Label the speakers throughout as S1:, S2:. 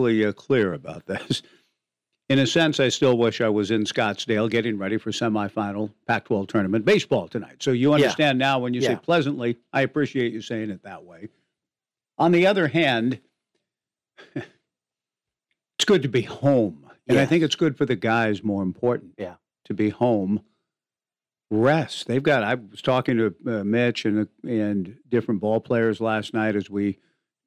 S1: uh, clear about this. In a sense, I still wish I was in Scottsdale getting ready for semifinal Pac-12 tournament baseball tonight. So you understand now when you say pleasantly. I appreciate you saying it that way. On the other hand, it's good to be home, and I think it's good for the guys. More important,
S2: Yeah.
S1: to be home. Rest. They've got. I was talking to uh, Mitch and and different ball players last night as we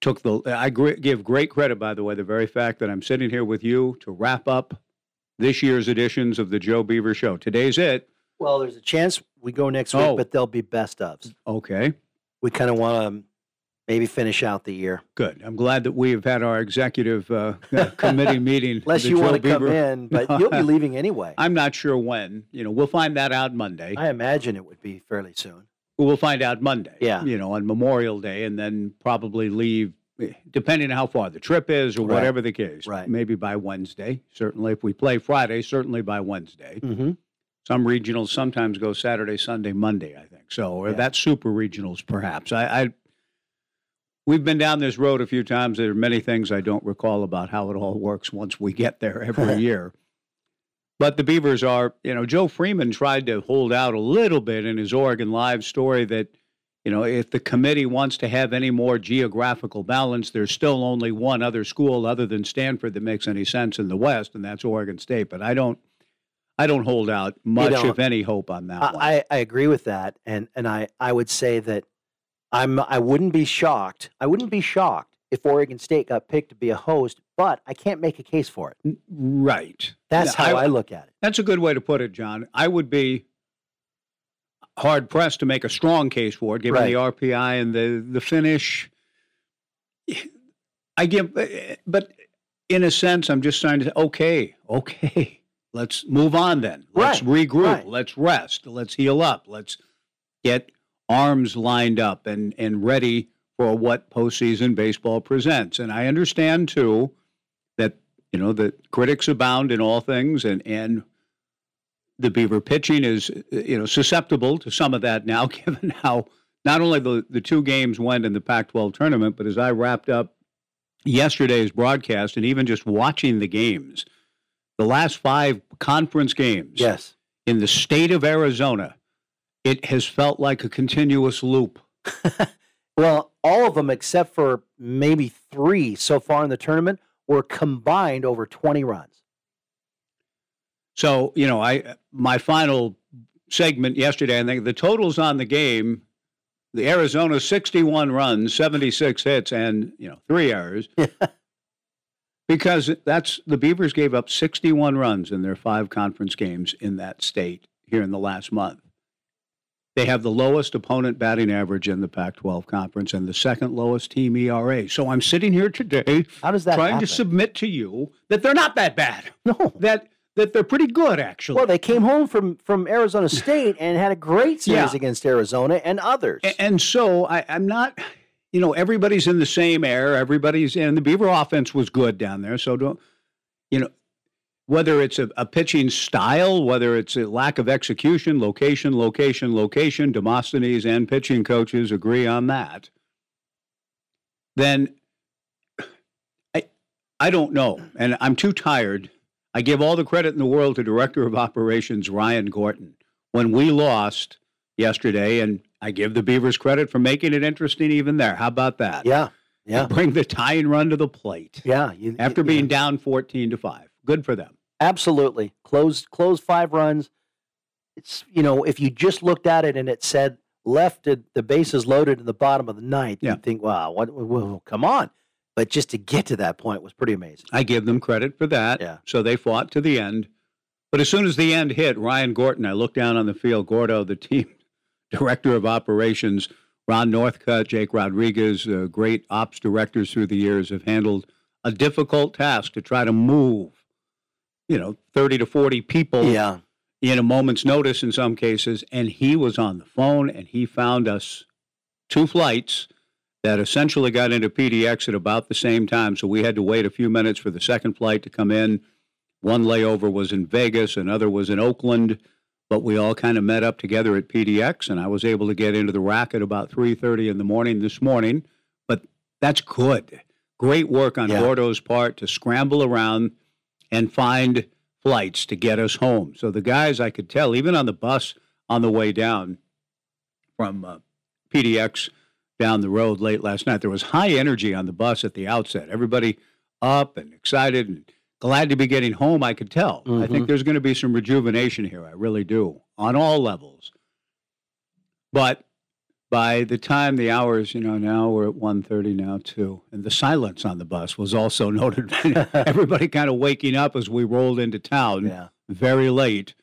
S1: took the. I gr- give great credit, by the way, the very fact that I'm sitting here with you to wrap up this year's editions of the Joe Beaver Show. Today's it.
S2: Well, there's a chance we go next week,
S1: Oh.
S2: but they'll be best ofs.
S1: Okay,
S2: We kind of want to maybe finish out the year.
S1: good. I'm glad that we have had our executive uh, committee meeting.
S2: Unless you
S1: Joe
S2: want to come in, but you'll be leaving anyway.
S1: I'm not sure when. You know, we'll find that out Monday.
S2: I imagine it would be fairly soon.
S1: We'll find out Monday.
S2: Yeah.
S1: You know, on Memorial Day, and then probably leave, depending on how far the trip is or
S2: Right.
S1: whatever the case.
S2: Right.
S1: Maybe by Wednesday. Certainly, if we play Friday, certainly by Wednesday.
S2: Mm-hmm.
S1: Some regionals sometimes go Saturday, Sunday, Monday. I think so. Or
S2: Yeah.
S1: that's super regionals, perhaps. I, I we've been down this road a few times. There are many things I don't recall about how it all works once we get there every year. But the Beavers are, you know, Joe Freeman tried to hold out a little bit in his Oregon Live story that, you know, if the committee wants to have any more geographical balance, there's still only one other school other than Stanford that makes any sense in the West, and that's Oregon State. But I don't, I don't hold out much, if any, hope on that one.
S2: I, I I agree with that, and and I I would say that I'm I wouldn't be shocked. I wouldn't be shocked if Oregon State got picked to be a host, but I can't make a case for it.
S1: Right.
S2: That's
S1: Yeah,
S2: how I, look at it.
S1: That's a good way to put it, John. I would be hard pressed to make a strong case for it, given the RPI and the the finish. I give, eh, but in a sense, I'm just trying to say, okay, okay, let's move on then. Let's
S2: Right,
S1: regroup.
S2: right.
S1: Let's rest. Let's heal up. Let's get arms lined up and and ready for what postseason baseball presents. And I understand too you know that critics abound in all things, and and the Beaver pitching is you know susceptible to some of that now, given how not only the the two games went in the Pac-12 tournament, but as I wrapped up yesterday's broadcast, and even just watching the games, the last five conference games
S2: Yes.
S1: in the state of Arizona, it has felt like a continuous loop.
S2: Well, all of them except for maybe three so far in the tournament were combined over 20 runs.
S1: So, you know, I my final segment yesterday, I think the totals on the game, the Arizona 61 runs, 76 hits, and, you know, three errors. because that's the Beavers gave up 61 runs in their five conference games in that state here in the last month. They have the lowest opponent batting average in the Pac 12 conference and the second lowest team ERA. So I'm sitting here today
S2: How does that
S1: trying
S2: happen?
S1: to submit to you that they're not that bad
S2: no.
S1: that that they're pretty good actually.
S2: Well, they came home from from Arizona State and had a great series
S1: Yeah.
S2: against Arizona and others.
S1: A- and so I, I'm not, you know, everybody's in the same air. Everybody's and the Beaver offense was good down there. So don't, you know, whether it's a, a pitching style, whether it's a lack of execution, location, location, location, Demosthenes and pitching coaches agree on that. Then I, I don't know, and I'm too tired. I give all the credit in the world to Director of Operations Ryan Gorton. When we lost yesterday, and I give the Beavers credit for making it interesting even there. How about that?
S2: yeah, yeah,
S1: Bring the tie and run to the plate
S2: yeah. You,
S1: after being down 14 to 5. Good for them.
S2: Absolutely closed closed five runs. It's you know if you just looked at it and it said left the bases loaded in the bottom of the ninth,
S1: Yeah.
S2: you'd think, wow, what? Well, come on! But just to get to that point was pretty amazing.
S1: I give them credit for that.
S2: Yeah.
S1: So they fought to the end. But as soon as the end hit, Ryan Gorton, I looked down on the field, Gordo, the team director of operations, Ron Northcutt, Jake Rodriguez, uh, great ops directors through the years, have handled a difficult task to try to move, you know, 30 to 40 people
S2: Yeah,
S1: in a moment's notice in some cases. And he was on the phone and he found us two flights that essentially got into PDX at about the same time. So we had to wait a few minutes for the second flight to come in. One layover was in Vegas, another was in Oakland, but we all kind of met up together at PDX, and I was able to get into the rack at about 3:30 in the morning this morning. But that's good. great work on
S2: Yeah.
S1: Gordo's part to scramble around and find flights to get us home. So the guys, I could tell, even on the bus on the way down from uh, PDX down the road late last night, there was high energy on the bus at the outset. Everybody up and excited and glad to be getting home. I could tell. I think
S2: Mhm.
S1: there's going to be some rejuvenation here. I really do on all levels. But by the time the hours, you know, now we're at 1.30 now too, and the silence on the bus was also noted. Everybody kind of waking up as we rolled into town
S2: Yeah.
S1: very late.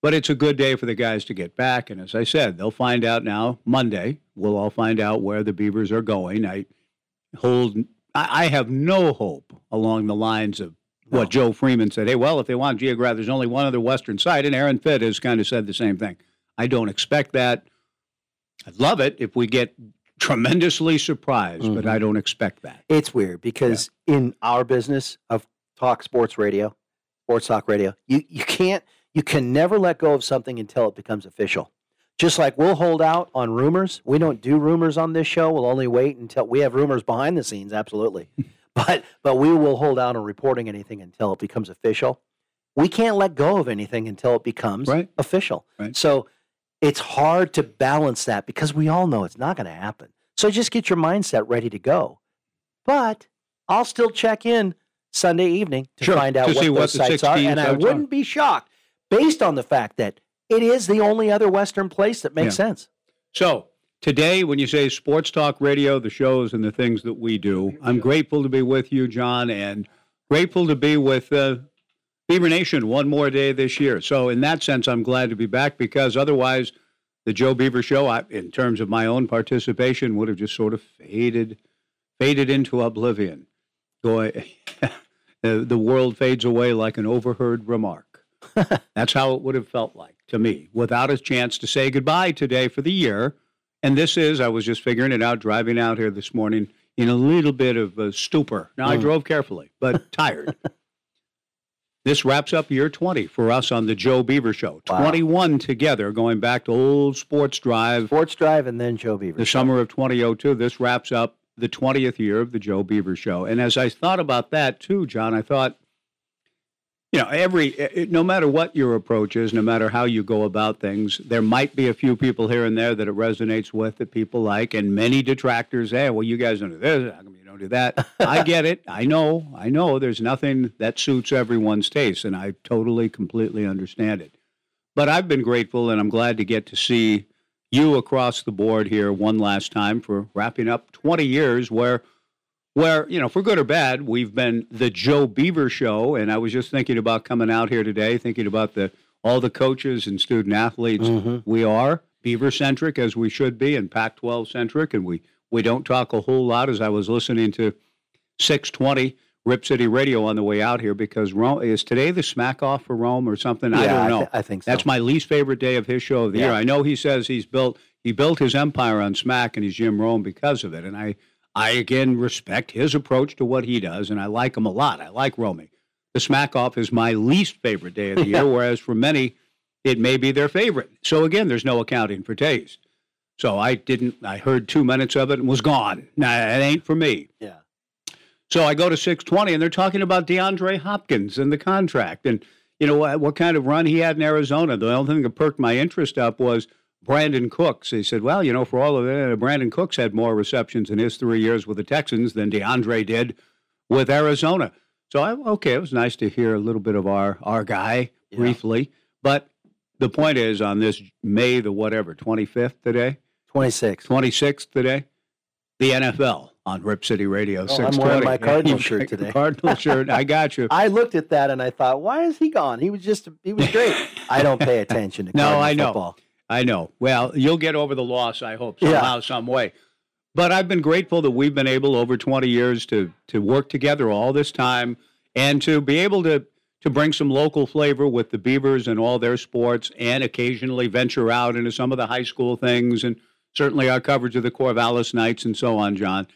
S1: But it's a good day for the guys to get back. And as I said, they'll find out now Monday. We'll all find out where the Beavers are going. I hold, I, I have no hope along the lines of
S2: No.
S1: what Joe Freeman said. Hey, well, if they want geograph, there's only one other Western site. And Aaron Fitt has kind of said the same thing. I don't expect that. I'd love it if we get tremendously surprised, but
S2: Mhm.
S1: I don't expect that.
S2: It's weird because in our business of talk sports radio, sports talk radio, you, you can't, you can never let go of something until it becomes official. Just like we'll hold out on rumors. We don't do rumors on this show. We'll only wait until we have rumors behind the scenes, absolutely. but but we will hold out on reporting anything until it becomes official. We can't let go of anything until it becomes
S1: Right.
S2: official.
S1: Right.
S2: So it's hard to balance that because we all know it's not going to happen. So just get your mindset ready to go. But I'll still check in Sunday evening to
S1: Sure,
S2: find out
S1: to
S2: what those
S1: what the
S2: sites are, and I wouldn't be shocked based on the fact that it is the only other Western place that makes sense.
S1: So today, when you say sports talk radio, the shows and the things that we do, I'm grateful to be with you, John, and grateful to be with uh, Beaver Nation one more day this year. So in that sense, I'm glad to be back because otherwise, the Joe Beaver Show, I, in terms of my own participation, would have just sort of faded, faded into oblivion. Going, the, the world fades away like an overheard remark. That's how it would have felt like to me, without a chance to say goodbye today for the year. And this is, I was just figuring it out driving out here this morning in a little bit of a stupor. Now, I
S2: Mm.
S1: drove carefully, but tired. this wraps up year 20 for us on the Joe Beaver Show.
S2: Wow.
S1: 21 together, going back to old Sports Drive,
S2: Sports Drive and then Joe Beaver.
S1: the summer of 2002. This wraps up the 20th year of the Joe Beaver Show. And as I thought about that too, John, I thought, you know, every, eh, eh, no matter what your approach is, no matter how you go about things, there might be a few people here and there that it resonates with that people like, and many detractors. Hey, well, you guys don't do this. How come you don't do that? I get it. I know. I know. There's nothing that suits everyone's taste, and I totally, completely understand it. But I've been grateful, and I'm glad to get to see you across the board here one last time for wrapping up 20 years where where you know for good or bad we've been the joe beaver show and i was just thinking about coming out here today thinking about the all the coaches and student athletes
S2: Mhm.
S1: we are beaver centric as we should be and pac 12 centric and we we don't talk a whole lot as i was listening to 620 rip city radio on the way out here because rome is today the smack off for rome or something i don't know
S2: thi- I think so.
S1: that's my least favorite day of his show of the year. I know he says he's built he built his empire on Smack and he's Jim Rome because of it, and I I again respect his approach to what he does, and I like him a lot. I like Romy. The Smack Off is my least favorite day of the year, whereas for many it may be their favorite. So again, there's no accounting for taste. So I didn't. I heard two minutes of it and was gone. Nah, it ain't for me.
S2: yeah.
S1: So I go to 620, and they're talking about DeAndre Hopkins and the contract, and you know what, what kind of run he had in Arizona. The only thing that perked my interest up was Brandin Cooks. He said, "Well, you know, for all of it, uh, Brandin Cooks had more receptions in his three years with the Texans than DeAndre did with Arizona." So I okay, it was nice to hear a little bit of our our guy
S2: Yeah.
S1: briefly, but the point is on this May the whatever 25th today,
S2: 26.
S1: 26th today, the NFL on Rip City Radio.
S2: Oh, I'm wearing my Cardinal shirt today.
S1: Cardinal shirt. I got you.
S2: I looked at that and I thought, why is he gone? He was just, he was great. I don't pay attention to
S1: No,
S2: Cardinal
S1: I know.
S2: football.
S1: I know. Well, you'll get over the loss, I hope,
S2: Yeah.
S1: somehow, some way. But I've been grateful that we've been able over 20 years to to work together all this time and to be able to to bring some local flavor with the Beavers and all their sports and occasionally venture out into some of the high school things and certainly our coverage of the Corvallis Knights and so on, John.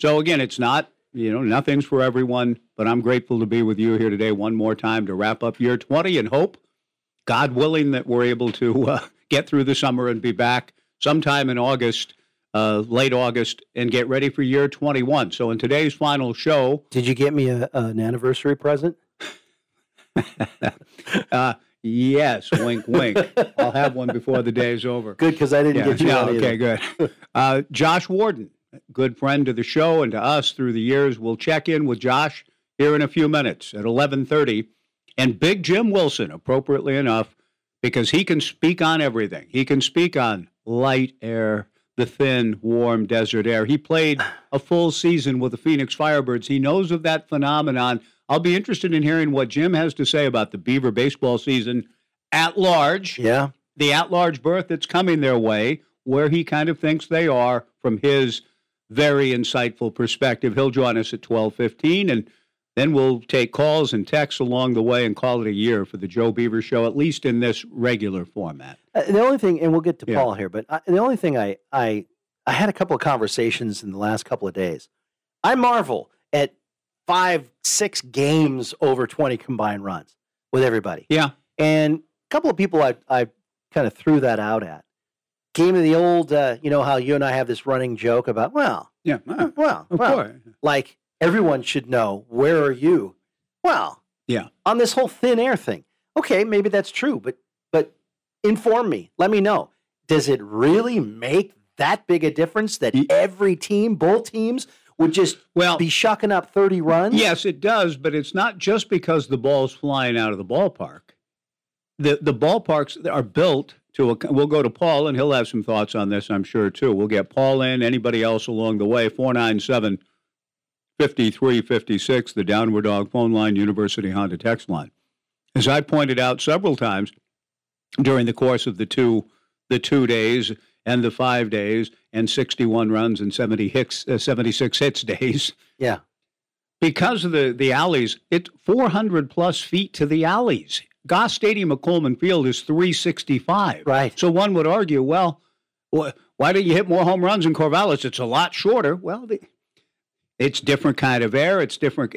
S1: So again, it's not, you know, nothing's for everyone, but I'm grateful to be with you here today one more time to wrap up year 20 and hope God willing that we're able to uh, get through the summer and be back sometime in August uh, late August and get ready for year 21. So in today's final show,
S2: Did you get me a, an anniversary present?
S1: uh, yes, wink, wink. I'll have one before the day is over.
S2: Good, because I didn't
S1: Yeah,
S2: get you
S1: yeah, okay,
S2: either.
S1: good. Uh, Josh Worden, good friend to the show and to us through the years. We'll check in with Josh here in a few minutes at 11:30, and Big Jim Wilson, appropriately enough, because he can speak on everything. He can speak on light air, the thin, warm desert air. He played a full season with the Phoenix Firebirds. He knows of that phenomenon. I'll be interested in hearing what Jim has to say about the Beaver baseball season at large
S2: Yeah.
S1: the at-large berth that's coming their way, where he kind of thinks they are from his very insightful perspective. He'll join us at twelve fifteen, and then we'll take calls and texts along the way and call it a year for the Joe Beaver Show, at least in this regular format.
S2: Uh, the only thing, and we'll get to
S1: Yeah.
S2: Paul here, but I, the only thing I, I I had a couple of conversations in the last couple of days. I marvel at five, six games over twenty combined runs with everybody,
S1: Yeah,
S2: and a couple of people I I kind of threw that out at. Game of the old, uh, you know how you and I have this running joke about, well,
S1: yeah, uh,
S2: well,
S1: of
S2: well,
S1: course.
S2: like everyone should know where are you well
S1: Yeah.
S2: on this whole thin air thing okay maybe that's true but but inform me let me know does it really make that big a difference that every team both teams would just
S1: Well,
S2: be shucking up 30 runs
S1: Yes, it does, but it's not just because the ball's flying out of the ballpark. The the ballparks are built to. A, we'll go to Paul, and he'll have some thoughts on this, I'm sure too. We'll get Paul in. Anybody else along the way? 497 5356, the Downward Dog phone line, University Honda text line. As I pointed out several times during the course of the two the two days and the five days and 61 runs and 70 hits, uh, 76 hits days
S2: yeah
S1: because of the, the alleys, it's 400 plus feet to the alleys. Goss Stadium at Coleman Field is 365.
S2: right
S1: So one would argue, well, wh- why don't you hit more home runs in Corvallis? It's a lot shorter. Well, the, it's different kind of air. It's different.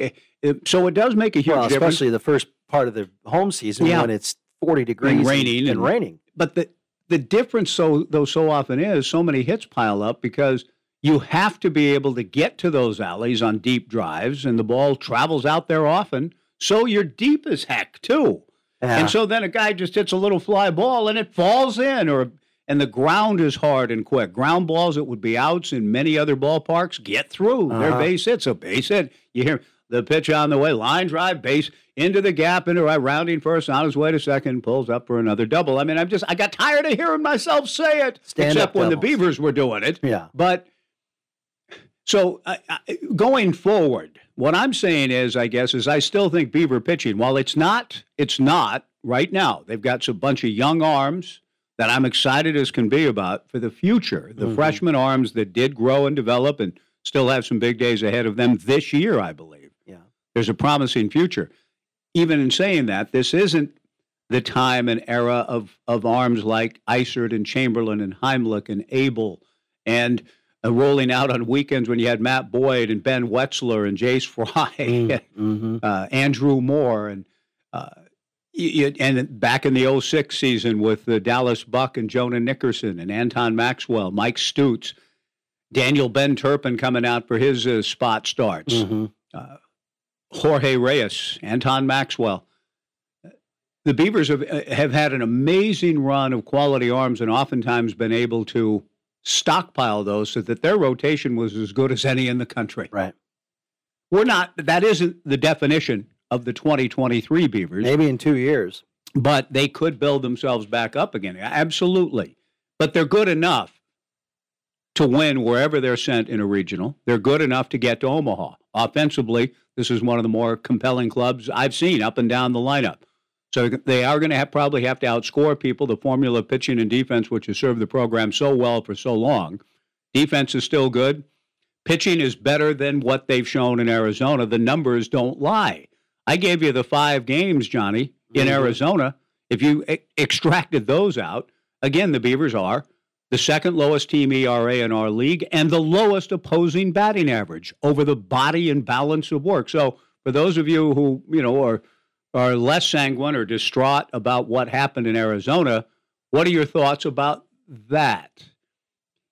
S1: So it does make a huge
S2: well
S1: difference.
S2: especially the first part of the home season
S1: Yeah.
S2: when it's 40 degrees
S1: raining
S2: and,
S1: and-
S2: raining
S1: But the the difference, so though, so often is so many hits pile up because you have to be able to get to those alleys on deep drives, and the ball travels out there often. So you're deep as heck too.
S2: Yeah.
S1: And so then a guy just hits a little fly ball and it falls in, or and the ground is hard and quick. Ground balls that would be outs in many other ballparks get through. They're
S2: Uh-huh.
S1: base hits. A base hit. You hear the pitch on the way, line drive, base into the gap, into right, rounding first, on his way to second, pulls up for another double. I mean, I'm just I got tired of hearing myself say it,
S2: Stand-up
S1: except when the. Beavers were doing it.
S2: yeah
S1: But so I- going forward, what I'm saying is, I guess, is I still think Beaver pitching, while it's not, it's not right now. They've got a bunch of young arms that I'm excited as can be about for the future. The
S2: Mhm.
S1: freshman arms that did grow and develop and still have some big days ahead of them this year, I believe.
S2: Yeah.
S1: There's a promising future. Even in saying that, this isn't the time and era of, of arms like Eisert and Chamberlain and Heimlich and Abel and uh, rolling out on weekends when you had Matt Boyd and Ben Wetzler and Jace Fry
S2: mm-hmm.
S1: uh, Andrew Moore and uh, y- y- and back in the 06 season with the Dallas Buck and Jonah Nickerson and Anton Maxwell, Mike Stutes, Daniel Ben Turpin coming out for his uh, spot starts,
S2: Mm-hmm.
S1: Jorge Reyes, Anton Maxwell. The Beavers have uh, have had an amazing run of quality arms and oftentimes been able to stockpile those so that their rotation was as good as any in the country.
S2: right
S1: We're not that isn't the definition of the 2023 Beavers,
S2: maybe in two years
S1: but they could build themselves back up again. Absolutely. But they're good enough to win wherever they're sent in a regional. They're good enough to get to Omaha. Offensively, this is one of the more compelling clubs I've seen up and down the lineup. So they are going to have, probably have to outscore people. The formula of pitching and defense, which has served the program so well for so long, defense is still good. Pitching is better than what they've shown in Arizona. The numbers don't lie. I gave you the five games, Johnny, in
S2: Mhm.
S1: Arizona. If you e- extracted those out, again, the Beavers are the second lowest team ERA in our league and the lowest opposing batting average over the body and balance of work. So, for those of you who you know are are less sanguine or distraught about what happened in Arizona, what are your thoughts about that?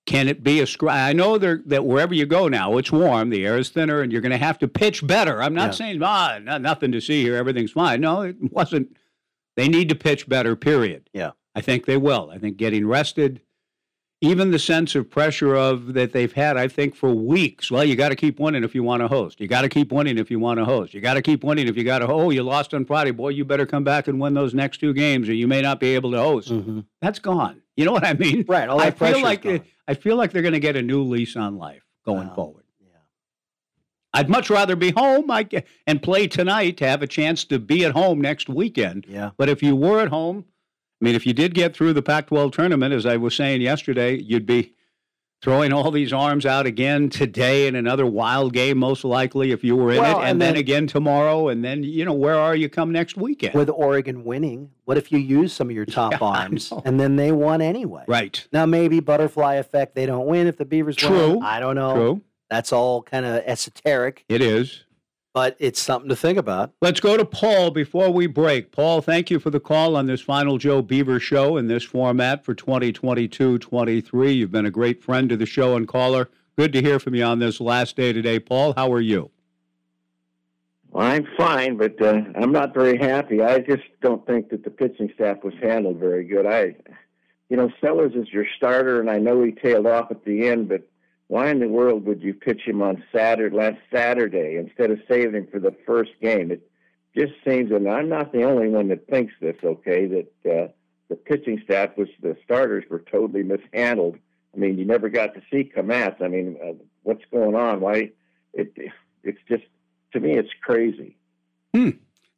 S1: Can it be a scr- I know that wherever you go now, it's warm, the air is thinner, and you're going to have to pitch better. I'm not yeah. saying ah, nothing to see here, everything's fine. No, it wasn't. They need to pitch better. Period.
S2: Yeah,
S1: I think they will. I think getting rested, even the sense of pressure of that they've had, I think for weeks. Well, you got to keep winning if you want to host. You got to keep winning if you want to host. You got to keep winning if you got to. Oh, you lost on Friday, boy. You better come back and win those next two games, or you may not be able to host. Mm-hmm. That's gone. You know what I mean?
S2: Right. All
S1: that
S2: I feel
S1: like
S2: gone.
S1: I feel like they're going to get a new lease on life going wow. forward. Yeah. I'd much rather be home I, and play tonight to have a chance to be at home next weekend.
S2: Yeah.
S1: But if you were at home, I mean, if you did get through the Pac 12 tournament, as I was saying yesterday, you'd be throwing all these arms out again today in another wild game, most likely, if you were in well, it, and, and then, then, again tomorrow, and then you know where are you come next weekend?
S2: With Oregon winning, what if you use some of your top yeah, arms and then they won anyway?
S1: Right
S2: now, maybe butterfly effect. They don't win if the Beavers
S1: True.
S2: win. I don't know.
S1: True.
S2: That's all kind of esoteric.
S1: It is
S2: but it's something to think about.
S1: Let's go to Paul before we break. Paul, thank you for the call on this final Joe Beaver show in this format for 2022 23. You've been a great friend to the show and caller. Good to hear from you on this last day today. Paul, how are you?
S3: Well, I'm fine, but uh, I'm not very happy. I just don't think that the pitching staff was handled very good. I, you know, Sellers is your starter, and I know he tailed off at the end, but why in the world would you pitch him on Saturday, last Saturday, instead of saving for the first game? It just seems, and I'm not the only one that thinks this. Okay, that uh, the pitching staff, which the starters were totally mishandled. I mean, you never got to see Kmatz. I mean, uh, what's going on? Why? It it's just to me, it's crazy.
S1: Hmm.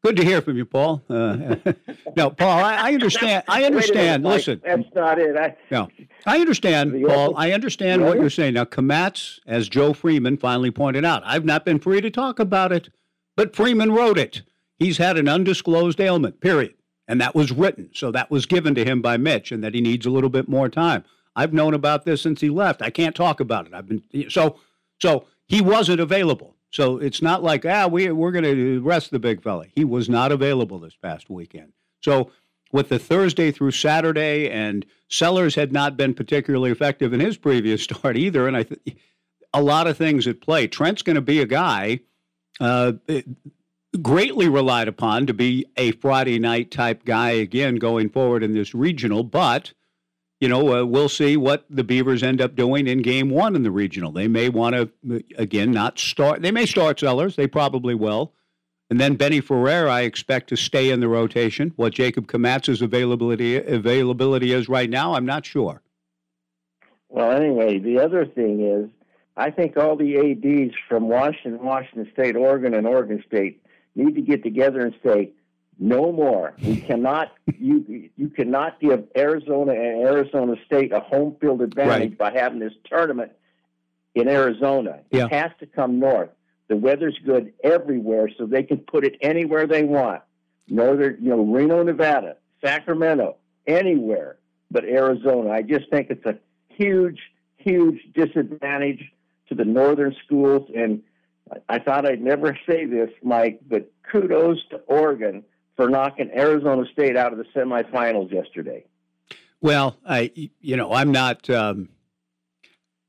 S1: Good to hear from you, Paul. Uh, no, Paul, I, I understand. I understand.
S3: Minute,
S1: Listen,
S3: that's not it. I,
S1: no, I understand, Paul. I understand what you're saying. Now, Kmatz, as Joe Freeman finally pointed out, I've not been free to talk about it, but Freeman wrote it. He's had an undisclosed ailment. Period, and that was written. So that was given to him by Mitch, and that he needs a little bit more time. I've known about this since he left. I can't talk about it. I've been so so he wasn't available. So it's not like, ah, we, we're going to rest the big fella. He was not available this past weekend. So with the Thursday through Saturday, and Sellers had not been particularly effective in his previous start either. And I th- a lot of things at play. Trent's going to be a guy uh, greatly relied upon to be a Friday night type guy again going forward in this regional, but – you know, uh, we'll see what the Beavers end up doing in game one in the regional. They may want to, again, not start. They may start Sellers. They probably will. And then Benny Ferrer, I expect to stay in the rotation. What Jacob Kmatz's availability availability is right now, I'm not sure.
S3: Well, anyway, the other thing is, I think all the ads from Washington, Washington State, Oregon, and Oregon State need to get together and say, no more. We cannot. You you cannot give Arizona and Arizona State a home field advantage right. by having this tournament in Arizona.
S1: Yeah.
S3: It has to come north. The weather's good everywhere, so they can put it anywhere they want. Northern, you know, Reno, Nevada, Sacramento, anywhere but Arizona. I just think it's a huge, huge disadvantage to the northern schools. And I thought I'd never say this, Mike, but kudos to Oregon for knocking Arizona State out of the semifinals yesterday.
S1: Well, I you know I'm not. Um,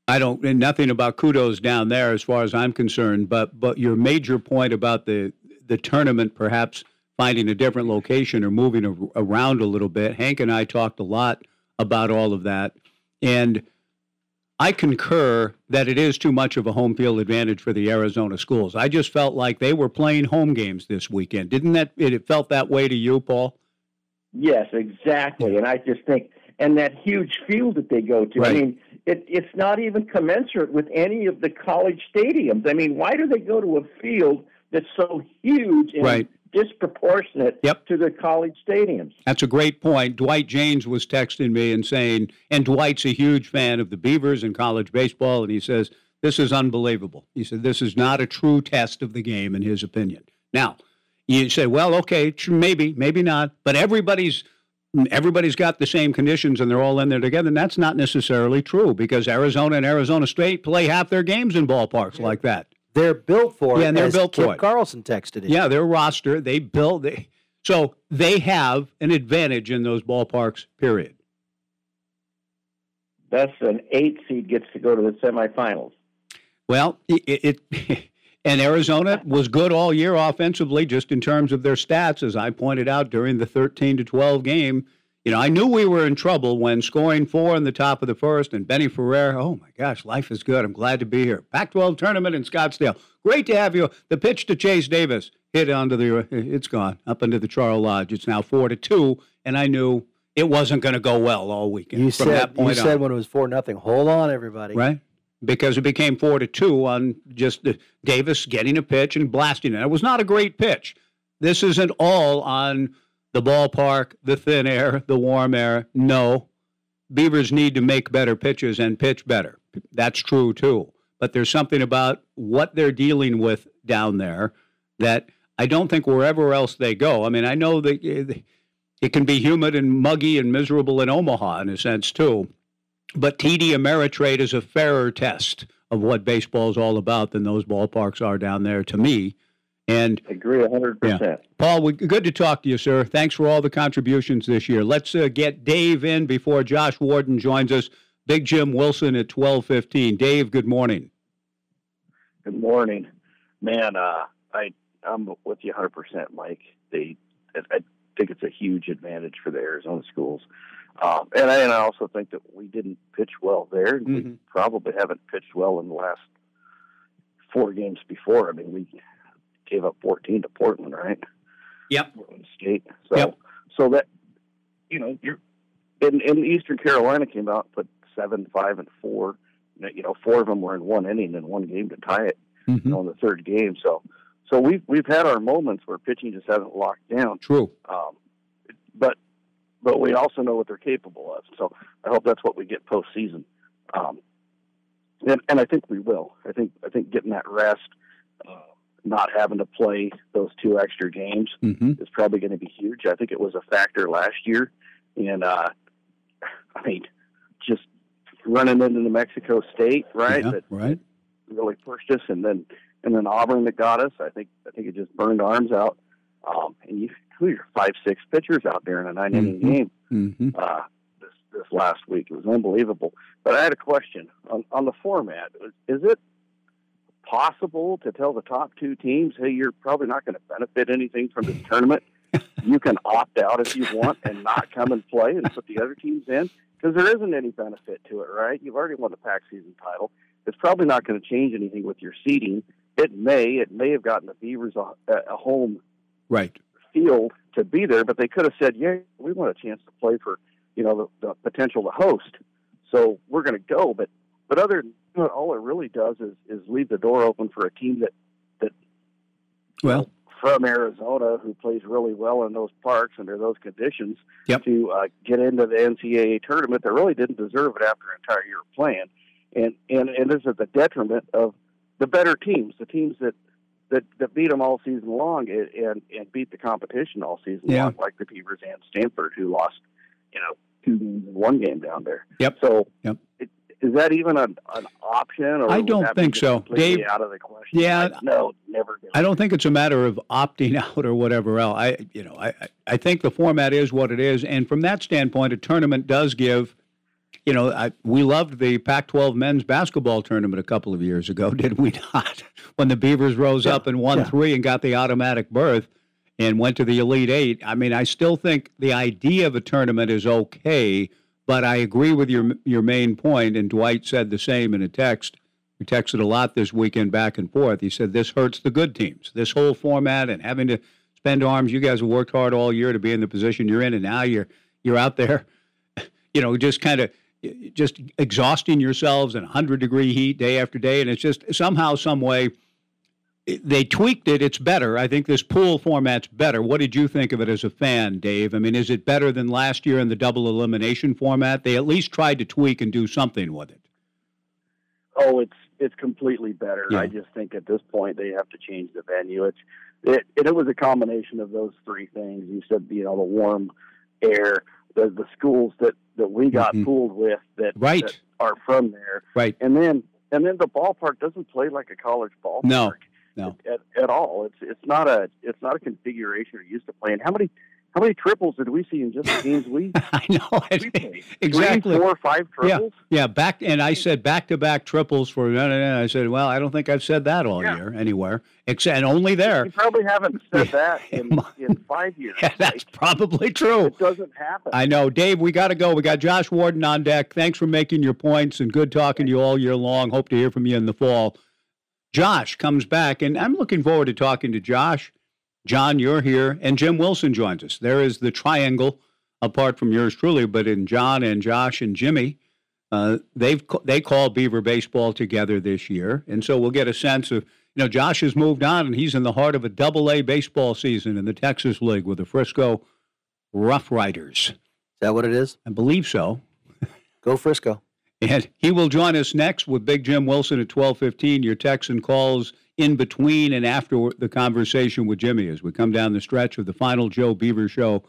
S1: I don't nothing about kudos down there as far as I'm concerned. But but your major point about the the tournament perhaps finding a different location or moving a, around a little bit. Hank and I talked a lot about all of that, and I concur that it is too much of a home field advantage for the Arizona schools. I just felt like they were playing home games this weekend. Didn't that it felt that way to you, Paul?
S3: Yes, exactly. And I just think and that huge field that they go to.
S1: Right.
S3: I mean, it, it's not even commensurate with any of the college stadiums. I mean, why do they go to a field that's so huge and
S1: right
S3: disproportionate
S1: yep.
S3: to the college stadiums.
S1: That's a great point. Dwight James was texting me and saying, and Dwight's a huge fan of the Beavers and college baseball, and he says, This is unbelievable. He said, This is not a true test of the game, in his opinion. Now, you say, Well, okay, maybe, maybe not, but everybody's. Everybody's got the same conditions and they're all in there together. And that's not necessarily true because Arizona and Arizona State play half their games in ballparks like that.
S2: They're built for
S1: it. Yeah, and they're built
S2: Kip
S1: for it.
S2: Carlson texted it.
S1: Yeah, their roster, they build they, so they have an advantage in those ballparks, period.
S3: best an eight seed gets to go to the semifinals.
S1: Well, it, it and Arizona was good all year offensively, just in terms of their stats, as I pointed out during the 13 to 12 game. You know, I knew we were in trouble when scoring four in the top of the first, and Benny Ferrer. Oh my gosh, life is good. I'm glad to be here. Pac-12 tournament in Scottsdale. Great to have you. The pitch to Chase Davis hit onto the. It's gone up into the Charles Lodge. It's now four to two, and I knew it wasn't going to go well all weekend.
S2: You
S1: from
S2: said
S1: that point
S2: you
S1: on.
S2: said when it was four nothing. Hold on, everybody.
S1: right? Because it became four to two on just the, Davis getting a pitch and blasting it. It was not a great pitch. This isn't all on the ballpark, the thin air, the warm air. No, Beavers need to make better pitches and pitch better. That's true too. But there's something about what they're dealing with down there that I don't think wherever else they go. I mean, I know that it can be humid and muggy and miserable in Omaha in a sense too. But TD Ameritrade is a fairer test of what baseball is all about than those ballparks are down there to me. And
S3: Agree 100%.
S1: Paul, we, good to talk to you, sir. Thanks for all the contributions this year. Let's uh, get Dave in before Josh Worden joins us. Big Jim Wilson at twelve fifteen. Dave, good morning.
S4: Good morning, man. Uh, I I'm with you 100, percent Mike. They, I, think it's a huge advantage for the Arizona schools, um, and I and I also think that we didn't pitch well there. and We probably haven't pitched well in the last four games before. I mean, we gave up 14 to Portland, right?
S1: Yep.
S4: Portland State. So
S1: Yep.
S4: so that you know you're in in Eastern Carolina came out and put seven, five, and four. You know, four of them were in one inning and one game to tie it
S1: Mhm.
S4: you know, in the third game. So, so we've we've had our moments where pitching just hasn't locked down.
S1: True.
S4: Um, but but we also know what they're capable of. So I hope that's what we get postseason. Um, and and I think we will. I think I think getting that rest, uh, not having to play those two extra games
S1: hmm
S4: is probably going to be huge. I think it was a factor last year, and uh, I mean, just running into New Mexico State, right?
S1: Yeah,
S4: that
S1: right.
S4: really pushed us, and then and then Auburn that got us. I think I think it just burned arms out. Um, and you who your five six pitchers out there in a 9 inning
S1: Mhm.
S4: game
S1: hmm
S4: uh, this this last week. It was unbelievable. But I had a question on on the format. Is it possible to tell the top two teams, hey, you're probably not going to benefit anything from this tournament? you can opt out if you want and not come and play and put the other teams in because there isn't any benefit to it, right? You've already won the Pac season title. It's probably not going to change anything with your seeding. It may. It may have gotten the Beavers a, a home
S1: Right.
S4: field to be there, but they could have said, "Yeah, we want a chance to play for, you know, the, the potential to host, so we're going to go." But but other than all it really does is is leave the door open for a team that that
S1: Well,
S4: from Arizona who plays really well in those parks under those conditions
S1: Yep.
S4: to uh, get into the NCAA tournament that really didn't deserve it after an entire year of playing, and and and this is at the detriment of the better teams, the teams that. That, that beat them all season long and, and, and beat the competition all season
S1: Yeah.
S4: long, like the Beavers and Stanford, who lost, you know, two games in one game down there.
S1: Yep.
S4: So,
S1: Yep.
S4: It, is that even an, an option? Or
S1: I don't think so. Dave-
S4: out of the question.
S1: Yeah.
S4: Like, no, never. do.
S1: I don't think it's a matter of opting out or whatever else. I, you know, I, I- I think the format is what it is, and from that standpoint, a tournament does give. You know, I, we loved the Pac-12 men's basketball tournament a couple of years ago, did we not? When the Beavers rose
S2: Yeah,
S1: up and won
S2: yeah.
S1: three and got the automatic berth and went to the Elite Eight. I mean, I still think the idea of a tournament is okay, but I agree with your your main point, and Dwight said the same in a text. We texted a lot this weekend back and forth. He said this hurts the good teams. This whole format and having to spend arms. You guys have worked hard all year to be in the position you're in, and now you're you're out there, you know, just kind of just exhausting yourselves in 100 degree heat day after day, and it's just somehow, some way. They tweaked it. It's better. I think this pool format's better. What did you think of it as a fan, Dave? I mean, is it better than last year in the double elimination format? They at least tried to tweak and do something with it.
S4: Oh, it's it's completely better.
S1: Yeah.
S4: I just think at this point they have to change the venue. It's it, it, it was a combination of those three things. You said you know the warm air, the the schools that that we got
S1: Mhm.
S4: pooled with that,
S1: Right.
S4: that are from there,
S1: Right.
S4: and then and then the ballpark doesn't play like a college ballpark.
S1: No, no.
S4: At, at all. It's it's not a it's not a configuration you're used to playing. How many How many triples did we see in just the games we?
S1: I know
S4: we played?
S1: exactly.
S4: Three, four, five triples.
S1: Yeah, yeah. back and I said back to back triples for. I said, well, I don't think I've said that all
S4: Yeah.
S1: year anywhere, except and only there.
S4: You probably haven't said that in, in five years.
S1: Yeah, that's probably true.
S4: It doesn't happen.
S1: I know, Dave. We got to go. We got Josh Worden on deck. Thanks for making your points and good talking to you all year long. Hope to hear from you in the fall. Josh comes back, and I'm looking forward to talking to Josh. John, you're here, and Jim Wilson joins us. There is the triangle, apart from yours truly, but in John and Josh and Jimmy, uh, they've they call Beaver baseball together this year, and so we'll get a sense of you know Josh has moved on, and he's in the heart of a Double A baseball season in the Texas League with the Frisco Rough Riders.
S2: Is that what it is?
S1: I believe so.
S2: Go Frisco.
S1: And he will join us next with Big Jim Wilson at 12:15. Your texts and calls in between and after the conversation with Jimmy as we come down the stretch of the final Joe Beaver show,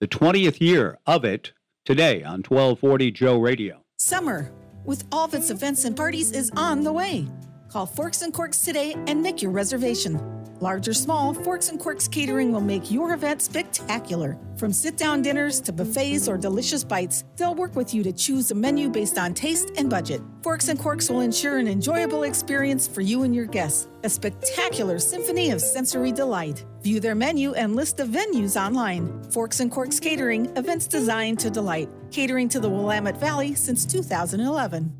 S1: the 20th year of it today on 1240 Joe Radio.
S5: Summer, with all of its events and parties, is on the way. Call Forks and Corks today and make your reservation. Large or small, Forks and Corks Catering will make your event spectacular. From sit down dinners to buffets or delicious bites, they'll work with you to choose a menu based on taste and budget. Forks and Corks will ensure an enjoyable experience for you and your guests, a spectacular symphony of sensory delight. View their menu and list of venues online. Forks and Corks Catering, events designed to delight. Catering to the Willamette Valley since 2011.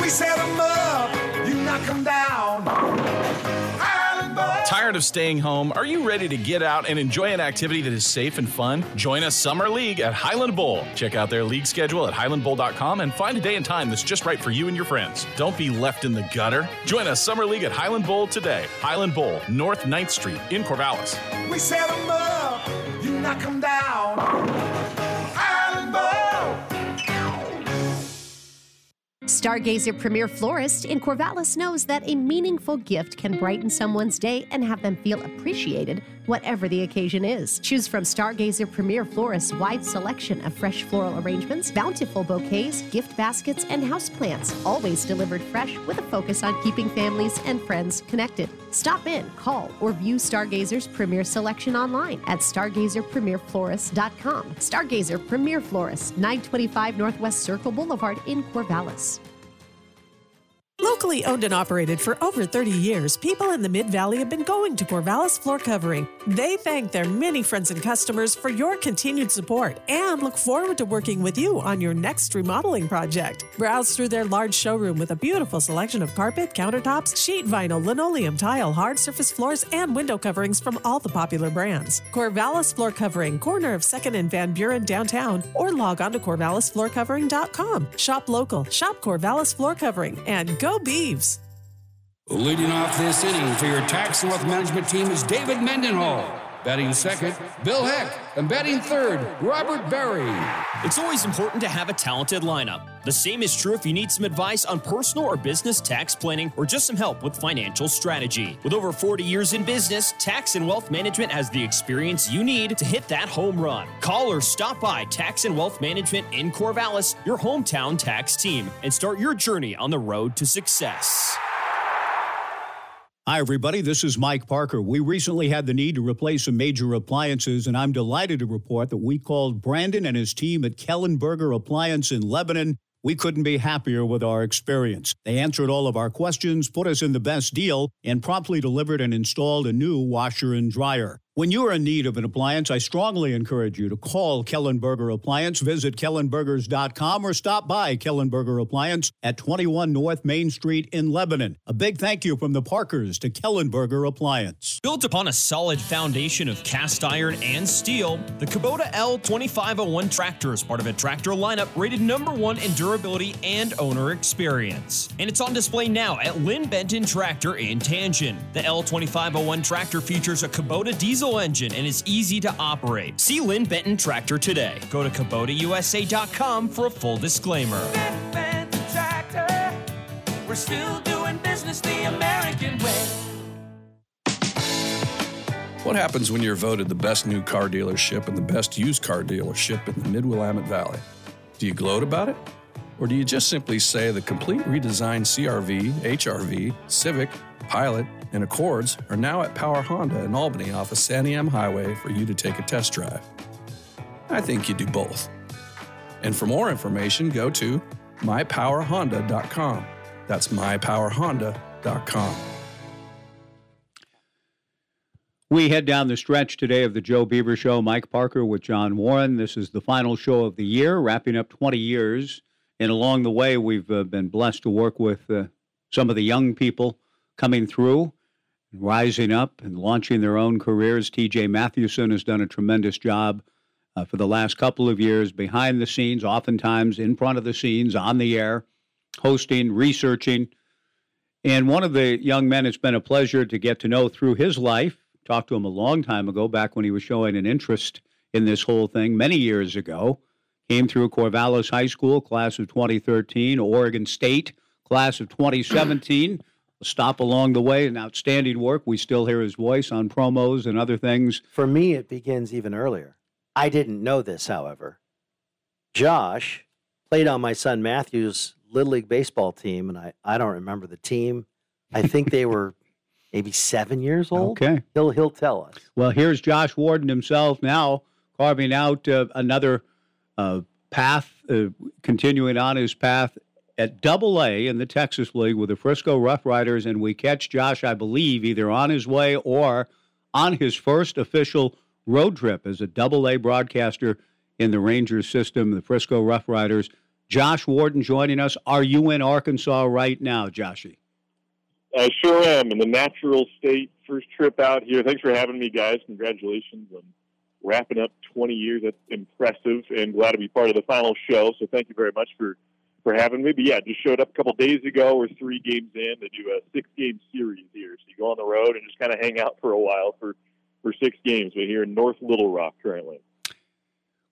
S6: We set 'em up, you knock 'em down.
S7: Tired of staying home? Are you ready to get out and enjoy an activity that is safe and fun? Join us Summer League at Highland Bowl. Check out their league schedule at highlandbowl.com and find a day and time that's just right for you and your friends. Don't be left in the gutter. Join us Summer League at Highland Bowl today. Highland Bowl, North 9th Street in Corvallis.
S6: We set 'em up, you knock 'em down.
S8: Stargazer Premier Florist in Corvallis knows that a meaningful gift can brighten someone's day and have them feel appreciated, whatever the occasion is. Choose from Stargazer Premier Florist's wide selection of fresh floral arrangements, bountiful bouquets, gift baskets, and houseplants, always delivered fresh with a focus on keeping families and friends connected. Stop in, call, or view Stargazer's premier selection online at stargazerpremierflorist.com. Stargazer Premier Florist, 925 Northwest Circle Boulevard in Corvallis.
S9: Locally owned and operated for over 30 years, people in the Mid Valley have been going to Corvallis Floor Covering. They thank their many friends and customers for your continued support and look forward to working with you on your next remodeling project. Browse through their large showroom with a beautiful selection of carpet, countertops, sheet vinyl, linoleum, tile, hard surface floors, and window coverings from all the popular brands. Corvallis Floor Covering, corner of 2nd and Van Buren downtown, or log on to corvallisfloorcovering.com. Shop local, shop Corvallis Floor Covering, and go Beavs!
S10: Leading off this inning for your Tax and Wealth Management team is David Mendenhall. Batting second, Bill Heck. And batting third, Robert Berry.
S11: It's always important to have a talented lineup. The same is true if you need some advice on personal or business tax planning or just some help with financial strategy. With over 40 years in business, Tax and Wealth Management has the experience you need to hit that home run. Call or stop by Tax and Wealth Management in Corvallis, your hometown tax team, and start your journey on the road to success.
S1: Hi, everybody. This is Mike Parker. We recently had the need to replace some major appliances, and I'm delighted to report that we called Brandon and his team at Kellenberger Appliance in Lebanon. We couldn't be happier with our experience. They answered all of our questions, put us in the best deal, and promptly delivered and installed a new washer and dryer. When you are in need of an appliance, I strongly encourage you to call Kellenberger Appliance, visit kellenbergers.com, or stop by Kellenberger Appliance at 21 North Main Street in Lebanon. A big thank you from the Parkers to Kellenberger Appliance.
S11: Built upon a solid foundation of cast iron and steel, the Kubota L2501 tractor is part of a tractor lineup rated number one in durability and owner experience. And it's on display now at Linn Benton Tractor in Tangent. The L2501 tractor features a Kubota diesel engine and is easy to operate. See Linn Benton Tractor today. Go to KubotaUSA.com for a full disclaimer.
S6: We're still doing business the American way.
S10: What happens when you're voted the best new car dealership and the best used car dealership in the Mid Willamette Valley? Do you gloat about it? Or do you just simply say the complete redesigned CRV, HRV, Civic, Pilot,
S12: and Accords are now at Power Honda in Albany off of Santiam Highway for you to take a test drive. I think you do both. And for more information, go to mypowerhonda.com. That's mypowerhonda.com.
S1: We head down the stretch today of the Joe Beaver Show. Mike Parker with John Warren. This is the final show of the year, wrapping up 20 years. And along the way, we've uh, been blessed to work with uh, some of the young people coming through, rising up, and launching their own careers. TJ Mathewson has done a tremendous job uh, for the last couple of years behind the scenes, oftentimes in front of the scenes, on the air, hosting, researching. And one of the young men it's been a pleasure to get to know through his life. Talked to him a long time ago, back when he was showing an interest in this whole thing many years ago. Came through Corvallis High School, class of 2013, Oregon State, class of 2017. Stop along the way, an outstanding work. We still hear his voice on promos and other things.
S2: For me, it begins even earlier. I didn't know this, however. Josh played on my son Matthew's Little League baseball team, and I, I don't remember the team. I think they were maybe seven years old.
S1: Okay.
S2: He'll, he'll tell us.
S1: Well, here's Josh Worden himself now carving out uh, another uh, path, uh, continuing on his path at Double A in the Texas League with the Frisco Rough Riders, and we catch Josh, I believe, either on his way or on his first official road trip as a Double A broadcaster in the Rangers system, the Frisco Rough Riders. Josh Worden joining us. Are you in Arkansas right now, Joshy?
S13: I sure am in the natural state. First trip out here. Thanks for having me, guys. Congratulations on wrapping up 20 years. That's impressive, and glad to be part of the final show. So thank you very much for for having me. But yeah, just showed up a couple days ago. We're three games in to do a six game series here. So you go on the road and just kind of hang out for a while for for six games. We're here in North Little Rock currently.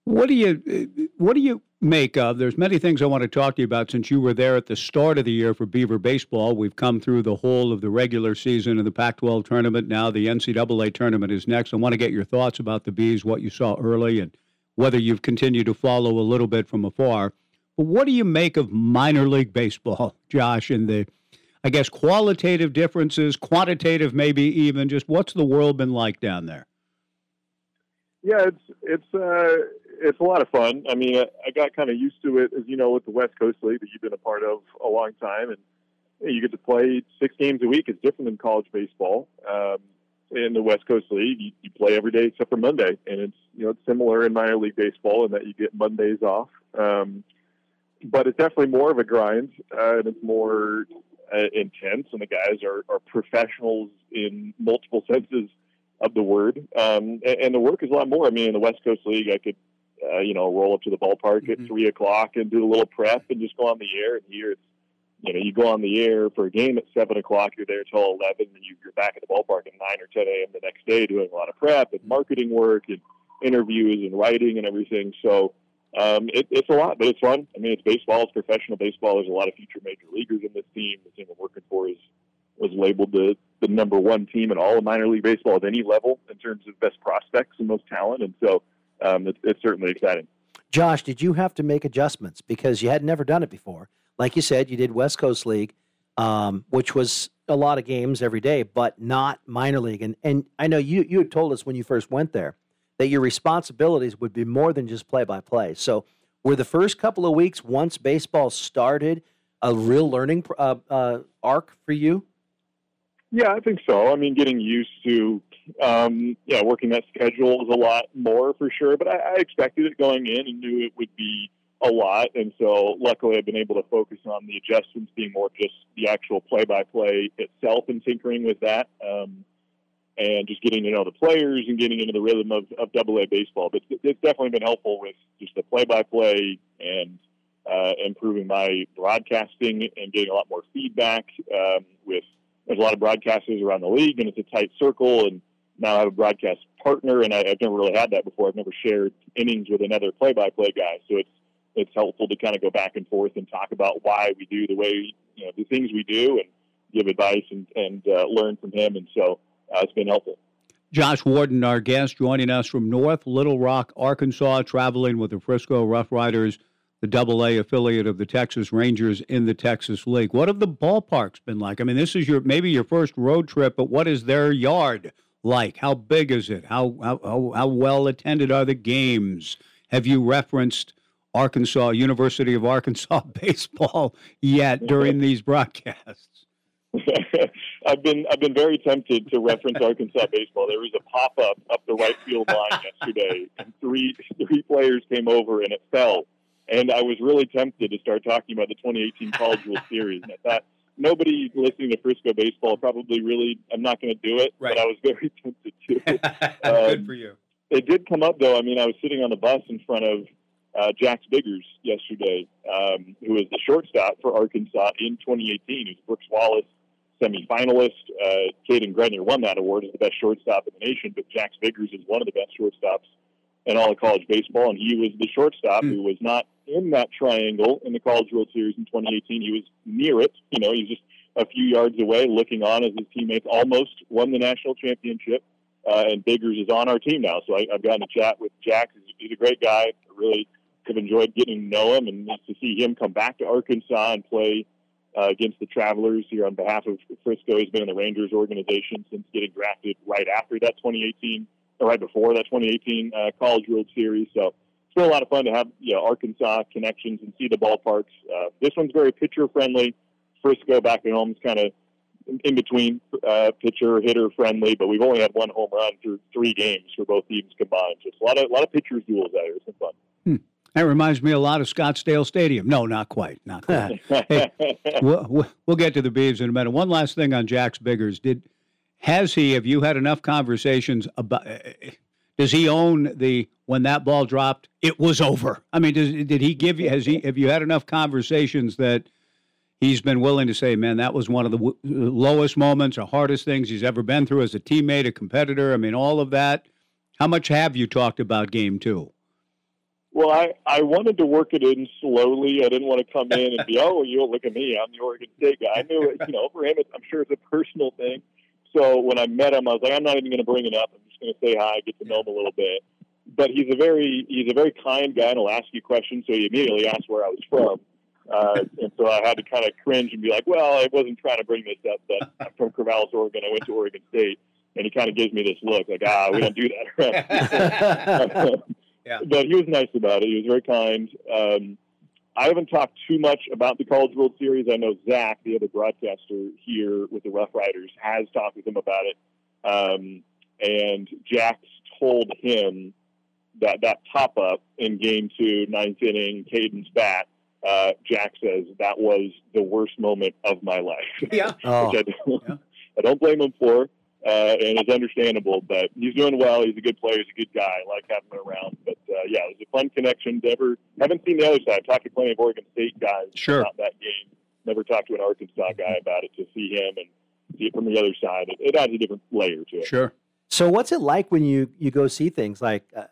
S1: What do you what do you make of? There's many things I want to talk to you about since you were there at the start of the year for Beaver baseball. We've come through the whole of the regular season of the Pac-12 tournament. Now the NCAA tournament is next. I want to get your thoughts about the bees, what you saw early, and whether you've continued to follow a little bit from afar. But what do you make of minor league baseball, Josh, and the I guess qualitative differences, quantitative maybe even just what's the world been like down there?
S13: Yeah, it's it's uh, it's a lot of fun. I mean, I, I got kind of used to it, as you know, with the West Coast League that you've been a part of a long time, and you get to play six games a week. It's different than college baseball. Um, in the West Coast League, you, you play every day except for Monday, and it's you know it's similar in minor league baseball in that you get Mondays off. Um, but it's definitely more of a grind, uh, and it's more uh, intense, and the guys are, are professionals in multiple senses of the word. Um, and, and, the work is a lot more. I mean, in the West Coast League, I could, uh, you know, roll up to the ballpark mm-hmm. at three o'clock and do a little prep and just go on the air. And here, it's, you know, you go on the air for a game at seven o'clock, you're there till eleven, and you, you're back at the ballpark at nine or ten a.m. the next day doing a lot of prep and marketing work and interviews and writing and everything. So. Um, it, it's a lot, but it's fun. I mean, it's baseball. It's professional baseball. There's a lot of future major leaguers in this team. The team I'm working for is was labeled the the number one team in all of minor league baseball at any level in terms of best prospects and most talent. And so um, it's, it's certainly exciting.
S2: Josh, did you have to make adjustments because you had never done it before? Like you said, you did West Coast League, um, which was a lot of games every day, but not minor league. And and I know you you had told us when you first went there that your responsibilities would be more than just play by play. So were the first couple of weeks once baseball started a real learning uh, uh, arc for you?
S13: Yeah, I think so. I mean, getting used to um, yeah working that schedule is a lot more for sure. But I, I expected it going in and knew it would be a lot, and so luckily I've been able to focus on the adjustments being more just the actual play-by-play itself and tinkering with that, um, and just getting to know the players and getting into the rhythm of, of Double A baseball. But it's definitely been helpful with just the play-by-play and uh, improving my broadcasting and getting a lot more feedback um, with there's a lot of broadcasters around the league, and it's a tight circle. And now I have a broadcast partner, and I, have never really had that before. I've never shared innings with another play-by-play guy, so it's it's helpful to kind of go back and forth and talk about why we do the way you know the things we do, and give advice and and uh, learn from him. And so uh, it's been helpful.
S1: Josh Worden, our guest, joining us from North Little Rock, Arkansas, traveling with the Frisco Rough Riders the Double A affiliate of the Texas Rangers in the Texas League. What have the ballparks been like? I mean, this is your maybe your first road trip, but what is their yard like? How big is it? How how how well attended are the games? Have you referenced Arkansas University of Arkansas baseball yet during these broadcasts?
S13: I've been I've been very tempted to reference Arkansas baseball. There was a pop up up the right field line yesterday, and three three players came over and it fell. And I was really tempted to start talking about the 2018 College World Series. And I thought nobody listening to Frisco baseball probably really. I'm not going to do it,
S1: Right.
S13: but I was very tempted to.
S1: Good
S13: Um,
S1: for you.
S13: it did come up though. I mean, I was sitting on the bus in front of uh, Jax Biggers yesterday, um, who was the shortstop for Arkansas in 2018. He was Brooks Wallace semifinalist. Uh, Cadyn Grenier won that award as the best shortstop in the nation, but Jax Biggers is one of the best shortstops in all of college baseball, and he was the shortstop who was not in that triangle in the College World Series in 2018. He was near it. You know, he was just a few yards away, looking on as his teammates almost won the national championship. Uh, and Biggers is on our team now, so I, I've gotten to chat with Jax. He's, he's a great guy. I really have enjoyed getting to know him, and to see him come back to Arkansas and play uh, against the Travelers here on behalf of Frisco. He's been in the Rangers organization since getting drafted right after that 2018, or right before that 2018 uh, College World Series. So it's been a lot of fun to have you know, Arkansas connections and see the ballparks. Uh, this one's very pitcher friendly. Frisco back at home is kind of in- between uh, pitcher hitter friendly, but we've only had one home run through three games for both teams combined. So it's a lot of a lot of pitchers duels out here. It's been fun.
S1: That reminds me a lot of Scottsdale Stadium. No, not quite. Not quite. Hey, we'll, we'll- get to the Beavs in a minute. One last thing on Jax Biggers. Did has he? Have you had enough conversations about? uh, Does he own the when that ball dropped? It was over. I mean, does, did he give you? Has he? Have you had enough conversations that he's been willing to say, "Man, that was one of the w- lowest moments or hardest things he's ever been through as a teammate, a competitor." I mean, all of that. How much have you talked about Game Two?
S13: Well, I, I wanted to work it in slowly. I didn't want to come in and be, oh, you look at me, I'm the Oregon State guy. I knew, it, you know, for him, it's, I'm sure it's a personal thing. So when I met him, I was like, I'm not even going to bring it up. I'm just going to say hi, get to know him a little bit. But he's a very he's a very kind guy, and he'll ask you questions. So he immediately asked where I was from, uh, and so I had to kind of cringe and be like, "Well, I wasn't trying to bring this up, but I'm from Corvallis, Oregon. I went to Oregon State." And he kind of gives me this look, like, "Ah, we don't do that." around
S1: Yeah.
S13: But he was nice about it. He was very kind. Um, I haven't talked too much about the College World Series. I know Zach, the other broadcaster here with the Rough Riders, has talked with him about it. Um, and Jax told him that that pop up in game two, ninth inning, Cadyn's bat, uh, Jax says that was the worst moment of my life.
S1: Yeah.
S2: Oh.
S13: Which I don't, I don't blame him for, uh, and it's understandable. But he's doing well. He's a good player. He's a good guy. I like having him around. But uh, yeah, it was a fun connection. Never haven't seen the other side. I've talked to plenty of Oregon State guys
S1: Sure.
S13: about that game. Never talked to an Arkansas guy about it. To see him and see it from the other side, it, it adds a different layer to it.
S1: Sure.
S2: So what's it like when you you go see things like uh,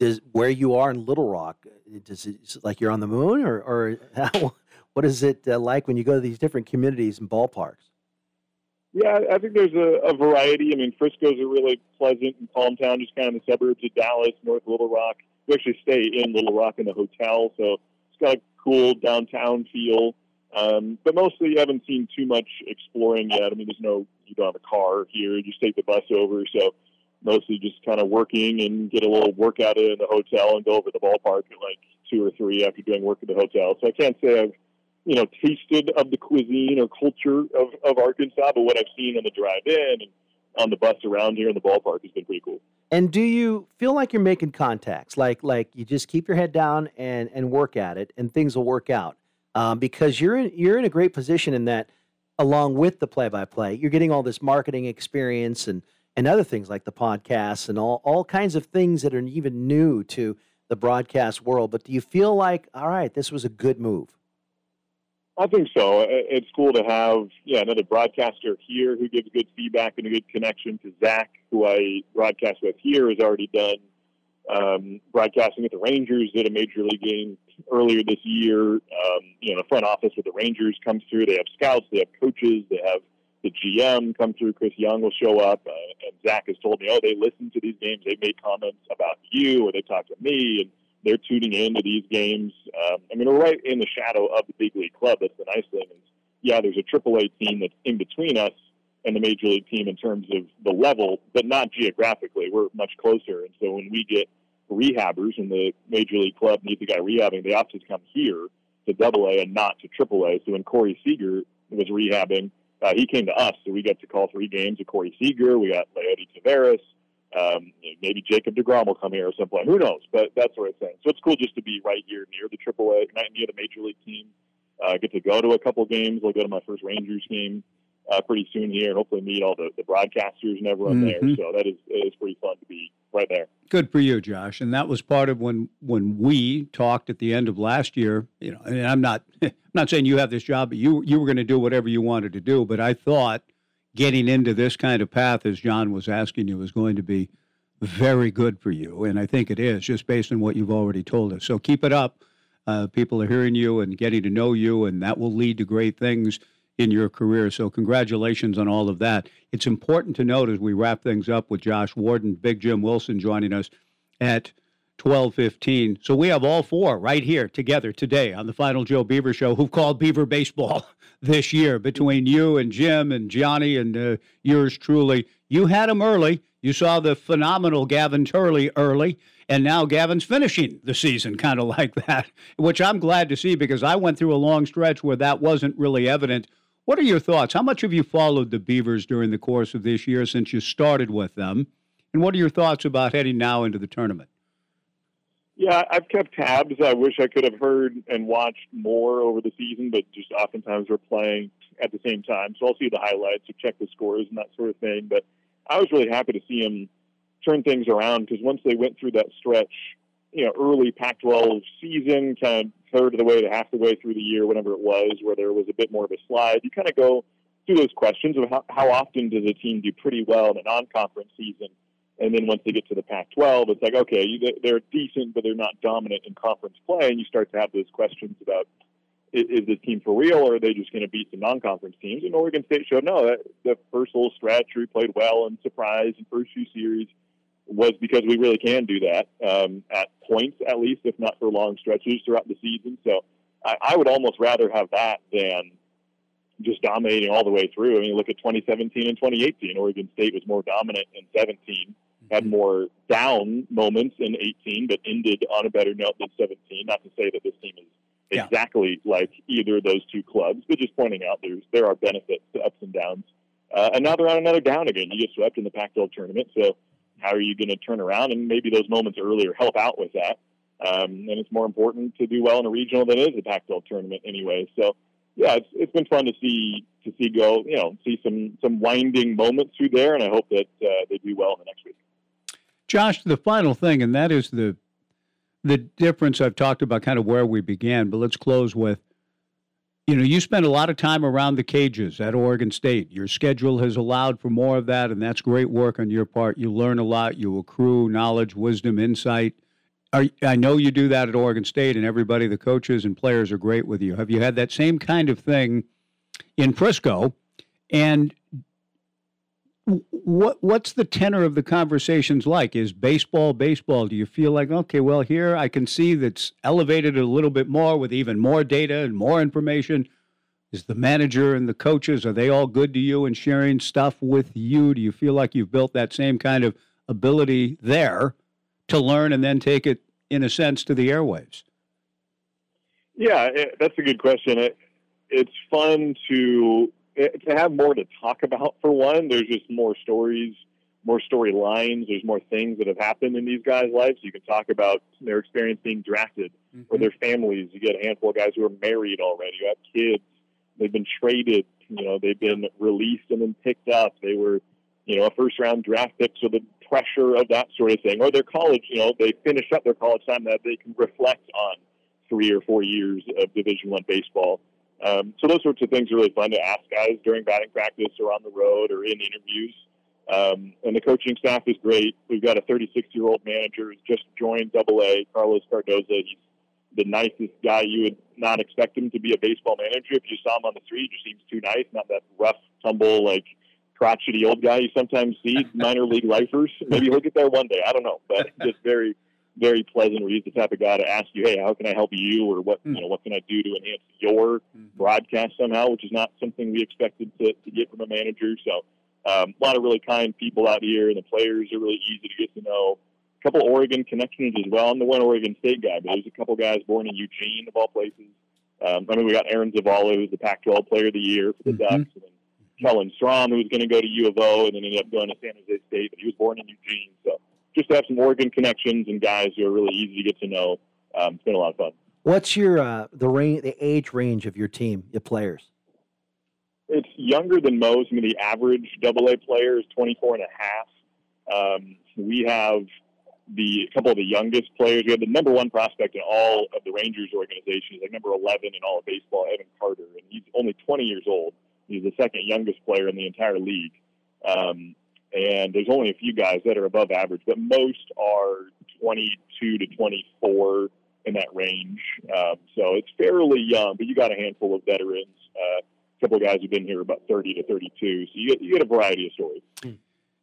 S2: does where you are in Little Rock? Does it is it like you're on the moon, or or how, what is it uh, like when you go to these different communities and ballparks?
S13: Yeah, I think there's a, a variety. I mean, Frisco's a really pleasant and calm town, just kind of in the suburbs of Dallas, North Little Rock. We actually stay in Little Rock in the hotel, so it's got a cool downtown feel. Um, but mostly, you haven't seen too much exploring yet. I mean, there's no, you don't have a car here. You just take the bus over. So mostly just kind of working and get a little workout in the hotel and go over the ballpark at like two or three after doing work at the hotel. So I can't say I've, you know, tasted of the cuisine or culture of, of Arkansas, but what I've seen on the drive in and on the bus around here in the ballpark has been pretty cool.
S2: And do you feel like you're making contacts? Like like you just keep your head down and and work at it, and things will work out. Um, because you're in you're in a great position in that, along with the play by play, you're getting all this marketing experience and and other things like the podcasts and all all kinds of things that are even new to the broadcast world. But do you feel like all right, this was a good move?
S13: I think so. It's cool to have yeah another broadcaster here who gives good feedback and a good connection to Zach, who I broadcast with here, has already done um, broadcasting at the Rangers. Did a major league game earlier this year. Um, you know, the front office with the Rangers comes through. They have scouts, they have coaches, they have the GM come through. Chris Young will show up, uh, and Zach has told me, oh, they listen to these games. They made comments about you, or they talked to me, and they're tuning into these games. Um, I mean, we're right in the shadow of the big league club. That's the nice thing. Yeah, there's a AAA team that's in between us and the major league team in terms of the level, but not geographically. We're much closer, and so when we get rehabbers and the major league club needs a guy rehabbing, they opt to come here to Double A and not to Triple A. So when Corey Seager was rehabbing, uh, he came to us, so we got to call three games of Corey Seager. We got Leody Taveras. Um, maybe Jacob Degrom will come here at some point. Who knows? But that's what I'm saying. So it's cool just to be right here near the Triple A, near the major league team. Uh, get to go to a couple games. I'll go to my first Rangers game uh, pretty soon here, and hopefully meet all the, the broadcasters and everyone
S1: Mhm.
S13: there. So that is it is pretty fun to be right there.
S1: Good for you, Josh. And that was part of when when we talked at the end of last year. You know, and I'm not I'm not saying you have this job, but you you were going to do whatever you wanted to do. But I thought getting into this kind of path, as John was asking you, is going to be very good for you, and I think it is, just based on what you've already told us. So keep it up. Uh, people are hearing you and getting to know you, and that will lead to great things in your career. So congratulations on all of that. It's important to note as we wrap things up with Josh Worden, Big Jim Wilson joining us at 12:15. So we have all four right here together today on the Final Joe Beaver show who've called Beaver baseball this year between you and Jim and Johnny and uh, yours truly. You had him early. You saw the phenomenal Gavin Turley early, and now Gavin's finishing the season kind of like that, which I'm glad to see because I went through a long stretch where that wasn't really evident. What are your thoughts? How much have you followed the Beavers during the course of this year since you started with them? And what are your thoughts about heading now into the tournament?
S13: Yeah, I've kept tabs. I wish I could have heard and watched more over the season, but just oftentimes we're playing at the same time. So I'll see the highlights or check the scores and that sort of thing. But I was really happy to see him turn things around because once they went through that stretch, you know, early Pac 12 season, kind of third of the way to half the way through the year, whatever it was, where there was a bit more of a slide, you kind of go through those questions of how, how often does a team do pretty well in a non conference season? And then once they get to the Pac-12, it's like, okay, you, they're decent, but they're not dominant in conference play, and you start to have those questions about is, is this team for real, or are they just going to beat some non-conference teams? And Oregon State showed no. That, the first little stretch, we played well and surprised in first few series was because we really can do that um, at points, at least, if not for long stretches throughout the season. So I, I would almost rather have that than just dominating all the way through. I mean, look at 2017 and 2018. Oregon State was more dominant in 17 had more down moments in 18, but ended on a better note than 17. Not to say that this team is
S1: Yeah.
S13: exactly like either of those two clubs, but just pointing out there's there are benefits to ups and downs. Uh, and now they're on another down again. You get swept in the Pac-12 tournament, so how are you going to turn around? And maybe those moments earlier help out with that. Um, and it's more important to do well in a regional than it is a Pac-12 tournament anyway. So yeah, it's it's been fun to see to see go you know see some some winding moments through there, and I hope that uh, they do well in the next week.
S1: Josh, the final thing, and that is the the difference I've talked about, kind of where we began. But let's close with, you know, you spend a lot of time around the cages at Oregon State. Your schedule has allowed for more of that, and that's great work on your part. You learn a lot. You accrue knowledge, wisdom, insight. Are, I know you do that at Oregon State, and everybody, the coaches and players, are great with you. Have you had that same kind of thing in Frisco? And what what's the tenor of the conversations like? Is baseball baseball? Do you feel like okay, well here I can see that's elevated a little bit more with even more data and more information. Is the manager and the coaches are they all good to you and sharing stuff with you? Do you feel like you've built that same kind of ability there to learn and then take it in a sense to the airwaves?
S13: Yeah, it, that's a good question. It, it's fun to eh, to have more to talk about. For one, there's just more stories, more storylines. There's more things that have happened in these guys' lives. You can talk about their experience being drafted or their families. You get a handful of guys who are married already, who have kids. They've been traded. You know, they've been released and then picked up. They were, you know, a first round draft pick. So the pressure of that sort of thing, or their college. You know, they finish up their college time that they can reflect on three or four years of Division One baseball. Um, so those sorts of things are really fun to ask guys during batting practice or on the road or in interviews. Um, and the coaching staff is great. We've got a 36 year old manager who's just joined Double A, Carlos Cardoza. He's the nicest guy you would not expect him to be a baseball manager. If you saw him on the street, he just seems too nice, not that rough, tumble, like crotchety old guy you sometimes see minor league lifers. Maybe he'll get there one day. I don't know, but just very, very pleasant. Where he's the type of guy to ask you, "Hey, how can I help you?" or "What you know, what can I do to enhance your broadcast somehow?" Which is not something we expected to, to get from a manager. So, um, a lot of really kind people out here, and the players are really easy to get to know. A couple Oregon connections as well. I'm the one Oregon State guy, but there's a couple guys born in Eugene, of all places. Um, I mean, we got Aaron Zavala, who's the Pac-12 Player of the Year for the Ducks, and then Kellen Strom, who was going to go to U of O, and then ended up going to San Jose State, but he was born in Eugene. So just to have some Oregon connections and guys who are really easy to get to know. Um, it's been a lot of fun.
S2: What's your uh, the range, the age range of your team, your players?
S13: It's younger than most. I mean, the average double A player is 24 and a half. Um, we have the a couple of the youngest players. We have the number one prospect in all of the Rangers organization. He's like number 11 in all of baseball, Evan Carter, and he's only 20 years old. He's the second youngest player in the entire league. Um, and there's only a few guys that are above average, but most are 22 to 24 in that range. Um, so it's fairly young, but you got a handful of veterans. Uh, a couple of guys who've been here about 30 to 32. So you get, you get a variety of stories.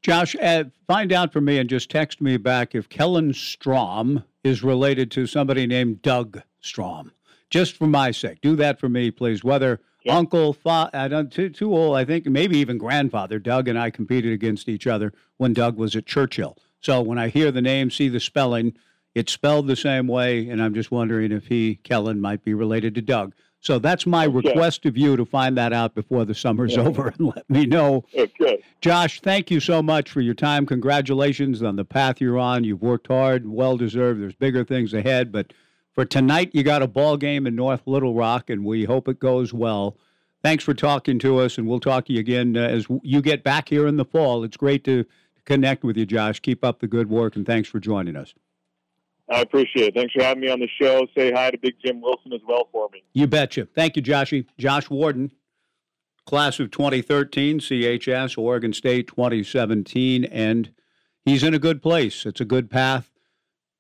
S1: Josh, uh, find out for me and just text me back if Kellen Strom is related to somebody named Doug Strom. Just for my sake, do that for me, please. Whether uncle, fa- I don't too too old, I think maybe even grandfather. Doug and I competed against each other when Doug was at Churchill. So when I hear the name, see the spelling, it's spelled the same way, and I'm just wondering if he Kellen might be related to Doug. So that's my request of you to find that out before the summer's
S13: Yeah.
S1: over and let me know.
S13: Okay.
S1: Josh, thank you so much for your time. Congratulations on the path you're on. You've worked hard, well deserved. There's bigger things ahead, but for tonight, you got a ball game in North Little Rock, and we hope it goes well. Thanks for talking to us, and we'll talk to you again uh, as you get back here in the fall. It's great to connect with you, Josh. Keep up the good work, and thanks for joining us.
S13: I appreciate it. Thanks for having me on the show. Say hi to Big Jim Wilson as well for me.
S1: You betcha. Thank you, Joshy. Josh Worden, class of 2013, CHS, Oregon State 2017, and he's in a good place. It's a good path.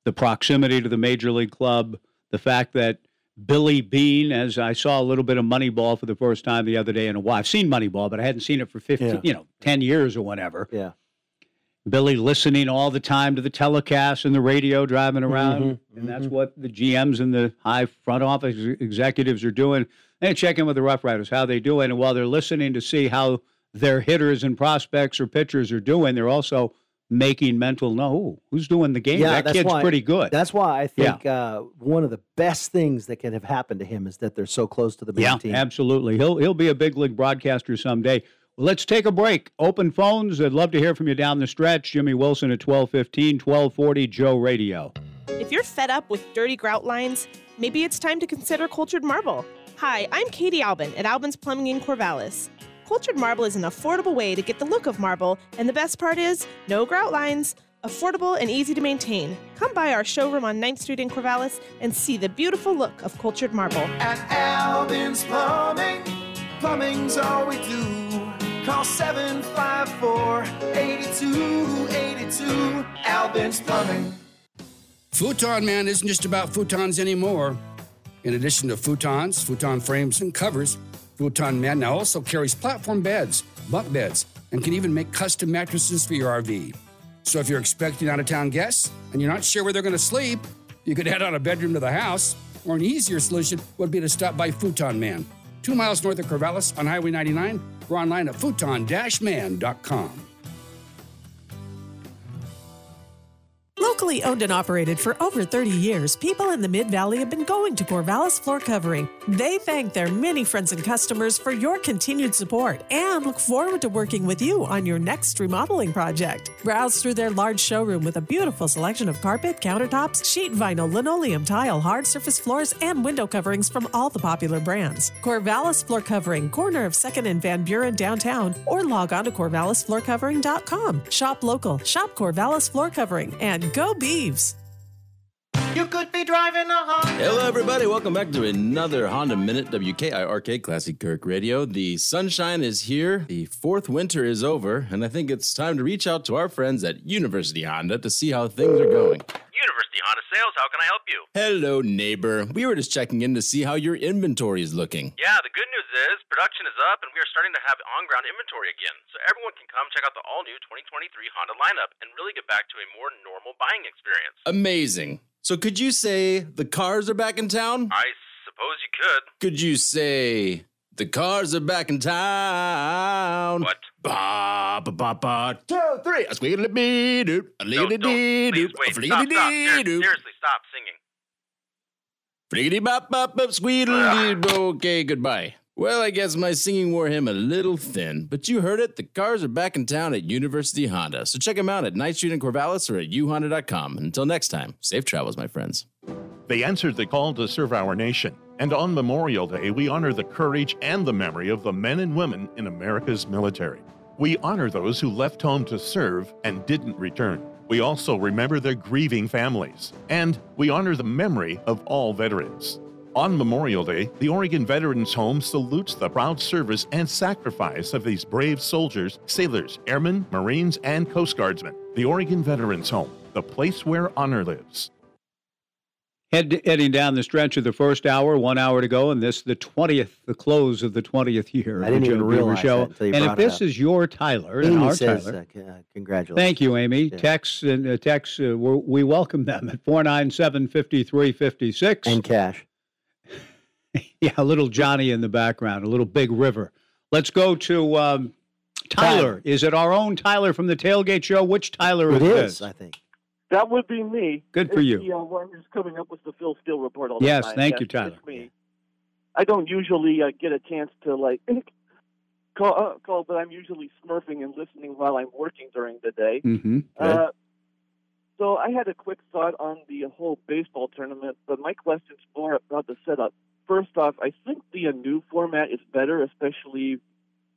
S1: The proximity to the major league club, the fact that Billy Beane, as I saw a little bit of Moneyball for the first time the other day in a while. I've seen Moneyball, but I hadn't seen it for 15,
S2: Yeah.
S1: you know, 10 years or whatever.
S2: Yeah.
S1: Billy listening all the time to the telecast and the radio driving around.
S2: Mhm,
S1: And that's what the GMs and the high front office executives are doing. They check in with the Rough Riders, how they doing. And while they're listening to see how their hitters and prospects or pitchers are doing, they're also making mental no, who's doing the game? that kid's
S2: why,
S1: pretty good.
S2: That's why I
S1: Yeah.
S2: think uh, one of the best things that can have happened to him is that they're so close to the main
S1: yeah,
S2: team.
S1: absolutely. He'll he'll be a big league broadcaster someday. Well, let's take a break. Open phones. I'd love to hear from you down the stretch. Jimmy Wilson at 1215, 1240, Joe Radio.
S14: If you're fed up with dirty grout lines, maybe it's time to consider cultured marble. Hi, I'm Katie Albin at Albin's Plumbing in Corvallis. Cultured marble is an affordable way to get the look of marble, and the best part is no grout lines, affordable and easy to maintain. Come by our showroom on 9th Street in Corvallis and see the beautiful look of cultured marble.
S6: At Albin's Plumbing, plumbing's all we do. Call 754 8282. Albin's Plumbing.
S10: Futon Man isn't just about futons anymore. In addition to futons, futon frames, and covers, Futon Man now also carries platform beds, bunk beds, and can even make custom mattresses for your RV. So if you're expecting out of town guests and you're not sure where they're going to sleep, you could add on a bedroom to the house. Or an easier solution would be to stop by Futon Man, two miles north of Corvallis on Highway 99, or online at futon-man.com.
S9: Locally owned and operated for over 30 years, people in the Mid Valley have been going to Corvallis Floor Covering. They thank their many friends and customers for your continued support and look forward to working with you on your next remodeling project. Browse through their large showroom with a beautiful selection of carpet, countertops, sheet vinyl, linoleum, tile, hard surface floors, and window coverings from all the popular brands. Corvallis Floor Covering, corner of 2nd and Van Buren downtown, or log on to corvallisfloorcovering.com. Shop local, shop Corvallis Floor Covering, and go Beavs!
S6: You could be driving a Honda.
S15: Hello, everybody. Welcome back to another Honda Minute, WKIRK Classic Kirk Radio. The sunshine is here, the fourth winter is over, and I think it's time to reach out to our friends at University Honda to see how things are going.
S16: Honda Sales, how can I help you?
S15: Hello, neighbor. We were just checking in to see how your inventory is looking.
S16: Yeah, the good news is production is up and we are starting to have on ground inventory again. So everyone can come check out the all new 2023 Honda lineup and really get back to a more normal buying experience.
S15: Amazing. So could you say the cars are back in town?
S16: I suppose you could.
S15: Could you say the cars are back in town?
S16: What?
S15: Ba ba ba ba. Two, three. A squealy bee doo. A
S16: No,
S15: liggity
S16: don't.
S15: dee doo.
S16: Please
S15: A
S16: wait. Stop,
S15: fliggity
S16: stop.
S15: dee
S16: Ser-
S15: doo.
S16: Seriously, stop singing.
S15: Fliggity bop bop bop squeedly. Okay, goodbye. Well, I guess my singing wore him a little thin, but you heard it. The cars are back in town at University Honda. So check them out at Night Street in Corvallis or at uhonda.com. Until next time, safe travels, my friends.
S17: They answered the call to serve our nation. And on Memorial Day, we honor the courage and the memory of the men and women in America's military. We honor those who left home to serve and didn't return. We also remember their grieving families. And we honor the memory of all veterans. On Memorial Day, the Oregon Veterans Home salutes the proud service and sacrifice of these brave soldiers, sailors, airmen, Marines, and Coast Guardsmen. The Oregon Veterans Home, the place where honor lives.
S1: Head, heading down the stretch of the first hour, one hour to go, and this the twentieth, the close of the twentieth year.
S2: I didn't even
S1: Joe
S2: realize
S1: Show.
S2: that until you
S1: and if this
S2: up.
S1: is your Tyler and our
S2: says,
S1: Tyler,
S2: uh, congratulations.
S1: Thank you, Amy.
S2: Yeah.
S1: Texts and uh, texts, uh, we're, we welcome them at 497 5356.
S2: And cash.
S1: Yeah, a little Johnny in the background, a little Big River. Let's go to um, Tyler. Is it our own Tyler from the Tailgate Show? Which Tyler
S2: It
S1: is
S2: is,
S1: this?
S2: I think.
S18: That would be me.
S1: Good for
S18: It's
S1: you.
S18: The, uh, one who's coming up with the Phil Steele report all the
S1: Yes,
S18: time. Yes, thank
S1: you, Tyler.
S18: it's me. I don't usually uh, get a chance to like call, uh, call, but I'm usually smurfing and listening while I'm working during the day.
S1: Mm-hmm.
S18: Uh, so I had a quick thought on the whole baseball tournament, but my question's more about the setup. First off, I think the new format is better, especially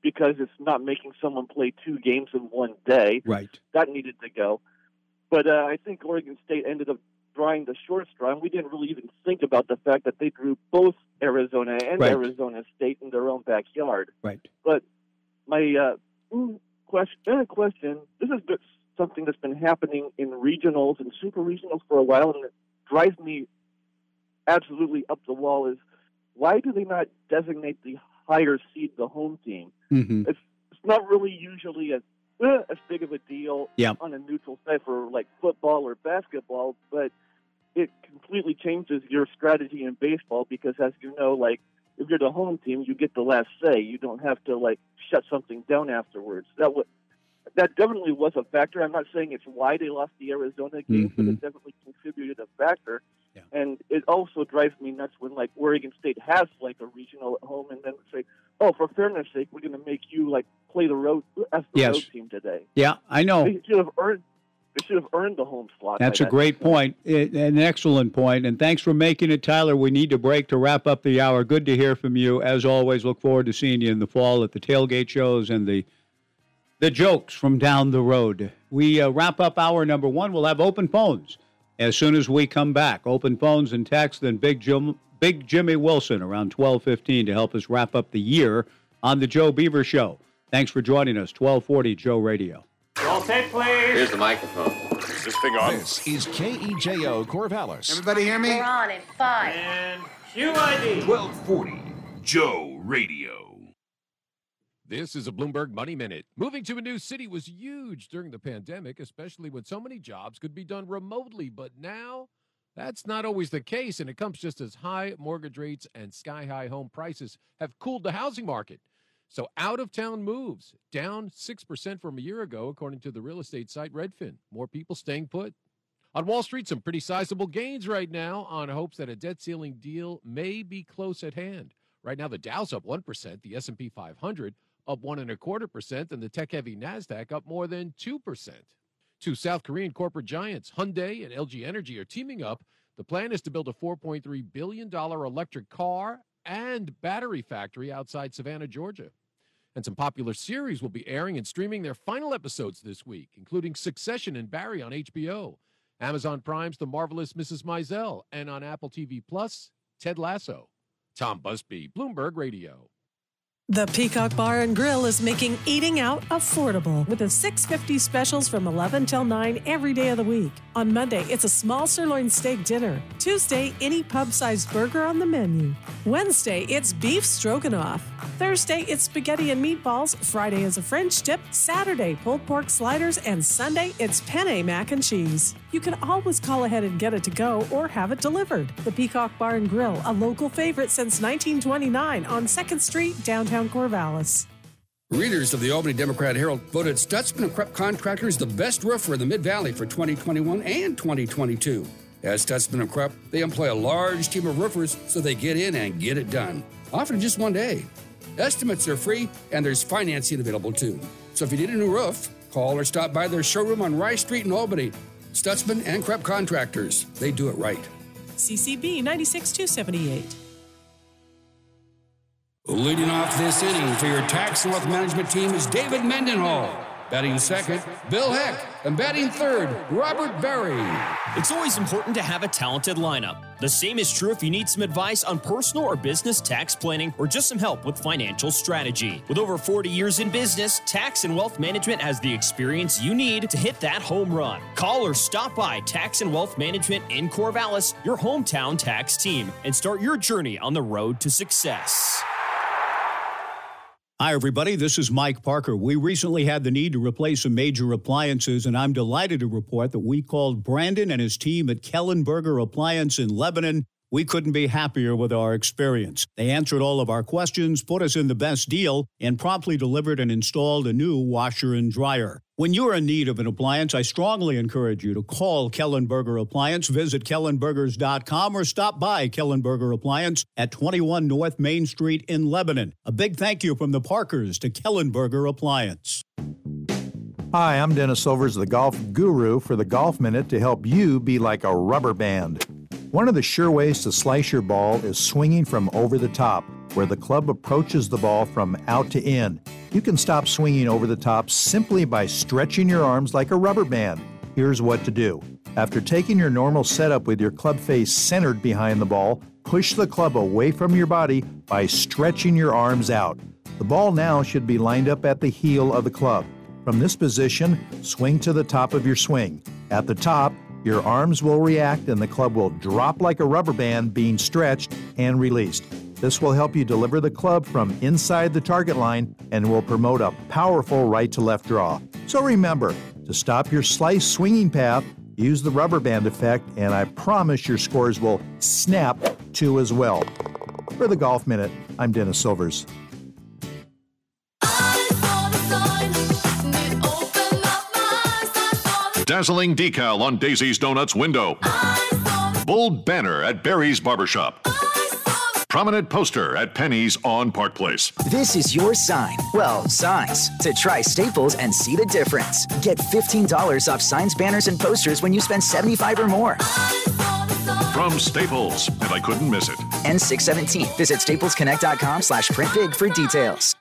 S18: because it's not making someone play two games in one day.
S1: Right.
S18: That needed to go. But uh, I think Oregon State ended up drawing the short straw, and we didn't really even think about the fact that they drew both Arizona and
S1: Right.
S18: Arizona State in their own backyard.
S1: Right.
S18: But my uh, mm, question, question, this is something that's been happening in regionals and super regionals for a while, and it drives me absolutely up the wall. Is why do they not designate the higher seed the home team?
S1: Mm-hmm.
S18: It's it's not really usually as eh, as big of a deal
S1: Yeah.
S18: on a neutral site for like football or basketball, but it completely changes your strategy in baseball because, as you know, like if you're the home team, you get the last say. You don't have to like shut something down afterwards. That would that definitely was a factor. I'm not saying it's why they lost the Arizona game, but it definitely contributed a factor. And it also drives me nuts when like Oregon State has like a regional at home, and then say, "Oh, for fairness' sake, we're going to make you like play the road as the
S1: Yes.
S18: road team today."
S1: Yeah, I know.
S18: They should have earned. They should have earned the home slot.
S1: That's a
S18: that
S1: great point, eh, an excellent point, and thanks for making it, Tyler. We need to break to wrap up the hour. Good to hear from you. As always, look forward to seeing you in the fall at the tailgate shows and the the jokes from down the road. We uh, wrap up hour number one. We'll have open phones as soon as we come back. Open phones and text. Then Big Jim, Big Jimmy Wilson around twelve fifteen to help us wrap up the year on the Joe Beaver Show. Thanks for joining us. Twelve forty Joe Radio.
S19: Roll tape, please.
S20: Here's the microphone.
S19: Is this thing on?
S21: This is KEJO Corvallis.
S19: Everybody hear me?
S20: We're on in five.
S19: And QID.
S21: 1240 Joe Radio. This is a Bloomberg Money Minute. Moving to a new city was huge during the pandemic, especially when so many jobs could be done remotely. But now, that's not always the case, and it comes just as high mortgage rates and sky high home prices have cooled the housing market. So, out of town moves down 6% from a year ago, according to the real estate site Redfin. More people staying put. On Wall Street, some pretty sizable gains right now on hopes that a debt ceiling deal may be close at hand. Right now, the Dow's up 1%, the S&P 500 up one and a quarter percent, and the tech-heavy Nasdaq up more than two percent. Two South Korean corporate giants, Hyundai and LG Energy, are teaming up. The plan is to build a 4.3 billion dollar electric car and battery factory outside Savannah, Georgia. And some popular series will be airing and streaming their final episodes this week, including Succession and Barry on HBO, Amazon Prime's The Marvelous Mrs. Maisel, and on Apple TV Plus, Ted Lasso. Tom Busby, Bloomberg Radio.
S9: The Peacock Bar and Grill is making eating out affordable with a 650 specials from 11 till 9 every day of the week. On Monday, it's a small sirloin steak dinner. Tuesday, any pub-sized burger on the menu. Wednesday, it's beef stroganoff. Thursday, it's spaghetti and meatballs. Friday is a French dip. Saturday, pulled pork sliders. And Sunday, it's penne mac and cheese. You can always call ahead and get it to go or have it delivered. The Peacock Bar and Grill, a local favorite since 1929 on 2nd Street, downtown Corvallis.
S10: Readers of the Albany Democrat Herald voted Stutzman and Krupp Contractors the best roofer in the Mid Valley for 2021 and 2022. As Stutzman and Krupp, they employ a large team of roofers so they get in and get it done, often in just one day. Estimates are free and there's financing available too. So if you need a new roof, call or stop by their showroom on Rice Street in Albany. Stutzman and Krupp Contractors, they do it right.
S9: CCB 96278.
S10: Leading off this inning for your tax and wealth management team is David Mendenhall. Batting second, Bill Heck. And batting third, Robert Berry.
S11: It's always important to have a talented lineup. The same is true if you need some advice on personal or business tax planning or just some help with financial strategy. With over 40 years in business, Tax and Wealth Management has the experience you need to hit that home run. Call or stop by Tax and Wealth Management in Corvallis, your hometown tax team, and start your journey on the road to success.
S1: Hi, everybody. This is Mike Parker. We recently had the need to replace some major appliances, and I'm delighted to report that we called Brandon and his team at Kellenberger Appliance in Lebanon. We couldn't be happier with our experience. They answered all of our questions, put us in the best deal, and promptly delivered and installed a new washer and dryer. When you're in need of an appliance, I strongly encourage you to call Kellenberger Appliance, visit kellenbergers.com, or stop by Kellenberger Appliance at 21 North Main Street in Lebanon. A big thank you from the Parkers to Kellenberger Appliance.
S20: Hi, I'm Dennis Silvers, the golf guru for the Golf Minute to help you be like a rubber band. One of the sure ways to slice your ball is swinging from over the top, where the club approaches the ball from out to in. You can stop swinging over the top simply by stretching your arms like a rubber band. Here's what to do. After taking your normal setup with your club face centered behind the ball, push the club away from your body by stretching your arms out. The ball now should be lined up at the heel of the club. From this position, swing to the top of your swing. At the top, your arms will react and the club will drop like a rubber band being stretched and released. This will help you deliver the club from inside the target line and will promote a powerful right to left draw. So remember, to stop your slice swinging path, use the rubber band effect, and I promise your scores will snap too as well. For the Golf Minute, I'm Dennis Silvers.
S22: Dazzling decal on Daisy's Donuts window. Bold banner at Barry's Barbershop. Prominent poster at Penny's on Park Place.
S23: This is your sign. Well, signs. To try Staples and see the difference. Get $15 off signs, banners, and posters when you spend 75 or more.
S22: From Staples, and I couldn't miss it.
S23: N617. Visit staplesconnect.com slash print big for details.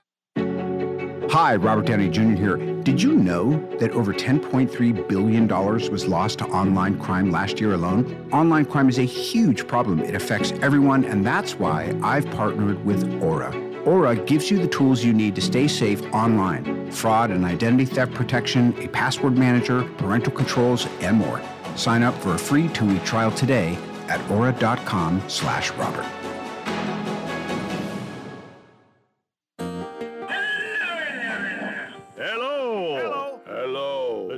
S24: Hi, Robert Downey Jr. here. Did you know that over $10.3 billion was lost to online crime last year alone? Online crime is a huge problem. It affects everyone, and that's why I've partnered with Aura. Aura gives you the tools you need to stay safe online fraud and identity theft protection, a password manager, parental controls, and more. Sign up for a free two week trial today at aura.com slash Robert.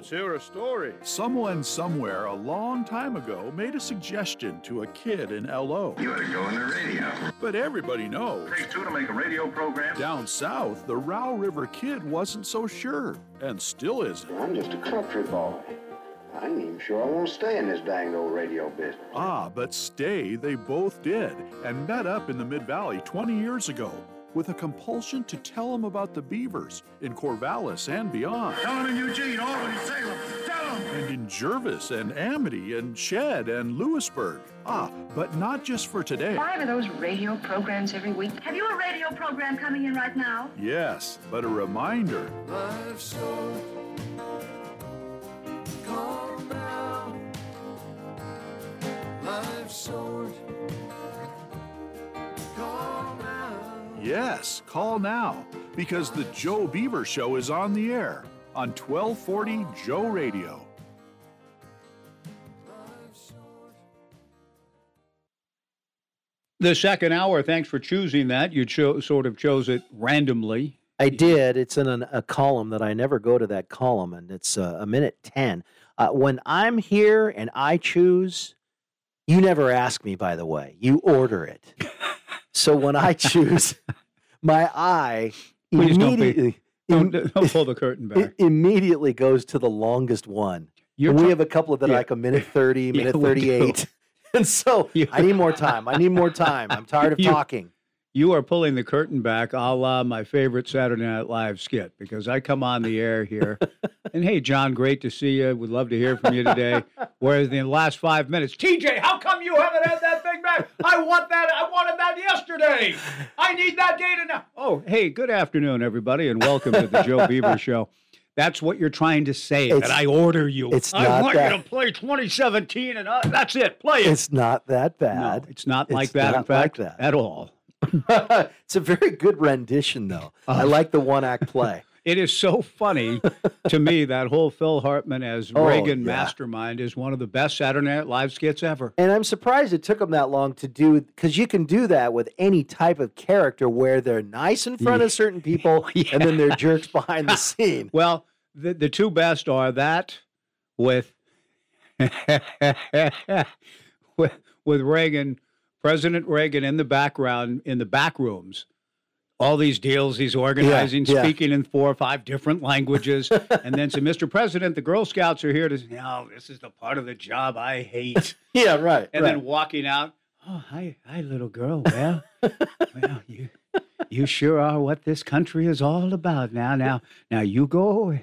S25: Let's hear a story. Someone somewhere a long time ago made a suggestion to a kid in LO.
S26: You ought to go on the radio.
S25: But everybody knows.
S26: Takes two to make a radio program.
S25: Down south, the Row River kid wasn't so sure, and still isn't.
S26: I'm just a country boy. I ain't even sure I want to stay in this dang old radio business.
S25: Ah, but stay they both did, and met up in the Mid Valley 20 years ago with a compulsion to tell them about the beavers in Corvallis and beyond.
S26: Tell them in Eugene, Albany, Salem. Tell them.
S25: And in Gervais and Amity and Shedd and Lewisburg. Ah, but not just for today.
S27: Five of those radio programs every week.
S28: Have you a radio program coming in right now?
S25: Yes, but a reminder.
S6: Life's short. Calm
S25: Yes, call now because the Joe Beaver Show is on the air on 1240 Joe Radio.
S1: The second hour, thanks for choosing that. You cho- sort of chose it randomly.
S2: I did. It's in an, a column that I never go to that column, and it's uh, a minute 10. Uh, when I'm here and I choose, you never ask me, by the way. You order it. so when I choose, my eye
S1: Please don't
S2: immediately,
S1: Don't, don't pull the curtain back.
S2: immediately goes to the longest one. We have a couple that are
S1: Yeah.
S2: like a minute 30, minute
S1: do.
S2: 38. And so I need more time. I need more time. I'm tired of
S1: You-
S2: talking.
S1: You are pulling the curtain back a la my favorite Saturday Night Live skit because I come on the air here. and hey, John, great to see you. Would love to hear from you today. Whereas in the last five minutes, TJ, how come you haven't had that thing back? I want that. I wanted that yesterday. I need that data now. Oh, hey, good afternoon, everybody, and welcome to the Joe Beaver Show. That's what you're trying to say,
S2: It's-
S1: that I order you.
S2: it's
S1: I
S2: not
S1: want
S2: that-
S1: you to play 2017, and uh, that's it. Play it.
S2: It's not that bad.
S1: No, it's not like
S2: It's
S1: that, in
S2: not like
S1: fact,
S2: that.
S1: at all.
S2: it's a very good rendition, though. I
S1: Uh,
S2: like the one act play.
S1: It is so funny to me that whole Phil Hartman as
S2: Oh,
S1: Reagan
S2: yeah.
S1: mastermind is one of the best Saturday Night Live skits ever.
S2: And I'm surprised it took them that long to do because you can do that with any type of character where they're nice in front of certain people and then they're jerks behind the scene.
S1: Well, the the two best are that with with, with Reagan, President Reagan in the background in the back rooms. All these deals he's organizing,
S2: yeah.
S1: speaking in four or five different languages, and then say, "Mr. President, the Girl Scouts are here to." say, No, this is the part of the job I hate.
S2: Yeah, right.
S1: and
S2: right.
S1: then walking out. Oh, hi, hi, little girl. Well, well, you, you sure are what this country is all about now. Now, now you go.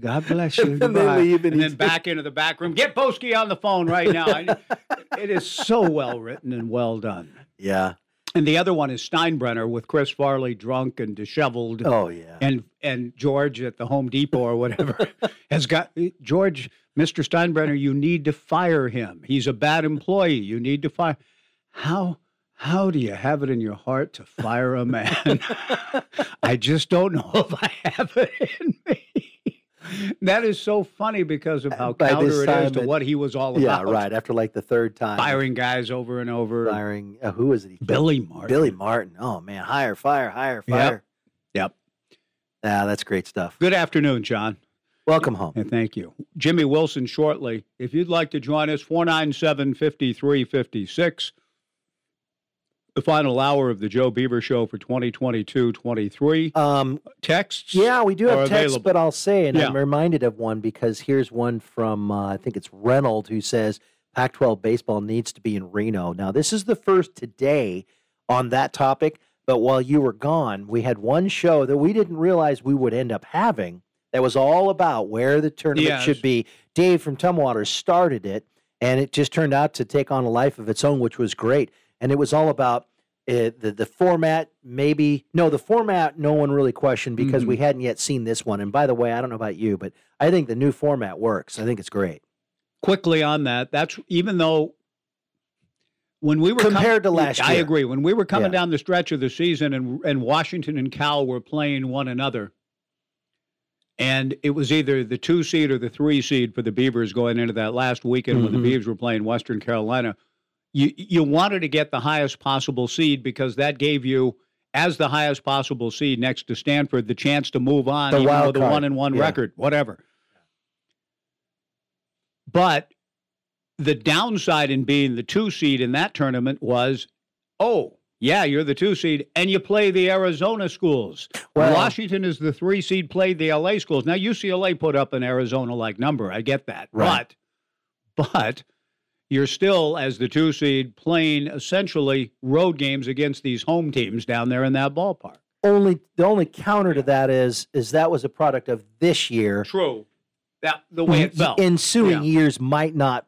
S1: God bless you.
S2: And then they leave and
S1: and then back into the back room. Get Boski on the phone right now. I- it is so well written and well done.
S2: yeah.
S1: And the other one is Steinbrenner with Chris Farley drunk and disheveled.
S2: Oh, yeah.
S1: And and George at the Home Depot or whatever has got George, Mr. Steinbrenner, you need to fire him. He's a bad employee. You need to fire. How how do you have it in your heart to fire a man? I just don't know if I have it in me. That is so funny because of how
S2: By
S1: counter it is to
S2: it-
S1: what he was all
S2: Yeah,
S1: about.
S2: Yeah, right. After like the third time.
S1: Firing guys over and over.
S2: Firing. Uh, who was it? He
S1: Billy Martin.
S2: Billy Martin. Oh, man. Hire, fire, hire,
S1: Yep.
S2: fire.
S1: Yep.
S2: Yeah, that's great stuff.
S1: Good afternoon, John.
S2: Welcome home.
S1: And thank you. Jimmy Wilson shortly. If you'd like to join us, 497 5356. The final hour of the Joe Beaver Show for 2022 23.
S2: Um,
S1: Texts?
S2: Yeah, we do have texts,
S1: available.
S2: but I'll say, and I'm reminded of one because here's one from uh, I think it's Reynolds who says Pac-12 baseball needs to be in Reno. Now, this is the first today on that topic, but while you were gone, we had one show that we didn't realize we would end up having that was all about where the tournament
S1: Yes.
S2: should be. Dave from Tumwater started it, and it just turned out to take on a life of its own, which was great. And it was all about uh, the the format. Maybe no, the format no one really questioned because we hadn't yet seen this one. And by the way, I don't know about you, but I think the new format works. I think it's great.
S1: Quickly on that, that's even though when we were com-
S2: Compared to last
S1: I
S2: year.
S1: I agree. When we were coming
S2: Yeah.
S1: down the stretch of the season and, and Washington and Cal were playing one another, and it was either the two seed or the three seed for the Beavers going into that last weekend when
S2: Mhm.
S1: the Beavers were playing Western Carolina. You you wanted to get the highest possible seed because that gave you, as the highest possible seed next to Stanford, the chance to move on,
S2: The
S1: even though the one and one
S2: Yeah.
S1: record, whatever. But the downside in being the two seed in that tournament was, oh, yeah, you're the two seed, and you play the Arizona schools.
S2: Well-
S1: Washington is the three seed, played the LA schools. Now UCLA put up an Arizona like number. I get that,
S2: Right.
S1: but but you're still as the two seed playing essentially road games against these home teams down there in that ballpark.
S2: Only the only counter to that is is that was a product of this year.
S1: True. That the way it felt.
S2: Ensuing
S1: Yeah.
S2: years might not.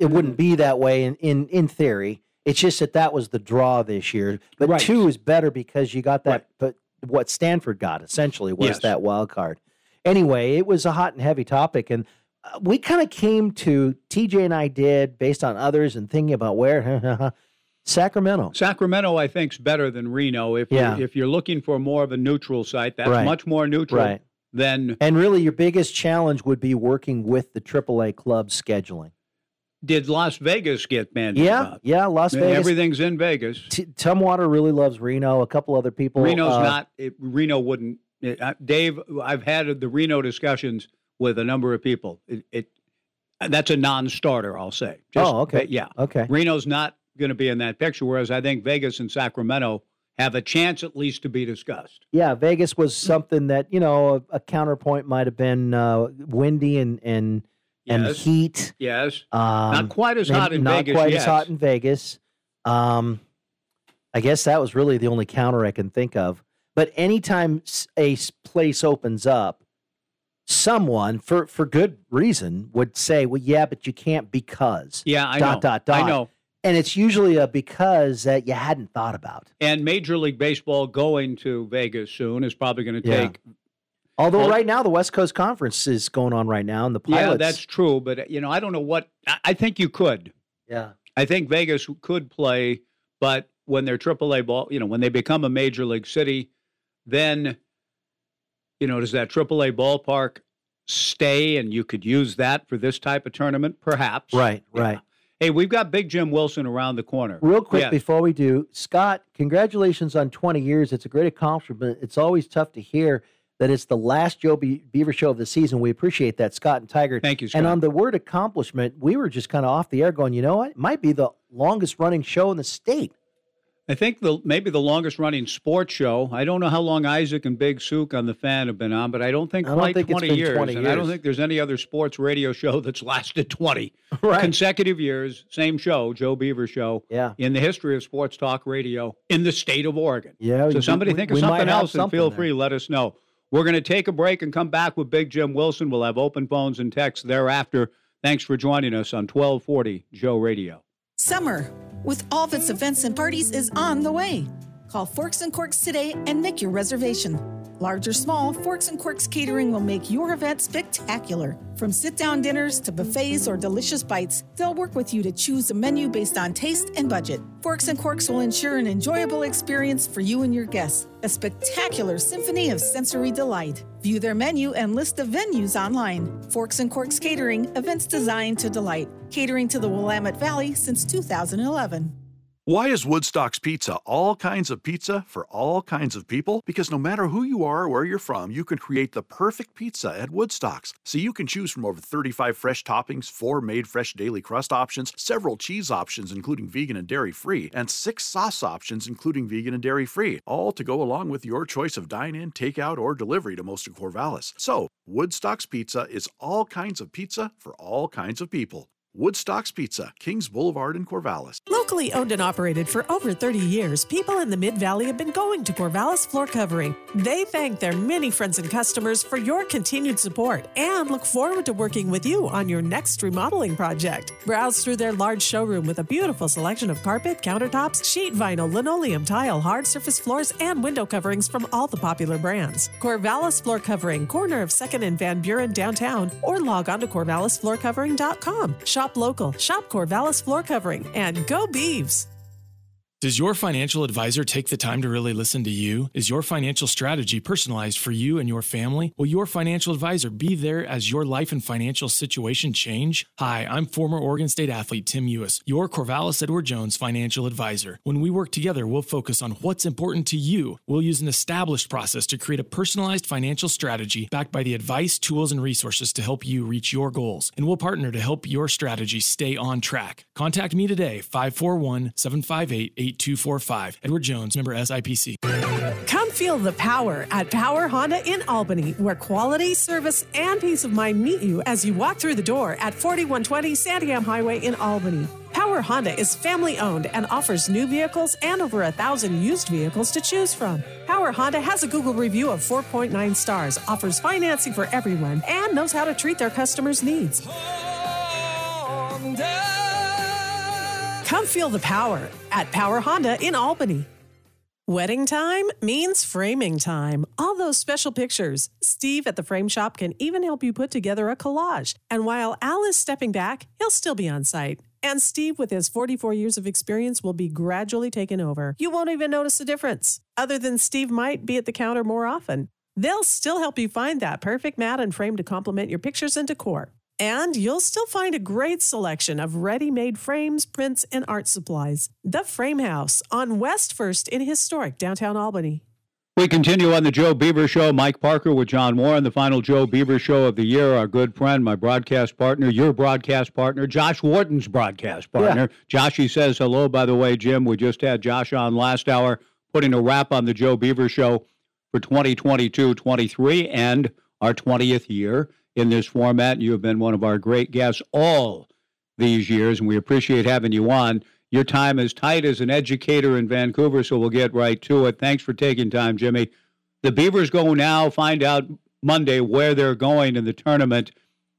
S2: It wouldn't be that way in in in theory. It's just that that was the draw this year. But
S1: Right.
S2: two is better because you got that. But what Stanford got essentially was
S1: Yes.
S2: that wild card. Anyway, it was a hot and heavy topic, and we kind of came to TJ and I did based on others and thinking about where Sacramento.
S1: Sacramento, I think, is better than Reno. If
S2: Yeah.
S1: you're, if you're looking for more of a neutral site, that's
S2: Right.
S1: much more neutral
S2: Right.
S1: than
S2: And really, your biggest challenge would be working with the AAA club scheduling.
S1: did Las Vegas get bandied
S2: Yeah,
S1: about.
S2: yeah, Las Vegas.
S1: Everything's in Vegas.
S2: T- Tumwater really loves Reno. A couple other people.
S1: Reno's
S2: uh,
S1: not. It, Reno wouldn't. it- uh, Dave, I've had the Reno discussions with a number of people. It, it that's a non-starter. I'll say.
S2: Oh, okay.
S1: Yeah.
S2: Okay.
S1: Reno's not going to be in that picture. Whereas I think Vegas and Sacramento have a chance at least to be discussed.
S2: Yeah, Vegas was something that you know a, a counterpoint might have been uh, windy and and and heat.
S1: Yes.
S2: Um,
S1: Not quite as hot in
S2: not
S1: Vegas Not
S2: quite as hot in Vegas. Um, I guess that was really the only counter I can think of. But anytime a place opens up, someone for for good reason would say, "Well, yeah, but you can't because."
S1: Yeah, I
S2: dot
S1: know.
S2: dot dot.
S1: I know.
S2: And it's usually a because that you hadn't thought about.
S1: And Major League Baseball going to Vegas soon is probably going to
S2: Yeah.
S1: take.
S2: Although
S1: Well-
S2: right now the West Coast Conference is going on right now, and the pilots.
S1: Yeah, that's true. But you know, I don't know what. I, I think you could.
S2: yeah.
S1: I think Vegas could play, but when they're AAA ball, you know, when they become a major league city, then, you know, does that AAA ballpark stay and you could use that for this type of tournament? Perhaps.
S2: Right, right.
S1: Hey, we've got Big Jim Wilson around the corner.
S2: Real quick
S1: Yes.
S2: before we do, Scott, congratulations on 20 years. It's a great accomplishment. It's always tough to hear that it's the last Joe Be- Beaver show of the season. We appreciate that, Scott and Tiger.
S1: Thank you,
S2: And on the word accomplishment, we were just kind of off the air going, you know what? It might be the longest running show in the state.
S1: I think the maybe the longest running sports show. I don't know how long Isaac and Big Suke on the fan have been on, but I don't think
S2: I don't
S1: quite
S2: think it's
S1: 20
S2: been
S1: years.
S2: 20
S1: And I don't think there's any other sports radio show that's lasted 20
S2: Right.
S1: consecutive years. Same show, Joe Beaver show.
S2: Yeah.
S1: In the history of sports talk radio in the state of Oregon.
S2: Yeah.
S1: So somebody
S2: we-
S1: think of something else and feel
S2: there.
S1: free. Let us know. We're going to take a break and come back with Big Jim Wilson. We'll have open phones and texts thereafter. Thanks for joining us on 1240 Joe Radio.
S29: Summer, with all of its events and parties, is on the way. Call Forks and Corks today and make your reservation. Large or small, Forks and Corks Catering will make your event spectacular. From sit down dinners to buffets or delicious bites, they'll work with you to choose a menu based on taste and budget. Forks and Corks will ensure an enjoyable experience for you and your guests, a spectacular symphony of sensory delight. View their menu and list of venues online. Forks and Corks Catering, events designed to delight, catering to the Willamette Valley since 2011.
S25: Why is Woodstock's Pizza all kinds of pizza for all kinds of people? Because no matter who you are or where you're from, you can create the perfect pizza at Woodstock's. So you can choose from over 35 fresh toppings, four made fresh daily crust options, several cheese options, including vegan and dairy free, and six sauce options, including vegan and dairy free, all to go along with your choice of dine in, takeout, or delivery to most of Corvallis. So, Woodstock's Pizza is all kinds of pizza for all kinds of people. Woodstock's Pizza, Kings Boulevard in Corvallis.
S9: Locally owned and operated for over 30 years, people in the Mid Valley have been going to Corvallis Floor Covering. They thank their many friends and customers for your continued support and look forward to working with you on your next remodeling project. Browse through their large showroom with a beautiful selection of carpet, countertops, sheet vinyl, linoleum, tile, hard surface floors, and window coverings from all the popular brands. Corvallis Floor Covering, corner of 2nd and Van Buren downtown, or log on to corvallisfloorcovering.com. Shop local, shop Corvallis Floor Covering, and go Beavs!
S30: Does your financial advisor take the time to really listen to you? Is your financial strategy personalized for you and your family? Will your financial advisor be there as your life and financial situation change? Hi, I'm former Oregon State athlete Tim Ewis, your Corvallis Edward Jones financial advisor. When we work together, we'll focus on what's important to you. We'll use an established process to create a personalized financial strategy backed by the advice, tools, and resources to help you reach your goals. And we'll partner to help your strategy stay on track. Contact me today, 541 758 8245. Edward Jones, member SIPC.
S9: Come feel the power at Power Honda in Albany, where quality, service, and peace of mind meet you as you walk through the door at 4120 Santiam Highway in Albany. Power Honda is family owned and offers new vehicles and over a thousand used vehicles to choose from. Power Honda has a Google review of 4.9 stars, offers financing for everyone, and knows how to treat their customers' needs. Come feel the power at Power Honda in Albany. Wedding time means framing time. All those special pictures. Steve at the frame shop can even help you put together a collage. And while Al is stepping back, he'll still be on site. And Steve, with his 44 years of experience, will be gradually taken over. You won't even notice the difference, other than Steve might be at the counter more often. They'll still help you find that perfect mat and frame to complement your pictures and decor. And you'll still find a great selection of ready made frames, prints, and art supplies. The Frame House on West First in historic downtown Albany.
S1: We continue on the Joe Beaver Show. Mike Parker with John Moore on the final Joe Beaver Show of the year. Our good friend, my broadcast partner, your broadcast partner, Josh Worden's broadcast partner. Joshy says hello, by the way, Jim. We just had Josh on last hour, putting a wrap on the Joe Beaver Show for 2022 23 and our 20th year in this format. You have been one of our great guests all these years, and we appreciate having you on. Your time is tight as an educator in Vancouver, so we'll get right to it. Thanks for taking time, Jimmy. The Beavers go now, find out Monday where they're going in the tournament.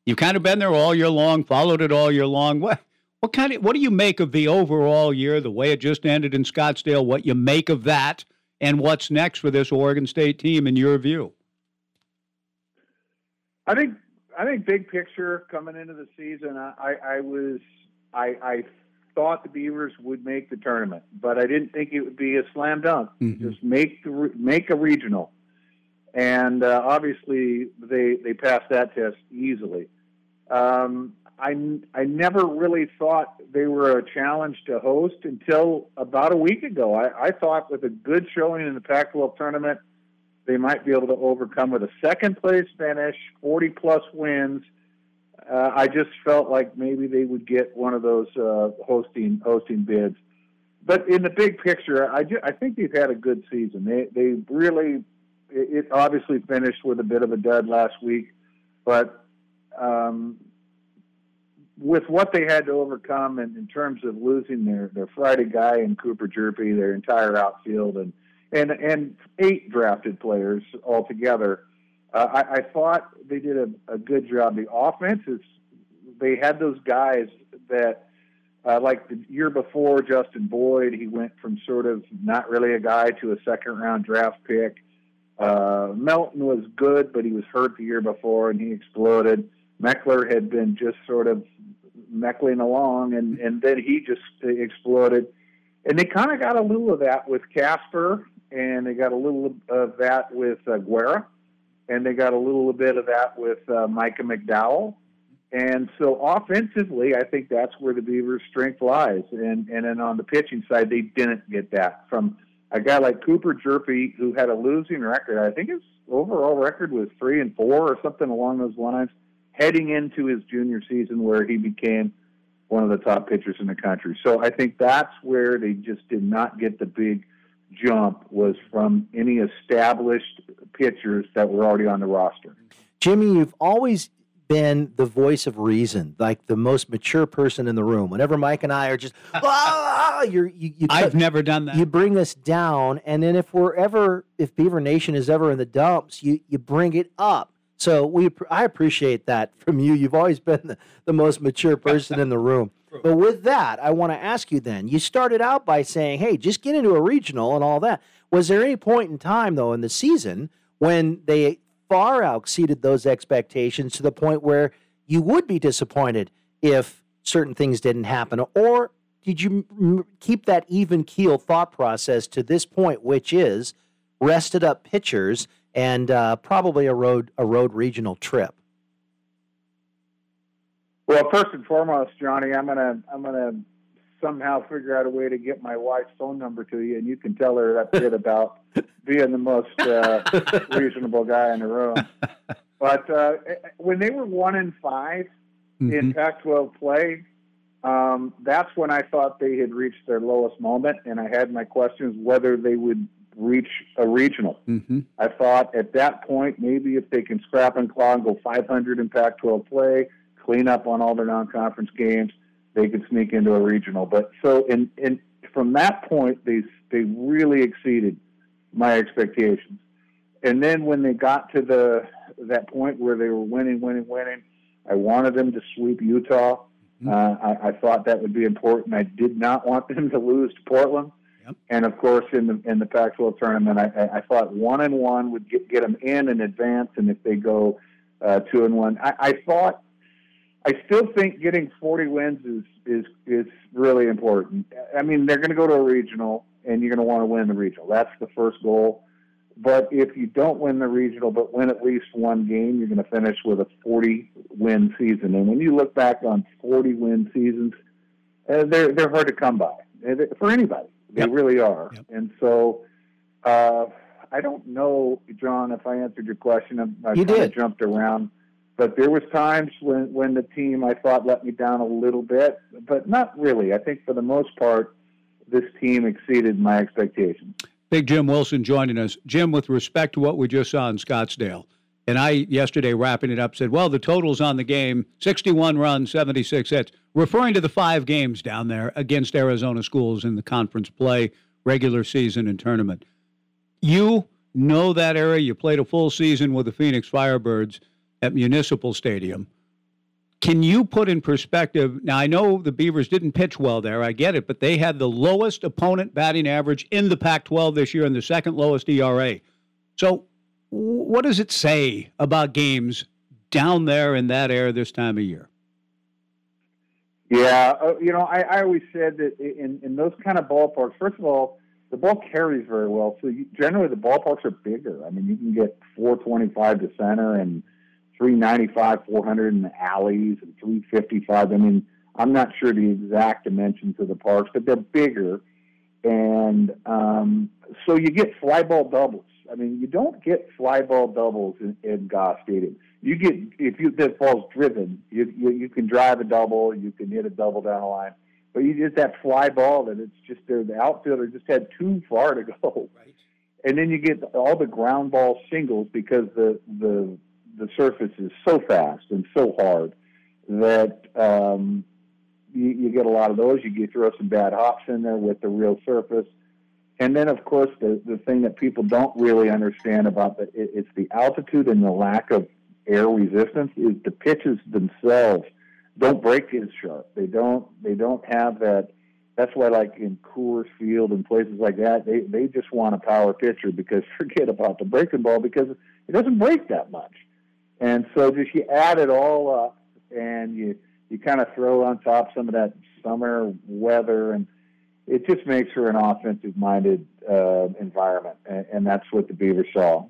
S1: You've kind of been there all year long, followed it all year long. What what kind of what do you make of the overall year, the way it just ended in Scottsdale, what you make of that, and what's next for this Oregon State team in your view?
S31: I think I think big picture coming into the season, I, I, was I, I thought the Beavers would make the tournament, but I didn't think it would be a slam dunk.
S1: Mm-hmm.
S31: Just make the make a regional, and uh, obviously they they passed that test easily. Um, I I never really thought they were a challenge to host until about a week ago. I, I thought with a good showing in the Pac-12 tournament, they might be able to overcome with a second place finish, 40 plus wins. Uh, I just felt like maybe they would get one of those uh, hosting hosting bids. But in the big picture, I, ju- I think they've had a good season. They they really it, obviously finished with a bit of a dud last week, but um, with what they had to overcome and in terms of losing their, their Friday guy and Cooper Hjerpe, their entire outfield and and and eight drafted players altogether, uh, I, I thought they did a, a good job. The offense is they had those guys that uh, like the year before Justin Boyd, he went from sort of not really a guy to a second round draft pick. Uh, Melton was good, but he was hurt the year before and he exploded. Meckler had been just sort of meckling along, and, and then he just exploded. And they kind of got a little of that with Casper, and they got a little of that with uh, Guerra, and they got a little bit of that with uh, Micah McDowell. And so offensively, I think that's where the Beavers' strength lies. And and then on the pitching side, they didn't get that from a guy like Cooper Hjerpe, who had a losing record. I think his overall record was three and four or something along those lines, heading into his junior season where he became one of the top pitchers in the country. So I think that's where they just did not get the big jump was from any established pitchers that were already on the roster.
S2: Jimmy, you've always been the voice of reason, like the most mature person in the room. Whenever Mike and I are just, ah, you're, you, you,
S1: I've never done that.
S2: You bring us down, and then if we're ever, if Beaver Nation is ever in the dumps, you you bring it up. So we, I appreciate that from you. You've always been the, the most mature person in the room. But with that, I want to ask you then. You started out by saying, "Hey, just get into a regional and all that." Was there any point in time though in the season when they far exceeded those expectations to the point where you would be disappointed if certain things didn't happen, or did you keep that even keel thought process to this point, which is rested up pitchers and uh, probably a road a road regional trip?
S31: Well, first and foremost, Johnny, I'm gonna I'm gonna somehow figure out a way to get my wife's phone number to you, and you can tell her that bit about being the most uh, reasonable guy in the room. But uh, when they were one and 5 in Pac-12 play, um, that's when I thought they had reached their lowest moment, and I had my questions whether they would reach a regional.
S1: Mm-hmm.
S31: I thought at that point maybe if they can scrap and claw and go 500 in Pac-12 play, clean up on all their non-conference games, they could sneak into a regional. But so in in from that point they they really exceeded my expectations. And then when they got to the that point where they were winning, winning, winning, I wanted them to sweep Utah. Uh, I, I thought that would be important. I did not want them to lose to Portland. And of course, in the in the Pac-12 tournament, I, I, I thought one and one would get get them in in advance, and if they go uh, two and one, I, I thought I still think getting 40 wins is is is really important. I mean, they're going to go to a regional, and you're going to want to win the regional. That's the first goal. But if you don't win the regional, but win at least one game, you're going to finish with a 40 win season. And when you look back on 40 win seasons, uh, they're they're hard to come by uh, for anybody. They
S1: Yep.
S31: really are.
S1: Yep.
S31: And so, uh, I don't know, John, if I answered your question. I, I
S2: You
S31: kinda
S2: did.
S31: jumped around, but there was times when when the team I thought let me down a little bit, but not really. I think for the most part, this team exceeded my expectations.
S1: Big Jim Wilson joining us. Jim, with respect to what we just saw in Scottsdale, and I yesterday wrapping it up said, well, the totals on the game 61 runs, 76 hits, referring to the five games down there against Arizona schools in the conference play, regular season, and tournament. You know that area. You played a full season with the Phoenix Firebirds at Municipal Stadium. Can you put in perspective? Now, I know the Beavers didn't pitch well there. I get it, but they had the lowest opponent batting average in the Pac 12 this year and the second lowest ERA. So, what does it say about games down there in that area this time of year?
S31: Yeah, uh, you know, I, I always said that in, in those kind of ballparks, first of all, the ball carries very well. So you, generally, the ballparks are bigger. I mean, you can get 425 to center and 395, 400 in the alleys and 355. I mean, I'm not sure the exact dimensions of the parks, but they're bigger. And um, so you get fly ball doubles. I mean, you don't get fly ball doubles in, in Goss Stadium. You get if you that ball's driven, you, you you can drive a double, you can hit a double down the line, but you get that fly ball that it's just there. The outfielder just had too far to go, and then you get all the ground ball singles because the the the surface is so fast and so hard that um, you, you get a lot of those. You throw some bad hops in there with the real surface. And then, of course, the, the thing that people don't really understand about the it, it's the altitude and the lack of air resistance is the pitches themselves don't break as sharp. They don't they don't have that. That's why, like in Coors Field and places like that, they they just want a power pitcher because forget about the breaking ball because it doesn't break that much. And so just you add it all up and you you kind of throw on top some of that summer weather and it just makes for an offensive minded uh, environment and, and that's what the Beavers saw.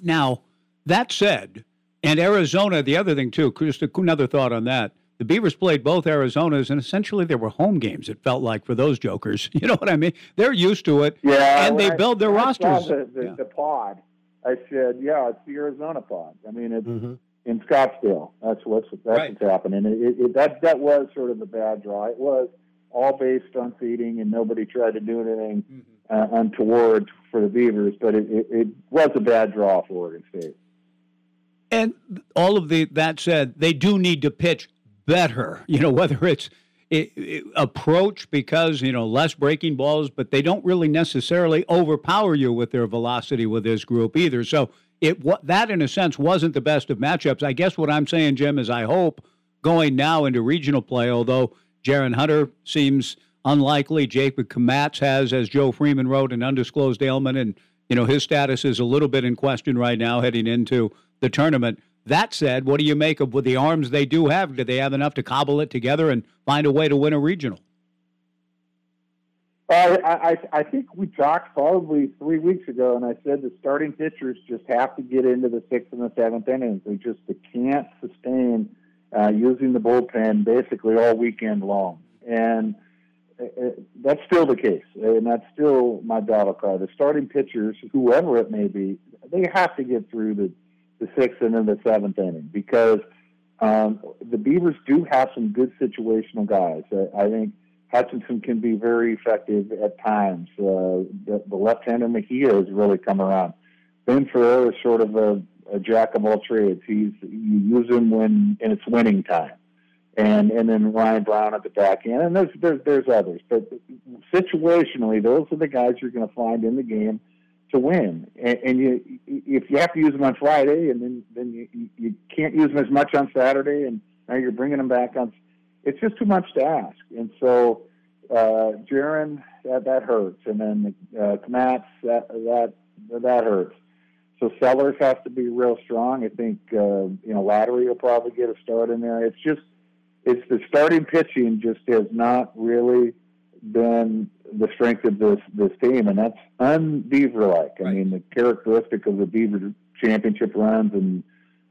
S1: Now, that said, and Arizona, the other thing too, just another thought on that. The Beavers played both Arizonas, and essentially they were home games. It felt like for those jokers. You know what I mean? They're used to it,
S31: Yeah,
S1: and they
S31: I-
S1: build their
S31: I
S1: rosters.
S31: The, the,
S1: Yeah.
S31: the pod. I said, "Yeah, it's the Arizona pod." I mean, it's
S2: Mm-hmm.
S31: in Scottsdale. That's what's that's
S1: Right.
S31: what's happening. It, it, it, that that was sort of the bad draw. It was all based on feeding, and nobody tried to do anything
S1: Mm-hmm.
S31: uh, untoward for the Beavers. But it, it, it was a bad draw for Oregon State.
S1: And all of the that said, they do need to pitch better. You know, whether it's i i approach because you know less breaking balls, but they don't really necessarily overpower you with their velocity with this group either. So it that in a sense wasn't the best of matchups. I guess what I'm saying, Jim, is I hope going now into regional play, although Jaron Hunter seems unlikely, Jacob Kmatz has, as Joe Freeman wrote, an undisclosed ailment, and you know his status is a little bit in question right now heading into the tournament. That said, what do you make of with the arms they do have? Do they have enough to cobble it together and find a way to win a regional?
S31: Uh, I, I, I think we talked probably three weeks ago, and I said the starting pitchers just have to get into the sixth and the seventh innings. They just they can't sustain uh, using the bullpen basically all weekend long, and uh, uh, that's still the case, and that's still my battle cry. The starting pitchers, whoever it may be, they have to get through the the sixth and then the seventh inning because um, the Beavers do have some good situational guys. Uh, I think Hutchinson can be very effective at times. Uh, the, the left-hander Mejia has really come around. Ben Ferrer is sort of a, a jack of all trades. He's you use him when and it's winning time, and and then Ryan Brown at the back end, and there's there's, there's others. But situationally, those are the guys you're going to find in the game to win. And, and you if you have to use them on Friday, and then then you, you can't use them as much on Saturday, and now you're bringing them back on it's just too much to ask. And so, uh, Jaron, that, that hurts. And then, uh, Kmatz, that, that, that hurts. So Sellers has to be real strong. I think, uh, you know, Lattery will probably get a start in there. It's just, it's the starting pitching just has not really been the strength of this this team, and that's unbeaver like. I mean, the characteristic of the Beaver championship runs and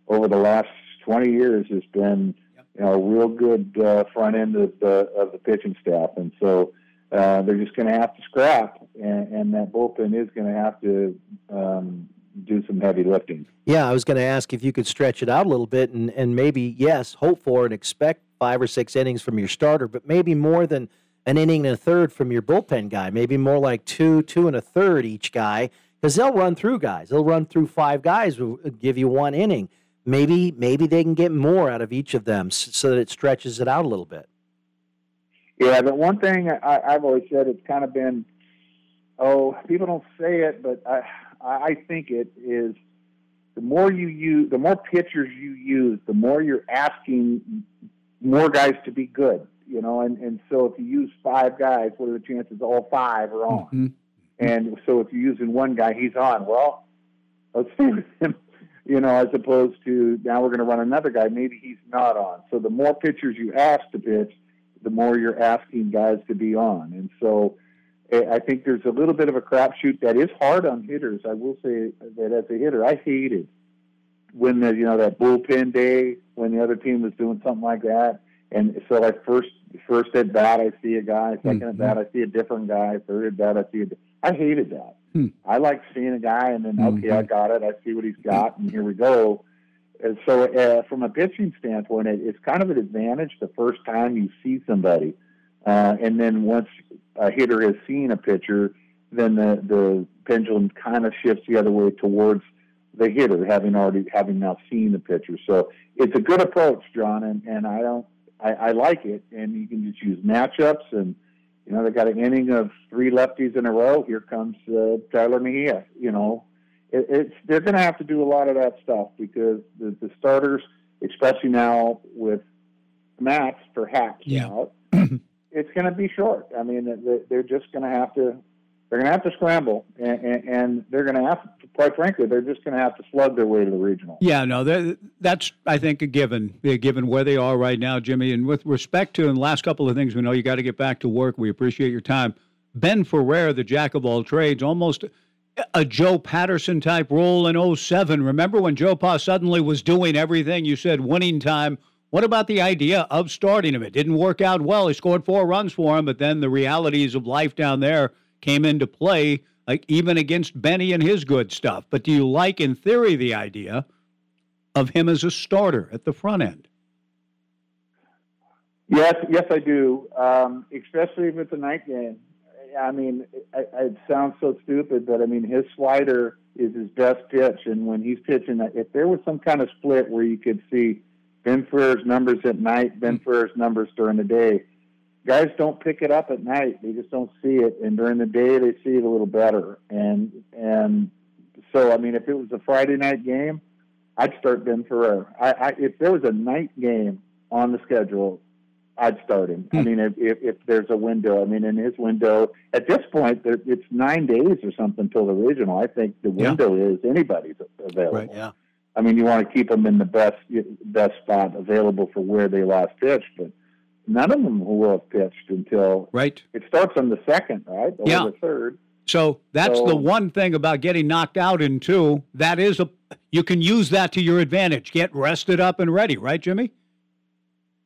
S31: over the last 20 years has been you know a real good uh, front end of the of the pitching staff, and so uh, they're just going to have to scrap, and, and that bullpen is going to have to um, do some heavy lifting.
S2: Yeah, I was going to ask if you could stretch it out a little bit and, and maybe, yes, hope for and expect five or six innings from your starter, but maybe more than an inning and a third from your bullpen guy. Maybe more like two, two and a third each guy, because they'll run through guys. They'll run through five guys, will uh, give you one inning. Maybe, maybe they can get more out of each of them so that it stretches it out a little bit.
S31: Yeah, the one thing I, I've always said, it's kind of been, oh, people don't say it, but I, I think it is the more you use, the more pitchers you use, the more you're asking more guys to be good, you know, and, and so if you use five guys, what are the chances all five are on?
S1: Mm-hmm.
S31: And so if you're using one guy, he's on. Well, let's stay with him, you know, as opposed to now we're going to run another guy. Maybe he's not on. So the more pitchers you ask to pitch, the more you're asking guys to be on. And so eh, I think there's a little bit of a crapshoot that is hard on hitters. I will say that as a hitter, I hated when the you know that bullpen day when the other team was doing something like that. And so I first first at bat I see a guy, 2nd at bat I see a different guy, third at bat I see a. I hated that.
S1: Hmm.
S31: I like seeing a guy and then okay I got it, I see what he's got, and here we go. And so, uh, from a pitching standpoint, it, it's kind of an advantage the first time you see somebody, uh, and then once a hitter has seen a pitcher, then the the pendulum kind of shifts the other way towards the hitter, having already having now seen the pitcher. So it's a good approach, John, and, and I don't I, I like it. And you can just use matchups, and you know they got an inning of three lefties in a row. Here comes uh, Tyler Mejia. You know, it, it's they're going to have to do a lot of that stuff because the, the starters, especially now with Max perhaps
S1: Yeah.
S31: out, it's going to be short. I mean, they- they're just going to have to they're going to have to scramble, and, and, they're going to have to, quite frankly, they're just going to have to slug their way to the regional.
S1: Yeah, no, that's I think a given, uh, given where they are right now, Jimmy. And with respect to and the last couple of things, we know you got to get back to work. We appreciate your time. Ben Ferrer, the jack of all trades, almost a Joe Paterson type role in 07. Remember when Joe Pa suddenly was doing everything? You said winning time. What about the idea of starting him? It didn't work out well. He scored four runs for him, but then the realities of life down there came into play, like even against Benny and his good stuff. But do you like, in theory, the idea of him as a starter at the front end?
S31: Yes, yes, I do. Um, especially if it's a night game. I mean, it, it sounds so stupid, but I mean, his slider is his best pitch, and when he's pitching, if there was some kind of split where you could see Ben Ferrer's numbers at night, Ben Ferrer's numbers during the day, guys don't pick it up at night; they just don't see it, and during the day they see it a little better. And and so, I mean, if it was a Friday night game, I'd start Ben Ferrer. I, I if there was a night game on the schedule, I'd start him. I hmm. mean, if, if, if there's a window, I mean, in his window, at this point, there, it's nine days or something till the regional. I think the
S1: Yeah.
S31: window is anybody's available.
S1: Right,
S2: yeah.
S31: I mean, you want to keep them in the best best spot available for where they last pitched, but none of them will have pitched until
S1: right.
S31: It starts on the second, right? Or
S1: Yeah.
S31: the third.
S1: So that's
S31: So-
S1: the one thing about getting knocked out in two. That is a you can use that to your advantage. Get rested up and ready, right, Jimmy?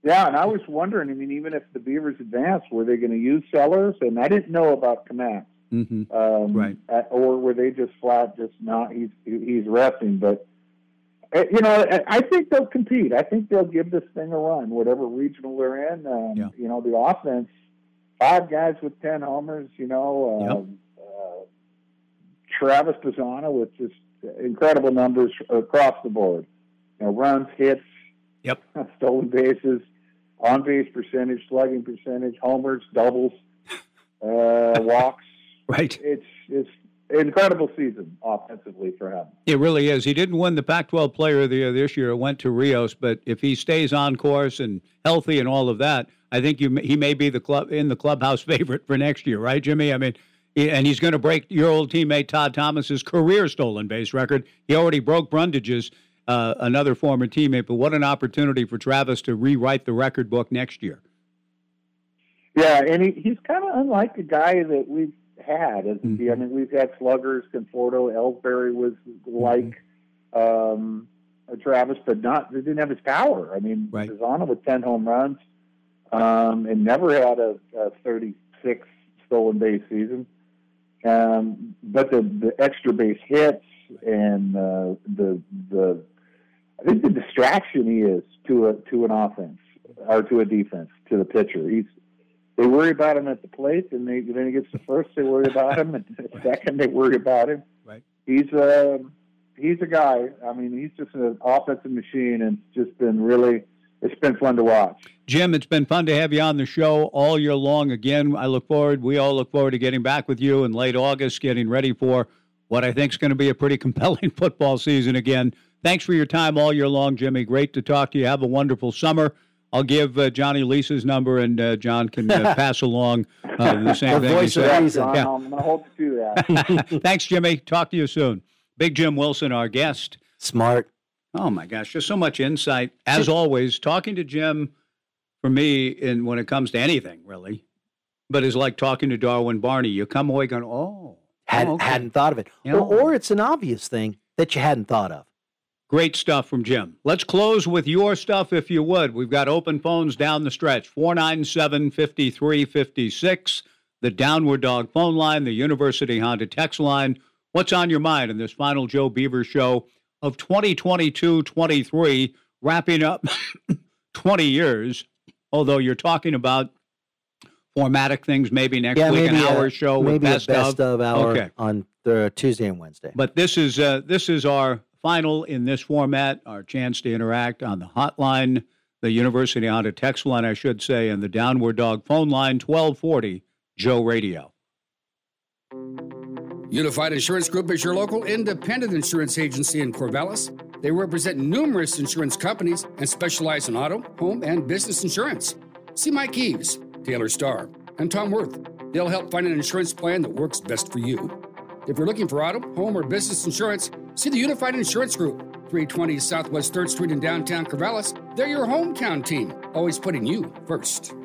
S31: Yeah, and I was wondering. I mean, even if the Beavers advanced, were they going to use Sellers? And I didn't know about Kmatz.
S1: Mm-hmm.
S31: um,
S1: Right.
S31: uh, or were they just flat, just not? He's he's resting, but you know, I- think they'll compete. I think they'll give this thing a run, whatever regional they're in. Um, You know, the offense, five guys with ten homers. You know, um, uh, Travis Bazzana with just incredible numbers across the board. You know, runs, hits,
S1: yep,
S31: stolen bases, on base percentage, slugging percentage, homers, doubles, uh, walks.
S1: Right.
S31: It's it's incredible season offensively for him.
S1: It really is. He didn't win the Pac-12 Player of the Year this year. It went to Rios, but if he stays on course and healthy and all of that, I think you, he may be the club in the clubhouse favorite for next year, right, Jimmy? I mean, and he's going to break your old teammate Todd Thomas's career stolen base record. He already broke Brundage's. uh, another former teammate, but what an opportunity for Travis to rewrite the record book next year.
S31: Yeah, and he, he's kind of unlike a guy that we've had.
S1: Mm-hmm.
S31: I mean, we've had sluggers, Conforto, Ellsbury was like um, Travis, but not they didn't have his power. I mean,
S1: Right.
S31: Zana with ten home runs um, and never had a, a 36 stolen base season. Um, but the the extra base hits and uh, the the I think the distraction he is to a to an offense or to a defense to the pitcher. He's they worry about him at the plate, and they, then he gets the first. They worry about him, and the second they worry about him.
S1: Right.
S31: He's a he's a guy. I mean, he's just an offensive machine, and it's just been really. It's been fun to watch.
S1: Jim, it's been fun to have you on the show all year long. Again, I look forward, we all look forward to getting back with you in late August, getting ready for what I think is going to be a pretty compelling football season again. Thanks for your time all year long, Jimmy. Great to talk to you. Have a wonderful summer. I'll give uh, Johnny Lisa's number, and uh, John can uh, pass along uh, the same
S2: The
S1: thing.
S2: voice of reason.
S1: Yeah.
S31: I'm going to hold to that.
S1: Thanks, Jimmy. Talk to you soon. Big Jim Wilson, our guest.
S2: Smart.
S1: Oh my gosh, just so much insight. As always, talking to Jim for me, and when it comes to anything really, but is like talking to Darwin Barney. You come away going, oh,
S2: Had,
S1: oh, okay.
S2: Hadn't thought of it.
S1: Yeah.
S2: Or, or it's an obvious thing that you hadn't thought of.
S1: Great stuff from Jim. Let's close with your stuff, if you would. We've got open phones down the stretch 497 5356, the Downward Dog phone line, the University Honda text line. What's on your mind in this final Joe Beaver show of 2022 23, wrapping up 20 years? Although you're talking about formatic things, maybe next
S2: yeah,
S1: week,
S2: maybe
S1: an hour
S2: a,
S1: show with
S2: maybe
S1: best,
S2: a best of, hour
S1: Okay.
S2: on the Tuesday and Wednesday.
S1: But this is uh, this is our final in this format. Our chance to interact on the hotline, the University Honda text line, I should say, and the Downward Dog phone line, twelve forty Joe Radio.
S10: Unified Insurance Group is your local independent insurance agency in Corvallis. They represent numerous insurance companies and specialize in auto, home, and business insurance. See Mike Eves, Taylor Starr, and Tom Worth. They'll help find an insurance plan that works best for you. If you're looking for auto, home, or business insurance, see the Unified Insurance Group, 320 Southwest 3rd Street in downtown Corvallis. They're your hometown team, always putting you first.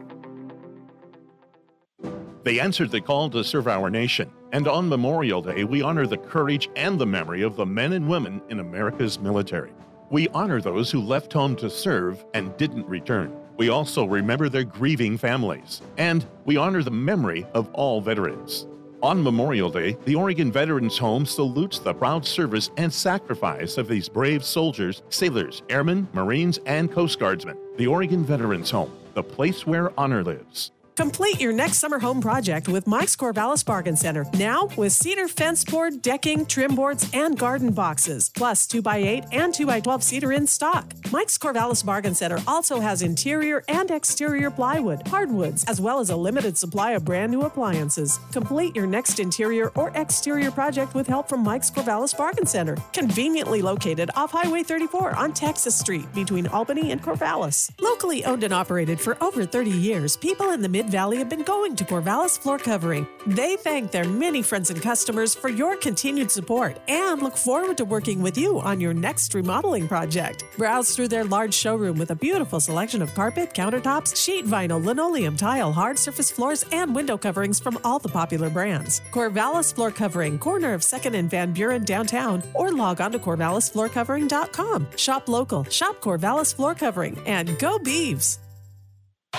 S32: They answered the call to serve our nation. And on Memorial Day, we honor the courage and the memory of the men and women in America's military. We honor those who left home to serve and didn't return. We also remember their grieving families. And we honor the memory of all veterans. On Memorial Day, the Oregon Veterans Home salutes the proud service and sacrifice of these brave soldiers, sailors, airmen, Marines, and Coast Guardsmen. The Oregon Veterans Home, the place where honor lives.
S9: Complete your next summer home project with Mike's Corvallis Bargain Center. Now with cedar fence board, decking, trim boards, and garden boxes, plus 2x8 and 2x12 cedar in stock. Mike's Corvallis Bargain Center also has interior and exterior plywood, hardwoods, as well as a limited supply of brand new appliances. Complete your next interior or exterior project with help from Mike's Corvallis Bargain Center, conveniently located off Highway 34 on Texas Street between Albany and Corvallis. Locally owned and operated for over 30 years, people in the Mid Valley have been going to Corvallis Floor Covering. They thank their many friends and customers for your continued support and look forward to working with you on your next remodeling project. Browse through their large showroom with a beautiful selection of carpet, countertops, sheet vinyl, linoleum, tile, hard surface floors, and window coverings from all the popular brands. Corvallis Floor Covering, corner of 2nd and Van Buren downtown, or log on to CorvallisFloorCovering.com. Shop local, shop Corvallis Floor Covering, and go Beavs!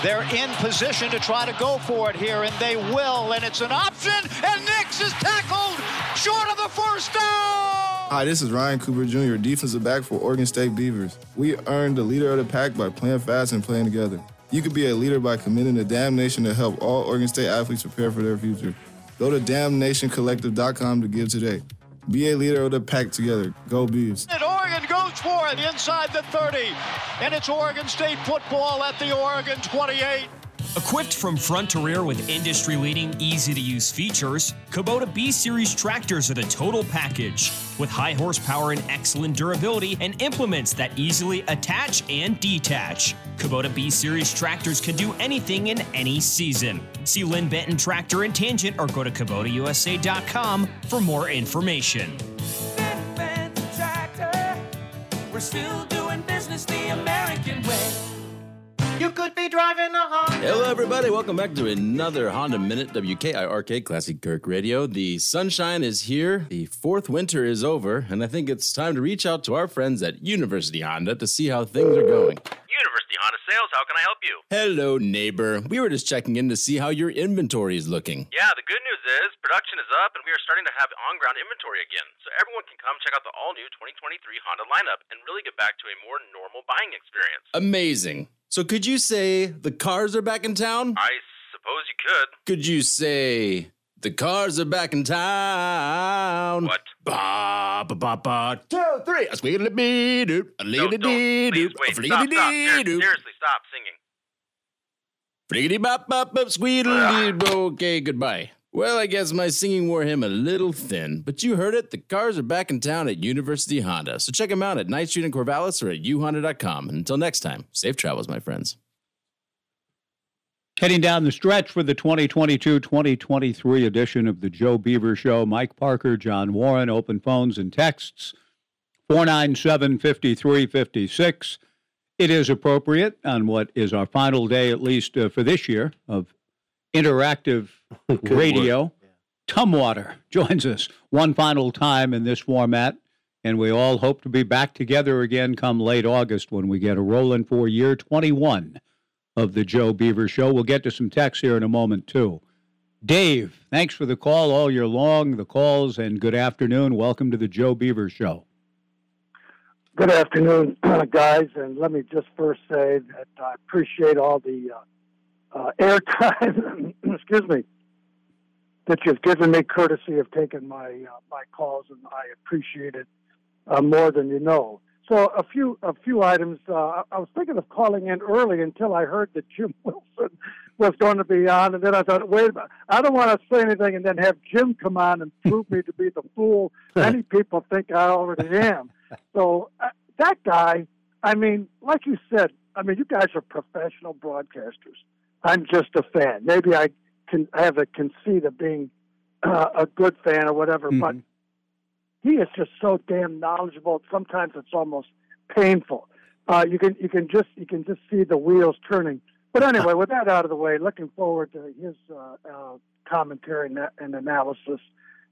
S33: They're in position to try to go for it here, and they will. And it's an option, and Nix is tackled short of the first down.
S34: Hi, this is Ryan Cooper Jr., defensive back for Oregon State Beavers. We earned the leader of the pack by playing fast and playing together. You could be a leader by committing to Dam Nation to help all Oregon State athletes prepare for their future. Go to damnationcollective.com to give today. Be a leader of the pack together. Go Bees.
S33: And Oregon goes for it inside the 30. And it's Oregon State football at the Oregon 28.
S11: Equipped from front to rear with industry leading, easy to use features, Kubota B Series tractors are the total package with high horsepower and excellent durability and implements that easily attach and detach. Kubota B Series tractors can do anything in any season. See Linn Benton Tractor and Tangent or go to KubotaUSA.com for more information.
S6: We're still doing business the American way.
S35: You could be driving a Honda.
S36: Hello, everybody. Welcome back to another Honda Minute, WKIRK Classic Kirk Radio. The sunshine is here, the fourth winter is over, and I think it's time to reach out to our friends at University Honda to see how things are going.
S37: University Honda Sales, how can I help you?
S36: Hello, neighbor. We were just checking in to see how your inventory is looking.
S37: Yeah, the good news is production is up and we are starting to have on ground inventory again. So everyone can come check out the all new 2023 Honda lineup and really get back to a more normal buying experience.
S36: Amazing. So, could you say the cars are back in town?
S37: I suppose you could.
S36: Could you say the cars are back in town?
S37: What?
S36: Ba ba ba ba. Two, three. A squiggly bee doo. A liggity dee doo.
S37: Please, wait.
S36: A fliggity dee
S37: Ser-
S36: doo.
S37: Seriously, stop singing.
S36: Friggity bop bop bop squeedly. Okay, goodbye. Well, I guess my singing wore him a little thin, but you heard it. The cars are back in town at University Honda. So check them out at Night Street in Corvallis or at uhonda.com. And until next time, safe travels, my friends.
S1: Heading down the stretch for the 2022 2023 edition of the Joe Beaver Show, Mike Parker, John Warren, open phones and texts 497 5356. It is appropriate on what is our final day, at least uh, for this year, of interactive radio. Tumwater joins us one final time in this format, and we all hope to be back together again come late August when we get a rolling for year 21 of the Joe Beaver Show. We'll get to some texts here in a moment, too. Dave, thanks for the call all year long, the calls, and good afternoon. Welcome to the Joe Beaver Show.
S38: Good afternoon, kind of guys, and let me just first say that I appreciate all the uh, uh, airtime, excuse me, that you've given me, courtesy of taking my uh, my calls, and I appreciate it uh, more than you know. So a few a few items. Uh, I- was thinking of calling in early until I heard that Jim Wilson was going to be on, and then I thought, wait a minute, I don't want to say anything and then have Jim come on and prove me to be the fool many people think I already am. So uh, that guy, I mean, like you said, I mean, you guys are professional broadcasters. I'm just a fan. Maybe I can have a conceit of being uh, a good fan or whatever, but he is just so damn knowledgeable. Sometimes it's almost painful. Uh, you can you can just you can just see the wheels turning. But anyway, with that out of the way, looking forward to his uh, uh, commentary and, and analysis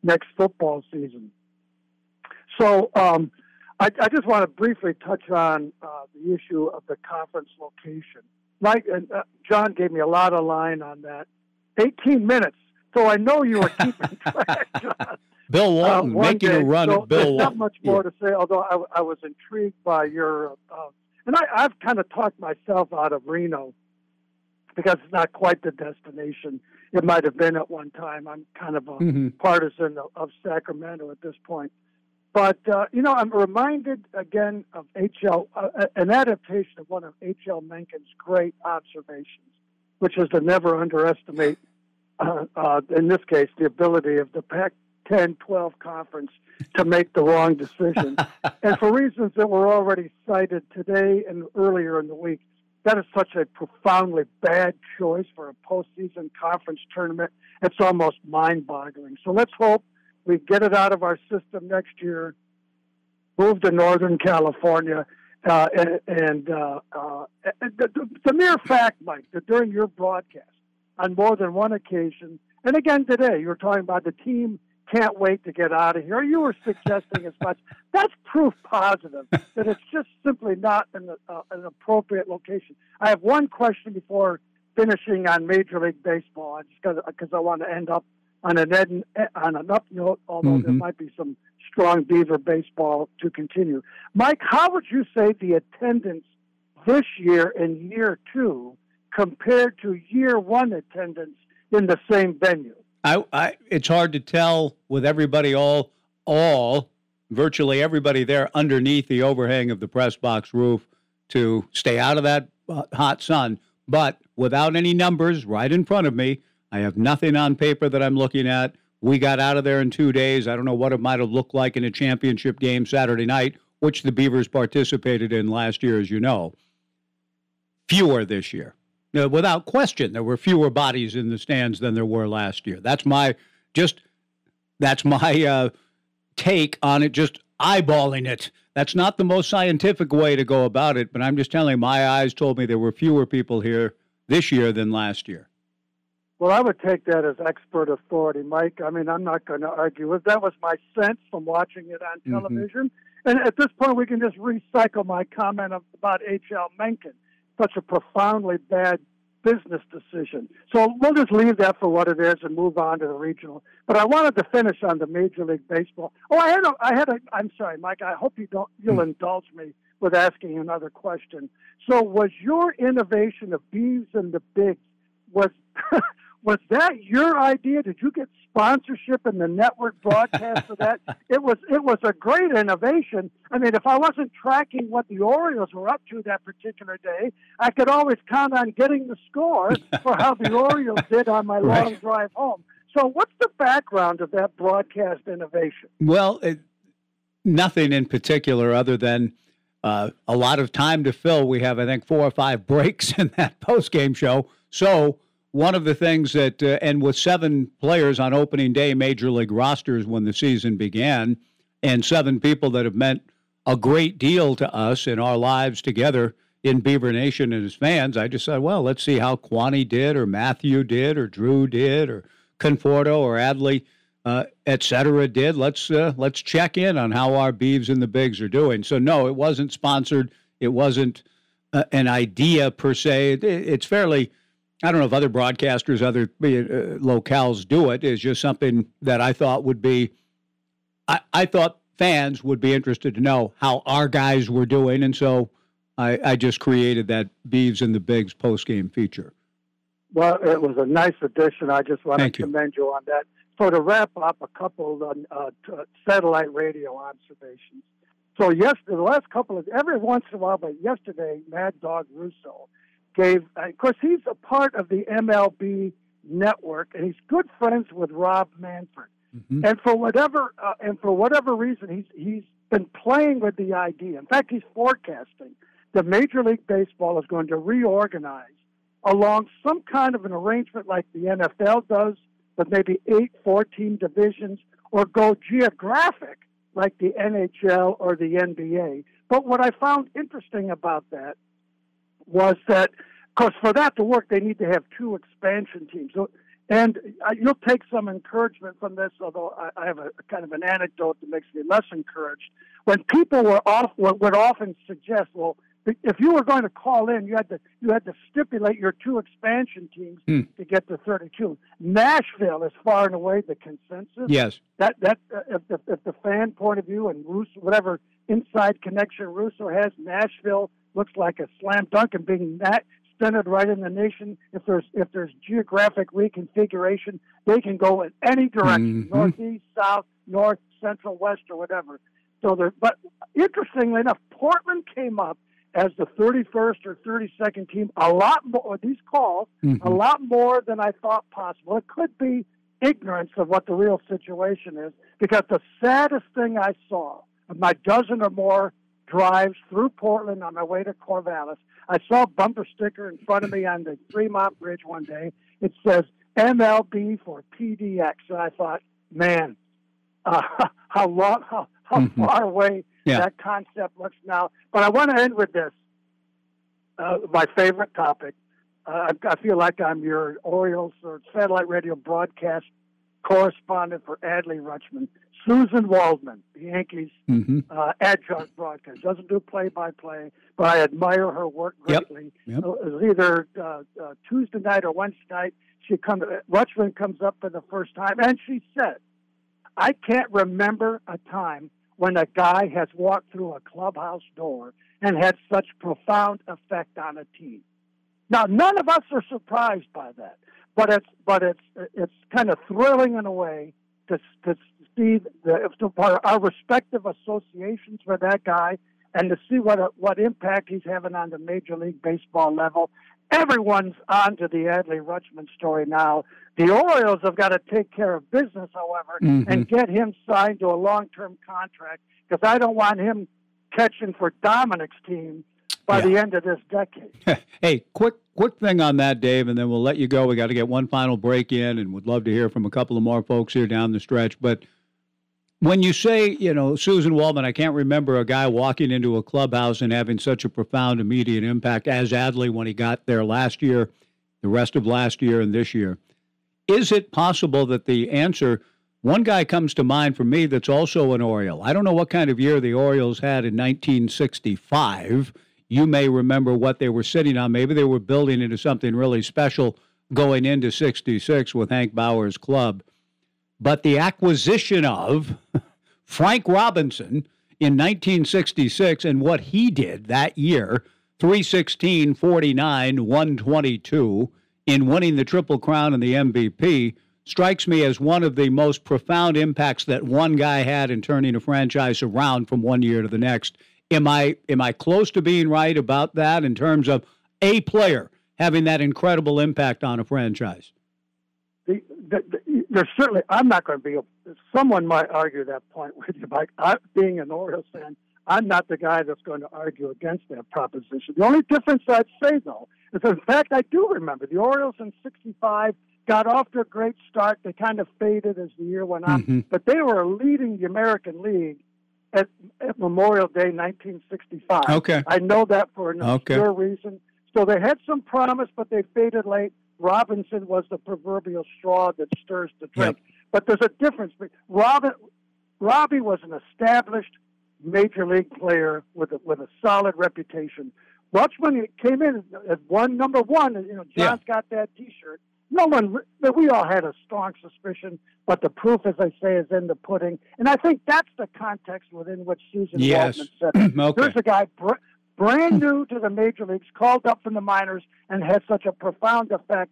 S38: next football season. So um, I, I just want to briefly touch on uh, the issue of the conference location. Mike and uh, John gave me a lot of line on that. 18 minutes. So I know you were keeping track, John.
S1: Bill Walton
S38: Uh,
S1: making
S38: day.
S1: a run
S38: So
S1: at Bill Walton.
S38: not much more to say, although I, I was intrigued by your, uh, and I, I've kind of talked myself out of Reno because it's not quite the destination it might have been at one time. I'm kind of a
S1: Mhm.
S38: partisan of, of Sacramento at this point. But, uh, you know, I'm reminded again of H.L., uh, an adaptation of one of H.L. Mencken's great observations, which is to never underestimate, uh, uh, in this case, the ability of the Pac 10 12 conference to make the wrong decision. and for reasons that were already cited today and earlier in the week, that is such a profoundly bad choice for a postseason conference tournament. It's almost mind boggling. So let's hope we get it out of our system next year, move to Northern California. Uh, and and uh, uh, the, the mere fact, Mike, that during your broadcast, on more than one occasion, and again today, you were talking about the team can't wait to get out of here. You were suggesting as much. That's proof positive that it's just simply not an, uh, an appropriate location. I have one question before finishing on Major League Baseball, just because I want to end up on an ed, on an up note, although there
S1: Mhm.
S38: might be some strong Beaver baseball to continue. Mike, how would you say the attendance this year in year two compared to year one attendance in the same venue?
S1: I, I, it's hard to tell with everybody all, all, virtually everybody there underneath the overhang of the press box roof to stay out of that uh, hot sun. But without any numbers right in front of me, I have nothing on paper that I'm looking at. We got out of there in two days. I don't know what it might have looked like in a championship game Saturday night, which the Beavers participated in last year, as you know. Fewer this year. Now, without question, there were fewer bodies in the stands than there were last year. That's my just that's my uh, take on it. Just eyeballing it that's not the most scientific way to go about it, but I'm just telling you, my eyes told me there were fewer people here this year than last year.
S38: Well, I would take that as expert authority, Mike. I mean, I'm not going to argue with that. Was my sense from watching it on
S1: Mhm.
S38: television, and at this point, we can just recycle my comment about H.L. Mencken. Such a profoundly bad business decision. So we'll just leave that for what it is and move on to the regional. But I wanted to finish on the Major League Baseball. Oh, I had a, I had a. I'm sorry, Mike. I hope you don't. You'll indulge me with asking another question. So, was your innovation of Beavs and the Bigs was was that your idea? Did you get sponsorship in the network broadcast for that? It was it was a great innovation. I mean, if I wasn't tracking what the Orioles were up to that particular day, I could always count on getting the score for how the Orioles did on my long drive home. So, what's the background of that broadcast innovation?
S1: Well, it, nothing in particular other than uh, a lot of time to fill. We have, I think, four or five breaks in that post game show. So, one of the things that, uh, and with seven players on opening day major league rosters when the season began, and seven people that have meant a great deal to us in our lives together in Beaver Nation and his fans, I just said, well, let's see how Quani did, or Matthew did, or Drew did, or Conforto, or Adley uh, et cetera, did. Let's uh, let's check in on how our Beavs and the Bigs are doing. So no, it wasn't sponsored. It wasn't uh, an idea per se. It, it's fairly. I don't know if other broadcasters, other uh, locales do it. It's just something that I thought would be. I, I thought fans would be interested to know how our guys were doing, and so I, I just created that Beavs and the Bigs post game feature.
S38: Well, it was a nice addition. I just want to commend you on that. So to wrap up, a couple of uh, satellite radio observations. So yes, the last couple of every once in a while, but yesterday, Mad Dog Russo gave. uh, Of course, he's a part of the MLB network, and he's good friends with Rob Manfred. And for whatever uh, and for whatever reason, he's he's been playing with the idea. In fact, he's forecasting that Major League Baseball is going to reorganize along some kind of an arrangement like the NFL does, with maybe eight, 14 divisions, or go geographic like the NHL or the NBA. But what I found interesting about that was that, of course, for that to work, they need to have two expansion teams. So, and you'll take some encouragement from this, although I, I have a, kind of an anecdote that makes me less encouraged. When people were off, would would often suggest, well, if you were going to call in, you had to you had to stipulate your two expansion teams
S1: Hmm.
S38: to get to 32. Nashville is far and away the consensus.
S1: Yes.
S38: That that uh, if the if the fan point of view and Russo, whatever inside connection Russo has, Nashville looks like a slam dunk and being that centered right in the nation. If there's if there's geographic reconfiguration, they can go in any direction,
S1: Mhm.
S38: northeast, south, north, central, west, or whatever. So there, but interestingly enough, Portland came up as the 31st or 32nd team. A lot more these calls, a
S1: Mhm.
S38: lot more than I thought possible. It could be ignorance of what the real situation is, because the saddest thing I saw of my dozen or more drives through Portland on my way to Corvallis, I saw a bumper sticker in front of me on the Fremont Bridge one day. It says MLB for PDX, and I thought, man, uh, how long, how, how
S1: Mhm.
S38: far away
S1: Yeah.
S38: that concept looks now. But I want to end with this. Uh, my favorite topic. Uh, I, I feel like I'm your Orioles or satellite radio broadcast correspondent for Adley Rutschman. Susan Waldman, the Yankees
S1: Mm-hmm.
S38: uh, adjunct broadcast. Doesn't do play by play, but I admire her work
S1: Yep.
S38: greatly.
S1: Yep.
S38: It was either uh, uh, Tuesday night or Wednesday night. She comes, Rutschman comes up for the first time, and she said, "I can't remember a time when a guy has walked through a clubhouse door and had such profound effect on a team." Now, none of us are surprised by that, but it's but it's it's kind of thrilling in a way to to see the to, our, our respective associations for that guy and to see what a, what impact he's having on the Major League Baseball level. Everyone's on to the Adley Rutschman story now. The Orioles have got to take care of business, however,
S1: Mhm.
S38: and get him signed to a long-term contract because I don't want him catching for Dominic's team by the end of this decade.
S1: hey, quick quick thing on that, Dave, and then we'll let you go. We got to get one final break in, and would love to hear from a couple of more folks here down the stretch. But when you say, you know, Susan Waldman, I can't remember a guy walking into a clubhouse and having such a profound immediate impact as Adley when he got there last year, the rest of last year, and this year. Is it possible that the answer, one guy comes to mind for me that's also an Oriole? I don't know what kind of year the Orioles had in 1965. You may remember what they were sitting on. Maybe they were building into something really special going into 66 with Hank Bauer's club but the acquisition of Frank Robinson in 1966 and what he did that year 316, 49, 122 in winning the Triple Crown and the MVP strikes me as one of the most profound impacts that one guy had in turning a franchise around from one year to the next. Am I am I close to being right about that in terms of a player having that incredible impact on a franchise?
S38: The, the, the, there's certainly I'm not going to be. Someone might argue that point with you, Mike. I, being an Orioles fan, I'm not the guy that's going to argue against that proposition. The only difference I'd say though is, in fact, I do remember the Orioles in '65 got off to a great start. They kind of faded as the year went on,
S1: Mm-hmm.
S38: but they were leading the American League at, at Memorial Day 1965.
S1: Okay.
S38: I know that for an
S1: Okay.
S38: obscure reason. So they had some promise, but they faded late. Robinson was the proverbial straw that stirs the drink. Yep. But there's a difference. Robin, Robbie was an established major league player with a, with a solid reputation. Rutschman he came in at one number one, you know John's got that T-shirt. No one, we all had a strong suspicion, but the proof, as I say, is in the pudding. And I think that's the context within which Susan
S1: Yes.
S38: Waldman said.
S1: Okay.
S38: Here's a guy br- brand new to the major leagues, called up from the minors, and had such a profound effect.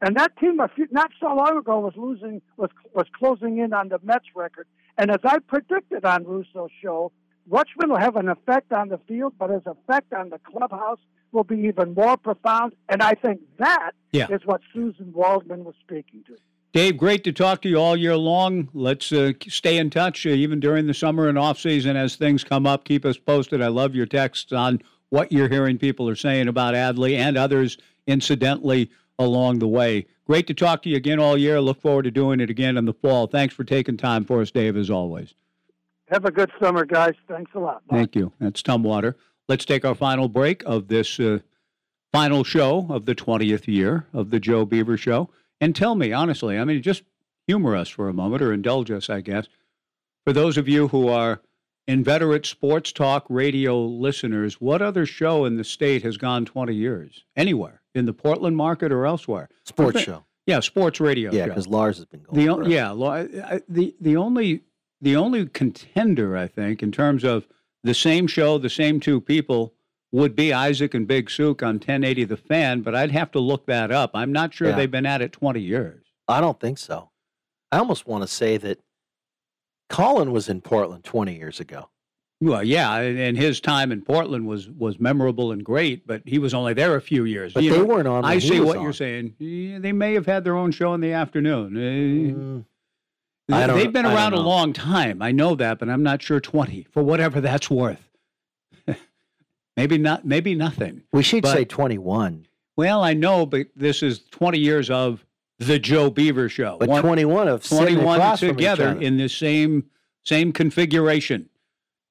S38: And that team, a few, not so long ago, was losing, was was closing in on the Mets record. And as I predicted on Russo's show, Rutschman will have an effect on the field, but his effect on the clubhouse will be even more profound. And I think that is
S1: Yeah.
S38: what Susan Waldman was speaking to.
S1: Dave, great to talk to you all year long. Let's uh, stay in touch uh, even during the summer and off season as things come up. Keep us posted. I love your texts on what you're hearing people are saying about Adley and others, incidentally, along the way. Great to talk to you again all year. Look forward to doing it again in the fall. Thanks for taking time for us, Dave, as always.
S38: Have a good summer, guys. Thanks a lot. Bye.
S1: Thank you. That's Tumwater. Let's take our final break of this uh, final show of the 20th year of the Joe Beaver Show. And tell me, honestly, I mean, just humor us for a moment or indulge us, I guess. For those of you who are inveterate sports talk radio listeners, what other show in the state has gone 20 years? Anywhere? In the Portland market or elsewhere?
S2: Sports
S1: Okay.
S2: show.
S1: Yeah, sports radio
S2: Yeah, because Lars has been going.
S1: The yeah, lo- I- I- the the only the only contender I think in terms of the same show, the same two people would be Isaac and Big Suke on 1080 The Fan, but I'd have to look that up. I'm not sure
S2: Yeah.
S1: they've been at it 20 years.
S2: I don't think so. I almost want to say that Colin was in Portland 20 years ago.
S1: Well, yeah, and his time in Portland was was memorable and great, but he was only there a few years.
S2: But
S1: You
S2: they
S1: know,
S2: weren't on
S1: I see what
S2: on.
S1: you're saying. Yeah, they may have had their own show in the afternoon. Eh,
S2: Mm.
S1: They've been around a long time. I know that, but I'm not sure 20 for whatever that's worth. maybe not. Maybe nothing.
S2: We should
S1: But-
S2: say 21.
S1: Well, I know, but this is 20 years of the Joe Beaver Show.
S2: But 21 of sitting
S1: 21
S2: across from each
S1: together in the same same configuration.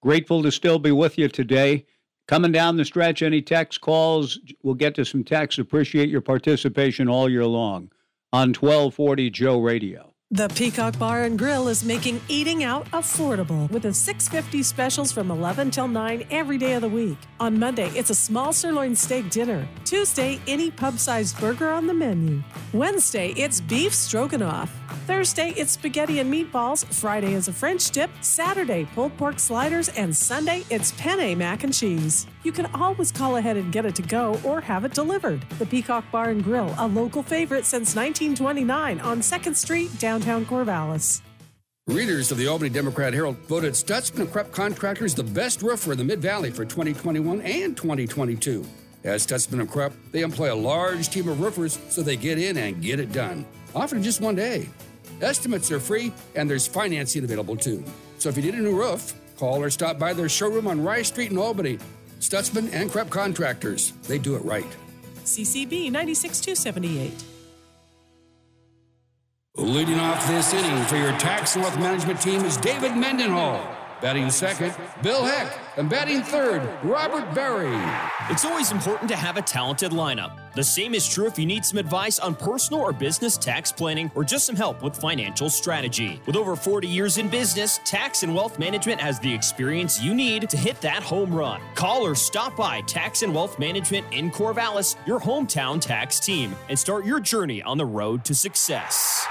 S1: Grateful to still be with you today. Coming down the stretch, any text calls, we'll get to some texts. Appreciate your participation all year long on 1240 Joe Radio.
S9: The Peacock Bar and Grill is making eating out affordable with a 650 specials from 11 till 9 every day of the week. On Monday, it's a small sirloin steak dinner. Tuesday, any pub-sized burger on the menu. Wednesday, it's beef stroganoff. Thursday, it's spaghetti and meatballs. Friday is a French dip. Saturday, pulled pork sliders. And Sunday, it's penne mac and cheese. You can always call ahead and get it to go or have it delivered. The Peacock Bar and Grill, a local favorite since 1929 on 2nd Street, downtown Corvallis.
S10: Readers of the Albany Democrat Herald voted Stutzman Kropf Contractors the best roofer in the Mid Valley for 2021 and 2022. As Stutzman and Kropf, they employ a large team of roofers so they get in and get it done, often in just one day. Estimates are free and there's financing available too. So if you need a new roof, call or stop by their showroom on Rice Street in Albany. Stutzman and Kropf Contractors, they do it right.
S9: CCB 96278.
S10: Leading off this inning for your tax and wealth management team is David Mendenhall. Batting second, Bill Heck. And batting third, Robert Berry.
S11: It's always important to have a talented lineup. The same is true if you need some advice on personal or business tax planning or just some help with financial strategy. With over 40 years in business, Tax and Wealth Management has the experience you need to hit that home run. Call or stop by Tax and Wealth Management in Corvallis, your hometown tax team, and start your journey on the road to success.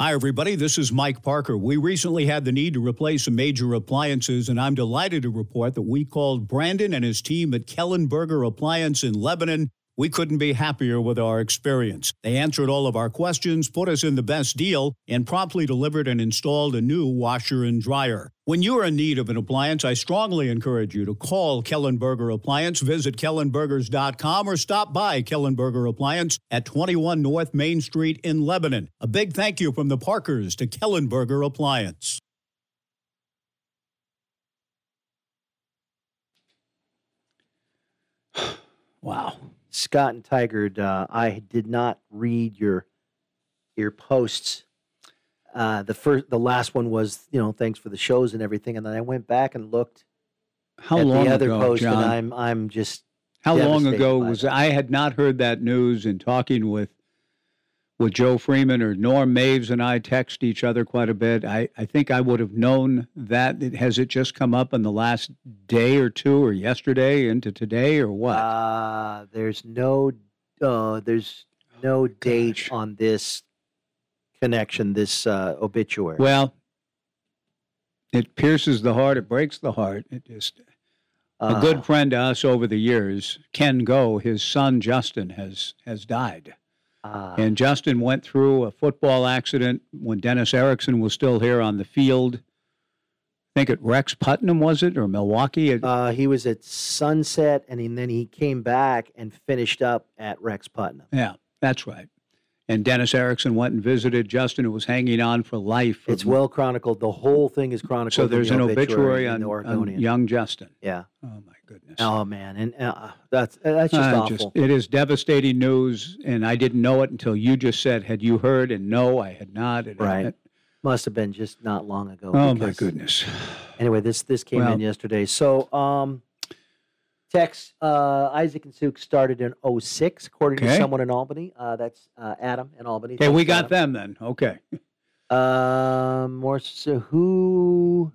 S1: Hi, everybody. This is Mike Parker. We recently had the need to replace some major appliances, and I'm delighted to report that we called Brandon and his team at Kellenberger Appliance in Lebanon. We couldn't be happier with our experience. They answered all of our questions, put us in the best deal, and promptly delivered and installed a new washer and dryer. When you're in need of an appliance, I strongly encourage you to call Kellenberger Appliance, visit kellenbergers.com, or stop by Kellenberger Appliance at 21 North Main Street in Lebanon. A big thank you from the Parkers to Kellenberger Appliance.
S2: Wow. Scott and Tigard, uh, I did not read your your posts. Uh, the first, the last one was, you know, thanks for the shows and everything, and then I went back and looked
S1: How
S2: at
S1: long
S2: the other
S1: ago,
S2: post,
S1: John?
S2: and I'm I'm just
S1: How long ago was
S2: that.
S1: I had not heard that news and talking with with Joe Freeman or Norm Maves and I text each other quite a bit. I, I think I would have known that. It- Has it just come up in the last day or two or yesterday into today or what?
S2: Uh, there's no uh, there's no date on this connection, this uh, obituary.
S1: well, it pierces the heart. It breaks the heart. It just a
S2: Uh,
S1: good friend to us over the years, Ken Goe, his son Justin has has died.
S2: uh,
S1: And Justin went through a football accident when Dennis Erickson was still here on the field. I think at Rex Putnam, was it, or Milwaukie?
S2: Uh, he was at Sunset, and he- then he came back and finished up at Rex Putnam.
S1: yeah, that's right. And Dennis Erickson went and visited Justin, who was hanging on for life.
S2: It's well chronicled. The whole thing is chronicled.
S1: so there's
S2: the
S1: an obituary
S2: in
S1: on, on young Justin.
S2: Yeah.
S1: Oh my goodness.
S2: Oh man, and uh, that's that's just
S1: Uh,
S2: awful.
S1: it is devastating news, and I didn't know it until you just said, "Had you heard?" And no, I had not. It-
S2: Right.
S1: it-
S2: Must have been just not long ago.
S1: oh my goodness.
S2: Anyway, this this came
S1: Well-
S2: in yesterday. So, um, Tex uh, Isaac and Suke started in 06, according to
S1: Okay.
S2: someone in Albany. Uh, that's uh, Adam in Albany.
S1: Okay, we got
S2: Adam.
S1: them then. Okay.
S2: Um, more so who?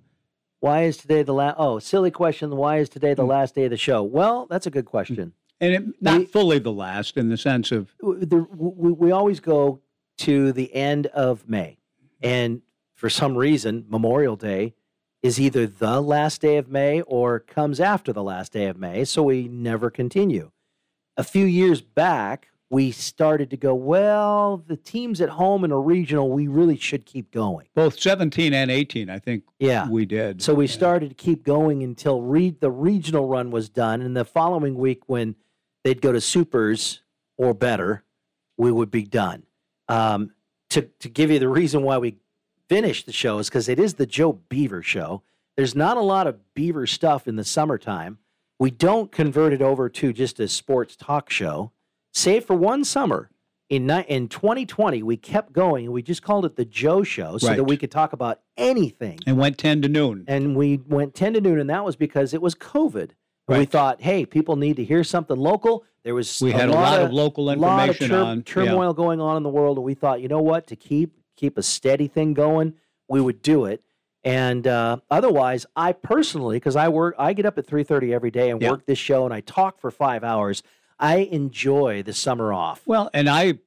S2: Why is today the last? Oh, silly question. Why is today the
S1: Hmm.
S2: last day of the show? Well, that's a good question.
S1: And it, not fully the last in the sense of
S2: W- the, we, we always go to the end of May, and for some reason, Memorial Day is either the last day of May or comes after the last day of May, so we never continue. A few years back, we started to go, well, the teams at home in a regional, we really should keep going.
S1: both 17 and 18, I think
S2: Yeah.
S1: we did.
S2: So we started to keep going until re- the regional run was done. And the following week, when they'd go to supers or better, we would be done. Um, to, to give you the reason why we finished the show is because it is the Joe Beaver show. There's not a lot of Beaver stuff in the summertime. We don't convert it over to just a sports talk show, save for one summer. In, in 2020, we kept going and we just called it the Joe Show so that we could talk about anything
S1: and went 10 to noon.
S2: and we went 10 to noon and that was because it was covid we thought hey people need to hear something local there was
S1: We had a lot of local
S2: lot of
S1: information
S2: tur-
S1: on- yeah.
S2: turmoil going on in the world and we thought you know what to keep keep a steady thing going we would do it and uh, otherwise i personally because i work i get up at 3.30 every day and
S1: Yeah.
S2: work this show and i talk for five hours i enjoy the summer off
S1: Well, and I